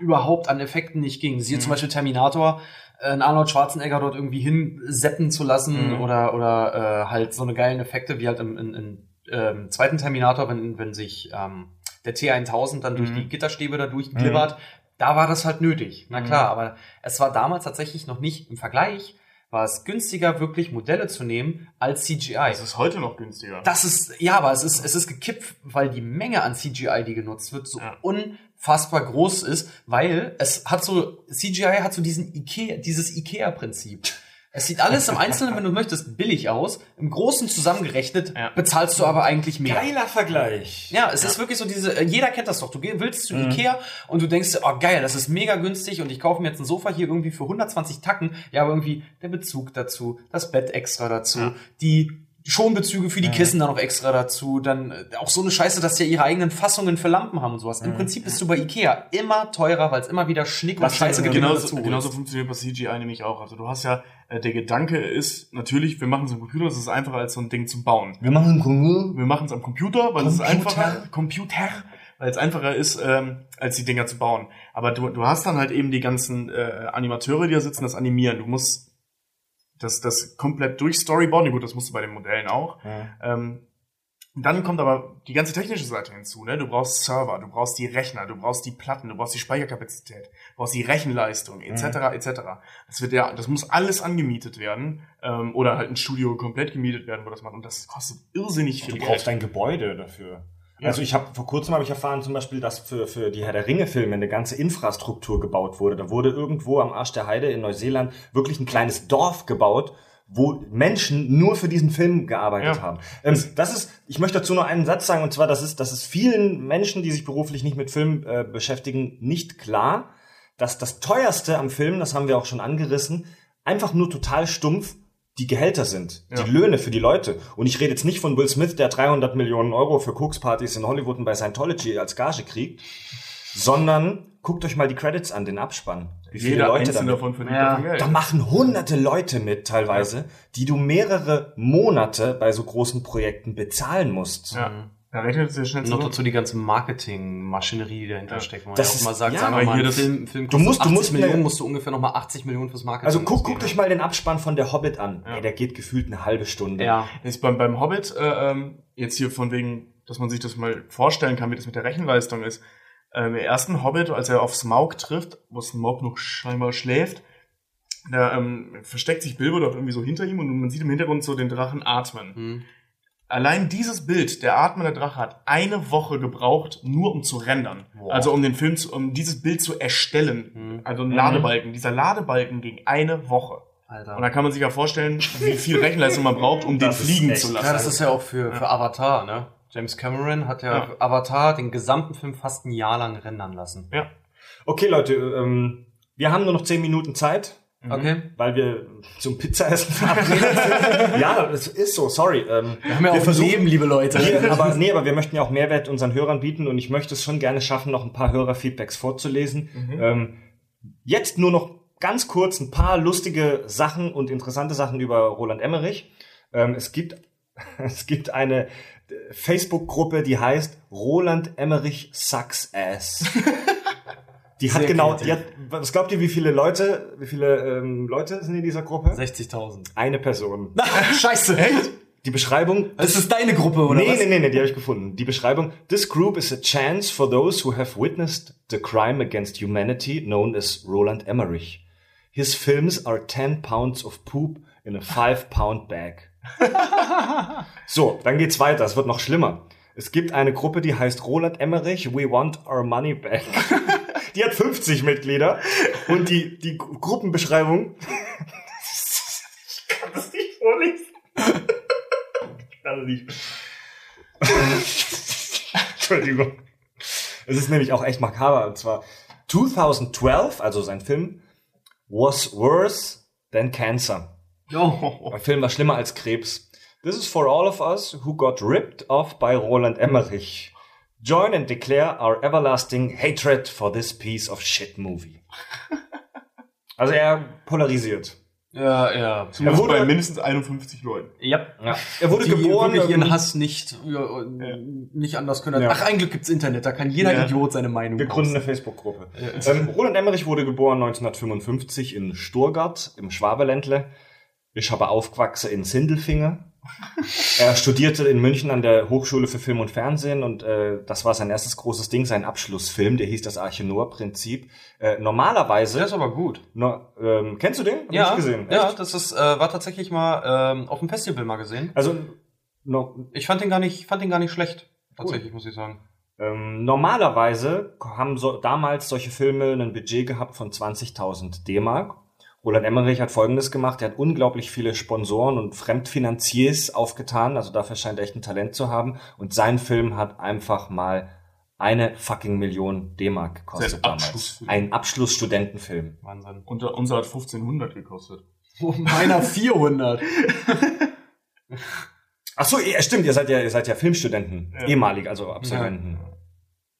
überhaupt an Effekten nicht ging. Siehe Mhm. zum Beispiel Terminator, äh, einen Arnold Schwarzenegger dort irgendwie hinseppen zu lassen Mhm. oder, oder äh, halt so eine geilen Effekte, wie halt im, in, in, ähm, zweiten Terminator, wenn, wenn sich ähm, der T1000 dann durch Mhm. die Gitterstäbe da durchglibbert, da war das halt nötig. Na Mhm. klar, aber es war damals tatsächlich noch nicht im Vergleich, war es günstiger, wirklich Modelle zu nehmen als CGI. Das ist heute noch günstiger. Das ist, ja, aber es ist, es ist gekippt, weil die Menge an CGI, die genutzt wird, so Ja. unfassbar groß ist, weil es hat so, CGI hat so diesen Ikea, dieses Ikea-Prinzip. Es sieht alles im Einzelnen, wenn du möchtest, billig aus. Im Großen zusammengerechnet Ja. bezahlst du aber eigentlich mehr. Geiler Vergleich. Ja, es ist wirklich so diese, äh, jeder kennt das doch. Du willst zu Mhm. Ikea und du denkst, dir, oh geil, das ist mega günstig und ich kaufe mir jetzt ein Sofa hier irgendwie für 120 Tacken. Ja, aber irgendwie der Bezug dazu, das Bett extra dazu, Ja. die Schonbezüge für die Kissen dann noch extra dazu, dann äh, auch so eine Scheiße, dass sie ja ihre eigenen Fassungen für Lampen haben und sowas. Im Prinzip bist du bei Ikea immer teurer, weil es immer wieder Schnick und Was Scheiße gibt. genauso, dazu genauso funktioniert bei CGI nämlich auch. Also du hast ja, äh, der Gedanke ist natürlich, wir machen es am Computer, das ist einfacher als so ein Ding zu bauen. Wir machen Kunde. Wir machen es am Computer, weil es ist Computer. einfacher, Computer, weil es einfacher ist, ähm, als die Dinger zu bauen. Aber du, du hast dann halt eben die ganzen äh, Animateure, die da sitzen, das animieren. Du musst das, das komplett durch Storyboarden, gut, das musst du bei den Modellen auch. Ja. Ähm, dann kommt aber die ganze technische Seite hinzu. Ne? Du brauchst Server, du brauchst die Rechner, du brauchst die Platten, du brauchst die Speicherkapazität, du brauchst die Rechenleistung, etc. etc. Das wird ja, das muss alles angemietet werden ähm, oder halt ein Studio komplett gemietet werden, wo das macht. Und das kostet irrsinnig viel Du Geld. brauchst ein Gebäude dafür. Also ich habe vor kurzem habe ich erfahren zum Beispiel, dass für, für die Herr der Ringe Filme eine ganze Infrastruktur gebaut wurde. Da wurde irgendwo am Arsch der Heide in Neuseeland wirklich ein kleines Dorf gebaut, wo Menschen nur für diesen Film gearbeitet Ja. haben. Ähm, das ist, ich möchte dazu nur einen Satz sagen, und zwar, das ist, das ist vielen Menschen, die sich beruflich nicht mit Film äh, beschäftigen, nicht klar, dass das teuerste am Film, das haben wir auch schon angerissen, einfach nur total stumpf die Gehälter sind, Ja. die Löhne für die Leute. Und ich rede jetzt nicht von Will Smith, der 300 Millionen Euro für Kokspartys in Hollywood und bei Scientology als Gage kriegt, sondern guckt euch mal die Credits an, den Abspann. Wie viele Jeder Leute einzelne damit. davon verdient Ja. Geld. Da machen hunderte Leute mit teilweise, die du mehrere Monate bei so großen Projekten bezahlen musst. Ja. Da rechnet es ja noch dazu die ganze Marketing-Maschinerie, die dahinter Ja. steckt. man Das ja auch ist- mal sagt, ja, sagen wir mal, hier ein das- Film, Film Du musst- du 80 musst Millionen, musst du ungefähr nochmal 80 Millionen fürs Marketing Also guck, ausgeben. guckt euch mal den Abspann von der Hobbit an. Ja. Ey, der geht gefühlt eine halbe Stunde. Ja. ist beim, beim Hobbit äh, ähm, jetzt hier von wegen, dass man sich das mal vorstellen kann, wie das mit der Rechenleistung ist. Ähm, Im ersten Hobbit, als er auf Smaug trifft, wo Smaug noch scheinbar schläft, da ähm, versteckt sich Bilbo dort irgendwie so hinter ihm und man sieht im Hintergrund so den Drachen atmen. Hm. Allein dieses Bild, der atmende Drache, hat eine Woche gebraucht, nur um zu rendern. Boah. Also um den Film zu, um dieses Bild zu erstellen. Mhm. Also ein Ladebalken. Dieser Ladebalken ging eine Woche. Alter. Und da kann man sich ja vorstellen, wie viel Rechenleistung man braucht, um Das den fliegen echt zu lassen. Ja, das ist ja auch für, für Avatar, ne? James Cameron hat ja, Ja. Avatar den gesamten Film fast ein Jahr lang rendern lassen. ja. Okay, Leute, ähm, wir haben nur noch 10 Minuten Zeit, Mhm. Okay? weil wir zum Pizzaessen verabredet sind. ja, es ist so, sorry. Ähm, Wir haben ja auch ein versuchen- Leben, liebe Leute. Wir, aber nee, aber wir möchten ja auch Mehrwert unseren Hörern bieten und ich möchte es schon gerne schaffen, noch ein paar Hörerfeedbacks vorzulesen. Mhm. Ähm, jetzt nur noch ganz kurz ein paar lustige Sachen und interessante Sachen über Roland Emmerich. Ähm, es gibt es gibt eine äh, Facebook-Gruppe, die heißt Roland Emmerich Sucks Ass. Die hat genau, kreativ. die hat, was glaubt ihr, wie viele Leute, wie viele ähm, Leute sind in dieser Gruppe? 60.000. Eine Person. Scheiße, echt? Die Beschreibung, Das ist deine Gruppe, oder nee, was? nee, nee, nee, die habe ich gefunden. Die Beschreibung, this group is a chance for those who have witnessed the crime against humanity known as Roland Emmerich. His films are 10 pounds of poop in a 5 pound bag. so, dann geht's weiter, es wird noch schlimmer. Es gibt eine Gruppe, die heißt Roland Emmerich, we want our money back. Die hat 50 Mitglieder und die, die Gru- Gruppenbeschreibung, ich kann das nicht vorlesen. Ich kann das nicht. Entschuldigung. Es ist nämlich auch echt makaber. Und zwar 2012, also sein Film, was worse than cancer. Oh. Der Film war schlimmer als Krebs. This is for all of us who got ripped off by Roland Emmerich. Join and declare our everlasting hatred for this piece of shit movie. Also er polarisiert. Ja, ja. Er wurde- bei mindestens 51 Leuten. Ja. Ja. Er wurde die geboren. wirklich ihren Hass nicht, ja, nicht anders können. Ja. Ach, ein Glück gibt's Internet, da kann jeder Ja. Idiot seine Meinung Wir gründen eine. Facebook-Gruppe. Ähm, Roland Emmerich wurde geboren 1955 in Sturgart im Schwaberländle. Ist aber aufgewachsen in Sindelfingen. Er studierte in München an der Hochschule für Film und Fernsehen und äh, das war sein erstes großes Ding, sein Abschlussfilm, der hieß das Arche Noah-Prinzip. Äh, normalerweise, Der ist aber gut. no, ähm, kennst du den? Hab Ja, gesehen. ja, Echt? das ist, äh, war tatsächlich mal ähm, auf dem Festival mal gesehen. Also no, Ich fand den gar nicht, fand den gar nicht schlecht. Tatsächlich, muss ich sagen. Ähm, normalerweise haben so, damals solche Filme ein Budget gehabt von 20.000 D-Mark. Roland Emmerich hat Folgendes gemacht. Er hat unglaublich viele Sponsoren und Fremdfinanziers aufgetan. Also dafür scheint er echt ein Talent zu haben. Und sein Film hat einfach mal eine fucking Million D-Mark gekostet damals. Abschlussfilm. Ein Abschlussstudentenfilm. Wahnsinn. Und der- unser hat 1500 gekostet. Oh, meiner 400. Ach so, ja, stimmt. Ihr seid ja, ihr seid ja Filmstudenten. Ja. Ehemalig, also Absolventen.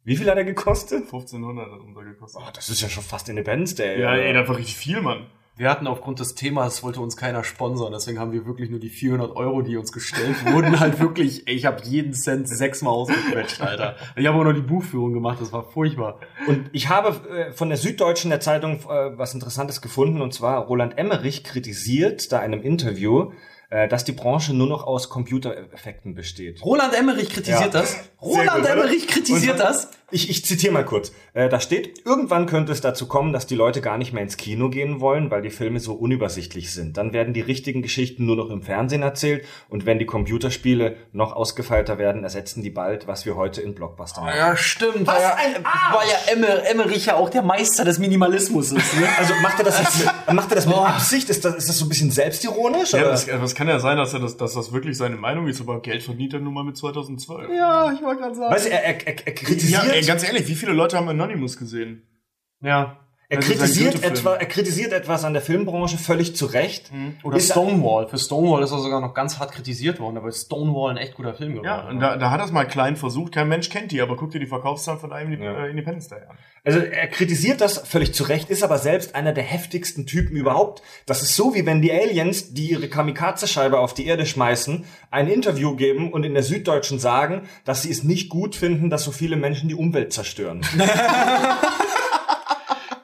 Wie viel hat er gekostet? 1500 hat unser gekostet. Oh, das ist ja schon fast Independence Day. ja, ey, das war richtig viel, Mann. Wir hatten aufgrund des Themas, wollte uns keiner sponsern, deswegen haben wir wirklich nur die 400 Euro, die uns gestellt wurden, halt wirklich, ey, ich habe jeden Cent sechsmal ausgequetscht, Alter. Ich habe auch noch die Buchführung gemacht, das war furchtbar. Und ich habe äh, von der Süddeutschen der Zeitung äh, was Interessantes gefunden, und zwar Roland Emmerich kritisiert da in einem Interview äh, dass die Branche nur noch aus Computereffekten besteht. Roland Emmerich kritisiert Ja. das. Roland gut? Emmerich kritisiert das. Ich, ich zitiere mal kurz. Äh, da steht, irgendwann könnte es dazu kommen, dass die Leute gar nicht mehr ins Kino gehen wollen, weil die Filme so unübersichtlich sind. Dann werden die richtigen Geschichten nur noch im Fernsehen erzählt und wenn die Computerspiele noch ausgefeilter werden, ersetzen die bald, was wir heute in Blockbuster machen. Ja, stimmt. War ja, ein Arsch! war ja Emmer, Emmerich ja auch der Meister des Minimalismus. Ist, ne? Also macht er das jetzt mit, macht er das mit Absicht? Ist das, ist das so ein bisschen selbstironisch? Ja, oder? das, das kann ja sein, dass, er das, dass das wirklich seine Meinung ist, aber Geld verdient er nun mal mit 2012. ja, ich wollte gerade sagen. Weißt du, er, er, er, er kritisiert, Ja, ey, ganz ehrlich, wie viele Leute haben Anonymous gesehen? Ja. Er, das kritisiert etwa, er kritisiert etwas an der Filmbranche völlig zu Recht. Oder Ist- Stonewall. Für Stonewall ist er sogar noch ganz hart kritisiert worden, aber ist Stonewall ein echt guter Film geworden. Ja, und da, da hat er es mal klein versucht. Kein Mensch kennt die, aber guck dir die Verkaufszahlen von einem Ja. äh, Independence Day an. Also er kritisiert das völlig zu Recht, ist aber selbst einer der heftigsten Typen überhaupt. Das ist so, wie wenn die Aliens, die ihre Kamikaze-Scheibe auf die Erde schmeißen, ein Interview geben und in der Süddeutschen sagen, dass sie es nicht gut finden, dass so viele Menschen die Umwelt zerstören.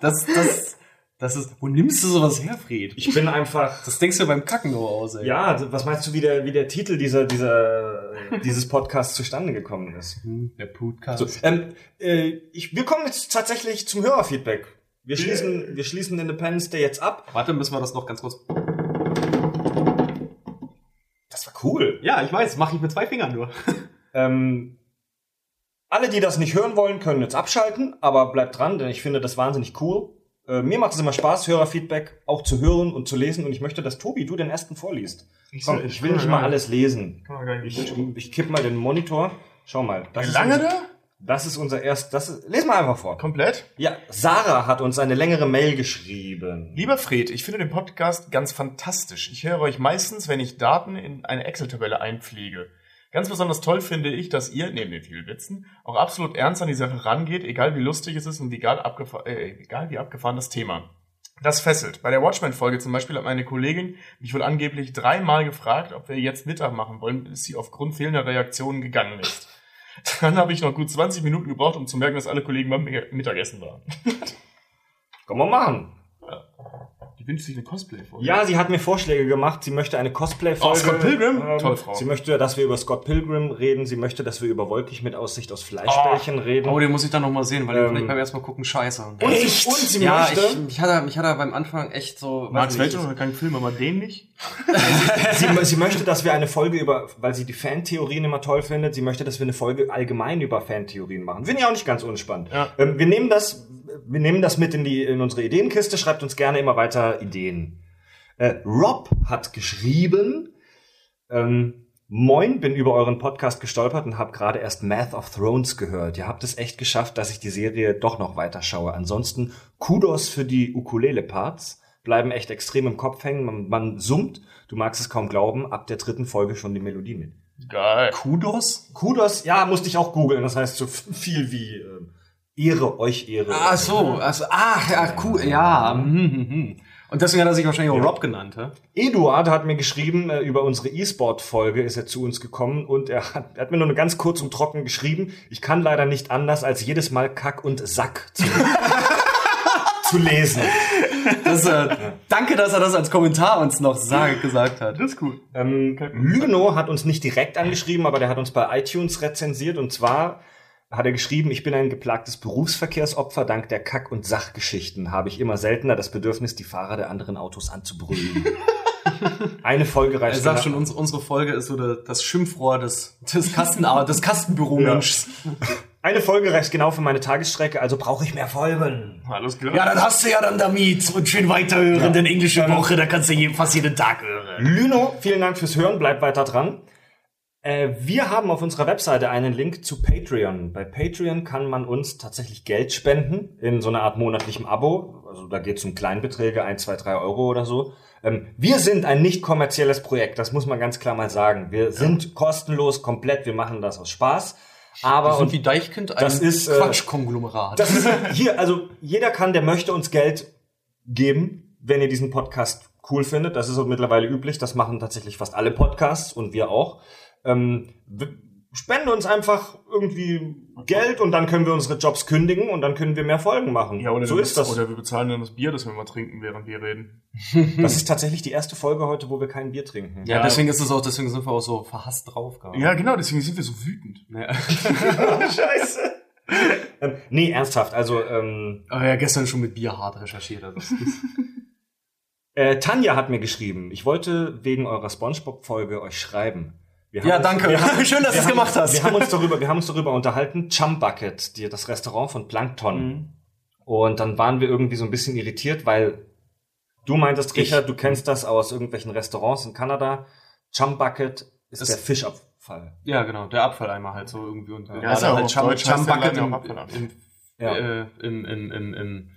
Das, das, das ist, wo nimmst du sowas her, Fried? Ich bin einfach... Das denkst du beim Kacken nur aus, ey. Ja, was meinst du, wie der, wie der Titel dieser, dieser, dieses Podcasts zustande gekommen ist? Hm, Der Podcast. So, ähm, äh, ich, wir kommen jetzt tatsächlich zum Hörerfeedback. Wir schließen, wir schließen Independence Day jetzt ab. Warte, müssen wir das noch ganz kurz. Das war cool. Ja, ich weiß, mache ich mit zwei Fingern nur. Ähm, alle, die das nicht hören wollen, können jetzt abschalten, aber bleibt dran, denn ich finde das wahnsinnig cool. Äh, mir macht es immer Spaß, Hörerfeedback auch zu hören und zu lesen und ich möchte, dass Tobi, du den ersten vorliest. Komm, ich will nicht mal alles lesen. Kann man gar nicht Ich, ich kipp mal den Monitor. Schau mal. Das Wie ist lange unser, da? Das ist unser erst, das ist, les mal einfach vor. Komplett? Ja, Sarah hat uns eine längere Mail geschrieben. Lieber Fred, ich finde den Podcast ganz fantastisch. Ich höre euch meistens, wenn ich Daten in eine Excel-Tabelle einpflege. Ganz besonders toll finde ich, dass ihr, neben den vielen Witzen, auch absolut ernst an die Sache rangeht, egal wie lustig es ist und egal, abgefa äh, egal wie abgefahren das Thema. Das fesselt. Bei der Watchmen-Folge zum Beispiel hat meine Kollegin mich wohl angeblich dreimal gefragt, ob wir jetzt Mittag machen wollen, bis sie aufgrund fehlender Reaktionen gegangen ist. Dann habe ich noch gut 20 Minuten gebraucht, um zu merken, dass alle Kollegen beim Mittagessen waren. Kann man machen. Die wünscht sich eine Cosplay-Folge. Ja, sie hat mir Vorschläge gemacht. Sie möchte eine Cosplay-Folge. Oh, Scott Pilgrim? Ähm, Tolle Frau. Sie möchte, dass wir über Scott Pilgrim reden. Sie möchte, dass wir über Wolkig mit Aussicht aus Fleischbällchen reden. Oh, den muss ich dann noch mal sehen, weil den Ähm, ich beim ersten Mal gucken scheiße. und, sie, und sie ja, möchte, ich, mich, hat er, mich hat er beim Anfang echt so. Max Welter oder kein Film, aber den nicht? sie, sie möchte, dass wir eine Folge über, weil sie die Fantheorien immer toll findet, sie möchte, dass wir eine Folge allgemein über Fantheorien machen. Finde ich auch nicht ganz unspannend. Ja. Ähm, wir nehmen das, wir nehmen das mit in die, in unsere Ideenkiste. Schreibt uns gerne immer weiter Ideen. Äh, Rob hat geschrieben, ähm, Moin, bin über euren Podcast gestolpert und habe gerade erst Math of Thrones gehört. Ihr habt es echt geschafft, dass ich die Serie doch noch weiter schaue. Ansonsten Kudos für die Ukulele-Parts. Bleiben echt extrem im Kopf hängen. Man, man summt, du magst es kaum glauben, ab der dritten Folge schon die Melodie mit. Geil. Kudos? Kudos, ja, musste ich auch googeln. Das heißt so viel wie ähm, Ehre, euch Ehre. Ah, so, also, ach, ja, cool, ja. hm, hm, hm. Und deswegen hat er sich wahrscheinlich auch Ja. Rob genannt, hä? Eduard hat mir geschrieben, äh, über unsere E-Sport-Folge ist er zu uns gekommen und er hat, er hat mir nur ganz kurz und trocken geschrieben, ich kann leider nicht anders, als jedes Mal Kack und Sack zu, zu lesen. Das, äh, danke, dass er das als Kommentar uns noch sag, gesagt hat. Das ist cool. Ähm, Lüno hat uns nicht direkt angeschrieben, aber der hat uns bei iTunes rezensiert und zwar hat er geschrieben, ich bin ein geplagtes Berufsverkehrsopfer. Dank der Kack- und Sachgeschichten habe ich immer seltener das Bedürfnis, die Fahrer der anderen Autos anzubrüllen. Eine Folge reicht Er sagt genau- schon, uns, unsere Folge ist so das Schimpfrohr des, des, Kasten, des Kastenbüromenschs. Eine Folge reicht genau für meine Tagesstrecke, also brauche ich mehr Folgen. Alles klar. Ja, dann hast du ja dann damit und schön weiterhören, denn englische Woche, da kannst du fast jeden Tag hören. Lüno, vielen Dank fürs Hören, bleib weiter dran. Äh, wir haben auf unserer Webseite einen Link zu Patreon. Bei Patreon kann man uns tatsächlich Geld spenden in so einer Art monatlichem Abo. Also da geht es um Kleinbeträge, 1, 2, 3 Euro oder so. Ähm, wir sind ein nicht kommerzielles Projekt, das muss man ganz klar mal sagen. Wir sind kostenlos, komplett, wir machen das aus Spaß. Aber Wir sind wie Deichkind ein Das ist, äh, Quatschkonglomerat. das ist hier, also jeder kann, der möchte uns Geld geben, wenn ihr diesen Podcast cool findet. Das ist so mittlerweile üblich. Das machen tatsächlich fast alle Podcasts und wir auch. Ähm, spende uns einfach irgendwie Geld und dann können wir unsere Jobs kündigen und dann können wir mehr Folgen machen. Ja, oder so wir, ist das. Oder wir bezahlen dann das Bier, das wir mal trinken, während wir reden. Das ist tatsächlich die erste Folge heute, wo wir kein Bier trinken. Ja, deswegen ist es auch, deswegen sind wir auch so verhasst drauf gerade. Ja, genau, deswegen sind wir so wütend. Ja. Scheiße. ähm, nee, ernsthaft. Also ähm, Aber ja, gestern schon mit Bier hart recherchiert. Also äh, Tanja hat mir geschrieben, ich wollte wegen eurer SpongeBob-Folge euch schreiben. Ja, uns- danke. Haben, Schön, dass du es gemacht hast. Wir haben uns darüber, wir haben uns darüber unterhalten. Chum Bucket, die, das Restaurant von Plankton. Mhm. Und dann waren wir irgendwie so ein bisschen irritiert, weil du meintest, Ich- Richard, du kennst das aus irgendwelchen Restaurants in Kanada. Chum Bucket ist Das- der Fischabfall. Ja, genau, der Abfalleimer halt so irgendwie. Und Ja, ja, ist ja auch halt Chum, Deutsch heißt Chum Bucket im, im, Ja. äh, im, im, im, im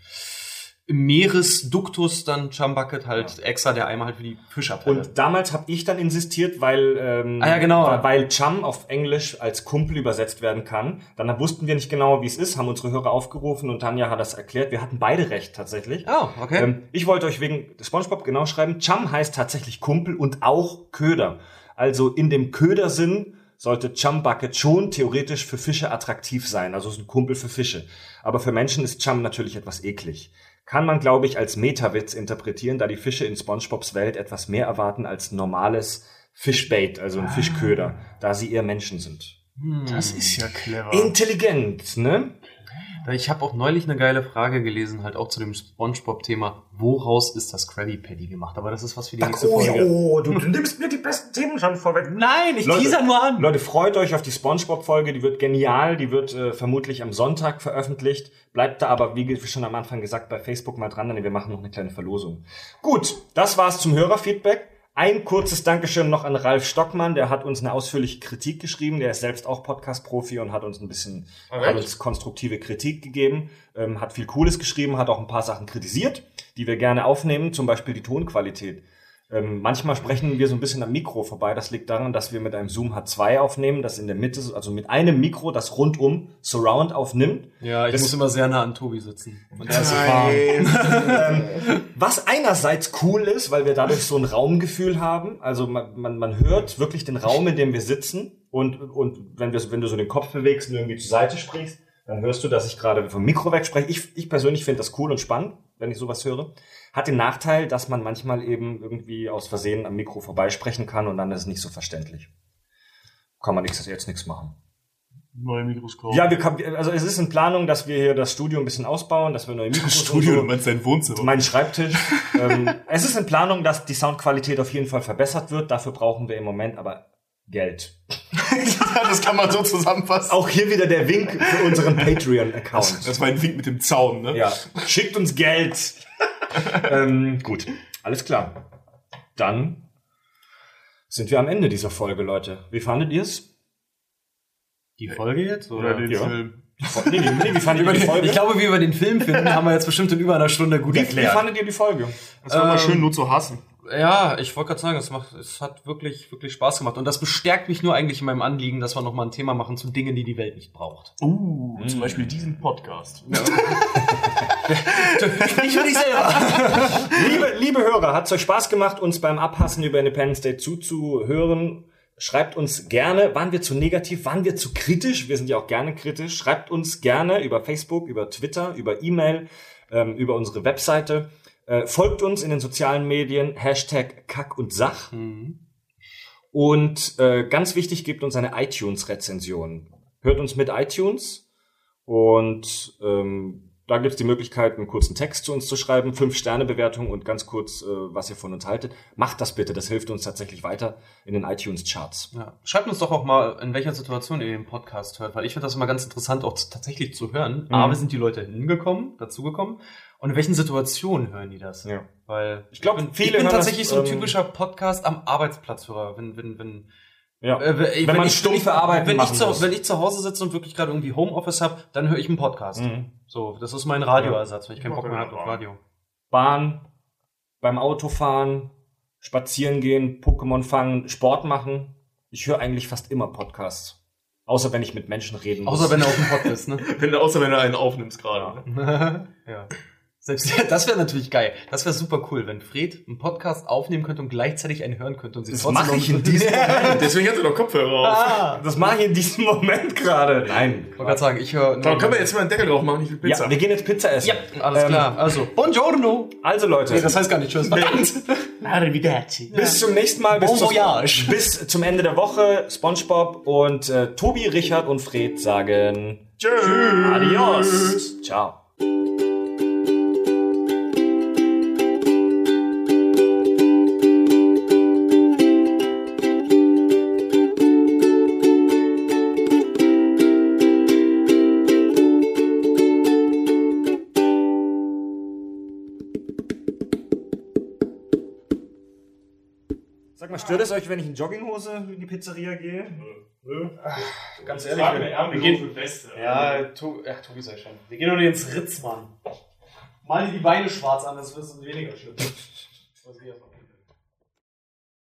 Meeresduktus dann Chum Bucket halt extra der Eimer halt für die Fischabfälle. Und damals habe ich dann insistiert, weil, ähm, Ah ja, genau. weil, Chum auf Englisch als Kumpel übersetzt werden kann. Dann wussten wir nicht genau, wie es ist, haben unsere Hörer aufgerufen und Tanja hat das erklärt. Wir hatten beide recht tatsächlich. oh, okay. Ähm, ich wollte euch wegen SpongeBob genau schreiben. Chum heißt tatsächlich Kumpel und auch Köder. Also in dem Ködersinn sollte Chum Bucket schon theoretisch für Fische attraktiv sein. Also es ist ein Kumpel für Fische. Aber für Menschen ist Chum natürlich etwas eklig. Kann man, glaube ich, als Metawitz interpretieren, da die Fische in SpongeBobs Welt etwas mehr erwarten als normales Fischbait, also ein Fischköder, da sie eher Menschen sind. Das ist ja clever. Intelligent, ne? Ich habe auch neulich eine geile Frage gelesen, halt auch zu dem SpongeBob-Thema. Woraus ist das Krabby Patty gemacht? Aber das ist was für die nächste Oh, Folge. oh, du, du nimmst mir die besten Themen schon vorweg. Nein, ich Leute, teaser nur an. Leute, freut euch auf die SpongeBob-Folge, die wird genial, die wird äh, vermutlich am Sonntag veröffentlicht. Bleibt da aber, wie schon am Anfang gesagt, bei Facebook mal dran, denn wir machen noch eine kleine Verlosung. Gut, das war's zum Hörerfeedback. Ein kurzes Dankeschön noch an Ralf Stockmann, der hat uns eine ausführliche Kritik geschrieben. Der ist selbst auch Podcast-Profi und hat uns ein bisschen, hat uns konstruktive Kritik gegeben, ähm, hat viel Cooles geschrieben, hat auch ein paar Sachen kritisiert, die wir gerne aufnehmen, zum Beispiel die Tonqualität. Ähm, manchmal sprechen wir so ein bisschen am Mikro vorbei. Das liegt daran, dass wir mit einem Zoom H2 aufnehmen, das in der Mitte, also mit einem Mikro, das rundum Surround aufnimmt. Ja, ich Das- muss immer sehr nah an Tobi sitzen. Und ist so Nein. ähm, was einerseits cool ist, weil wir dadurch so ein Raumgefühl haben. Also man, man, man hört wirklich den Raum, in dem wir sitzen. Und, und wenn, wir, wenn du so den Kopf bewegst und irgendwie zur Seite sprichst, dann hörst du, dass ich gerade vom Mikro weg spreche. Ich, ich persönlich finde das cool und spannend, wenn ich sowas höre. Hat den Nachteil, dass man manchmal eben irgendwie aus Versehen am Mikro vorbeisprechen kann und dann ist es nicht so verständlich. Kann man nichts, jetzt nichts machen. Neue Mikroskop. Ja, wir, also es ist in Planung, dass wir hier das Studio ein bisschen ausbauen, dass wir neue Mikros und Studio, so- du meinst dein Wohnzimmer. mein Schreibtisch. ähm, es ist in Planung, dass die Soundqualität auf jeden Fall verbessert wird. Dafür brauchen wir im Moment aber Geld. das kann man so zusammenfassen. Auch hier wieder der Wink für unseren Patreon-Account. Das war ein Wink mit dem Zaun, ne? Ja, schickt uns Geld. ähm, gut, alles klar. Dann sind wir am Ende dieser Folge, Leute. Wie fandet ihr es? Die Folge jetzt? Oder Oder? den Ja. Film. Nee, nee, nee, wie fandet ihr die Folge? Ich glaube, wie wir den Film finden, haben wir jetzt bestimmt in über einer Stunde gut wie, wie erklärt. fandet ihr die Folge? Das war mal Ähm, schön, nur zu hassen. Ja, ich wollte gerade sagen, es macht, es hat wirklich, wirklich Spaß gemacht. Und das bestärkt mich nur eigentlich in meinem Anliegen, dass wir nochmal ein Thema machen zu Dingen, die die Welt nicht braucht. Uh, zum Beispiel diesen Podcast. Nicht für dich selber. Liebe, liebe Hörer, hat es euch Spaß gemacht, uns beim Abhassen über Independence Day zuzuhören? Schreibt uns gerne, waren wir zu negativ, waren wir zu kritisch? Wir sind ja auch gerne kritisch. Schreibt uns gerne über Facebook, über Twitter, über E-Mail, ähm, über unsere Webseite. Äh, folgt uns in den sozialen Medien, Hashtag Kack und Sach. Und äh, ganz wichtig, gebt uns eine iTunes-Rezension. Hört uns mit iTunes und ähm, da gibt's die Möglichkeit, einen kurzen Text zu uns zu schreiben, fünf Sterne Bewertung und ganz kurz, äh, was ihr von uns haltet. Macht das bitte, das hilft uns tatsächlich weiter in den iTunes-Charts. Ja. Schreibt uns doch auch mal, in welcher Situation ihr den Podcast hört, weil ich finde das immer ganz interessant, auch tatsächlich zu hören. Mhm. A, wie sind die Leute hingekommen, dazugekommen? Und in welchen Situationen hören die das? Ja. Weil Ich glaub, bin- viele ich bin hören das, tatsächlich so ein ähm, typischer Podcast am Arbeitsplatz-Hörer. Wenn, wenn, wenn, Ja. äh, wenn, Wenn man ich, stumpfe wenn ich, Arbeiten wenn ich, zu, muss. wenn ich zu Hause sitze und wirklich gerade irgendwie Homeoffice habe, dann höre ich einen Podcast. Mhm. So, das ist mein Radioersatz, wenn ich keinen Ich Bock mach mehr habe auf. Radio. Bahn, beim Autofahren, spazieren gehen, Pokémon fangen, Sport machen. Ich höre eigentlich fast immer Podcasts. Außer wenn ich mit Menschen reden muss. Außer wenn er auf dem Pod ist, ne? Wenn, außer wenn du einen aufnimmst gerade. ja. Selbst das wäre natürlich geil. Das wäre super cool, wenn Fred einen Podcast aufnehmen könnte und gleichzeitig einen hören könnte und sich Das trotzdem mache ich in diesem Moment. Deswegen hat er doch Kopfhörer auf. Ah, Das mache ich in diesem Moment gerade. Nein. ich wollte gerade sagen, ich höre. Da können wir jetzt mal einen Deckel drauf machen, ich will Pizza. Ja, wir gehen jetzt Pizza essen. Ja, alles Ähm, klar. Also, buongiorno. Also Leute, Nee, das heißt gar nicht tschüss. Verdammt. Arrivederci. bis zum nächsten Mal, bis, Bon zum- voyage. bis zum Ende der Woche. SpongeBob und äh, Tobi, Richard und Fred sagen Tschüss. Adios. Ciao. Stört es euch, wenn ich in Jogginghose in die Pizzeria gehe? Ganz Wir ehrlich. gehen für Feste. Ja, to ach, Tobi sei schon. Wir gehen doch nicht ins Ritz, Mann. Mal dir die Beine schwarz an, das wird weniger schlimm. Was geht erstmal?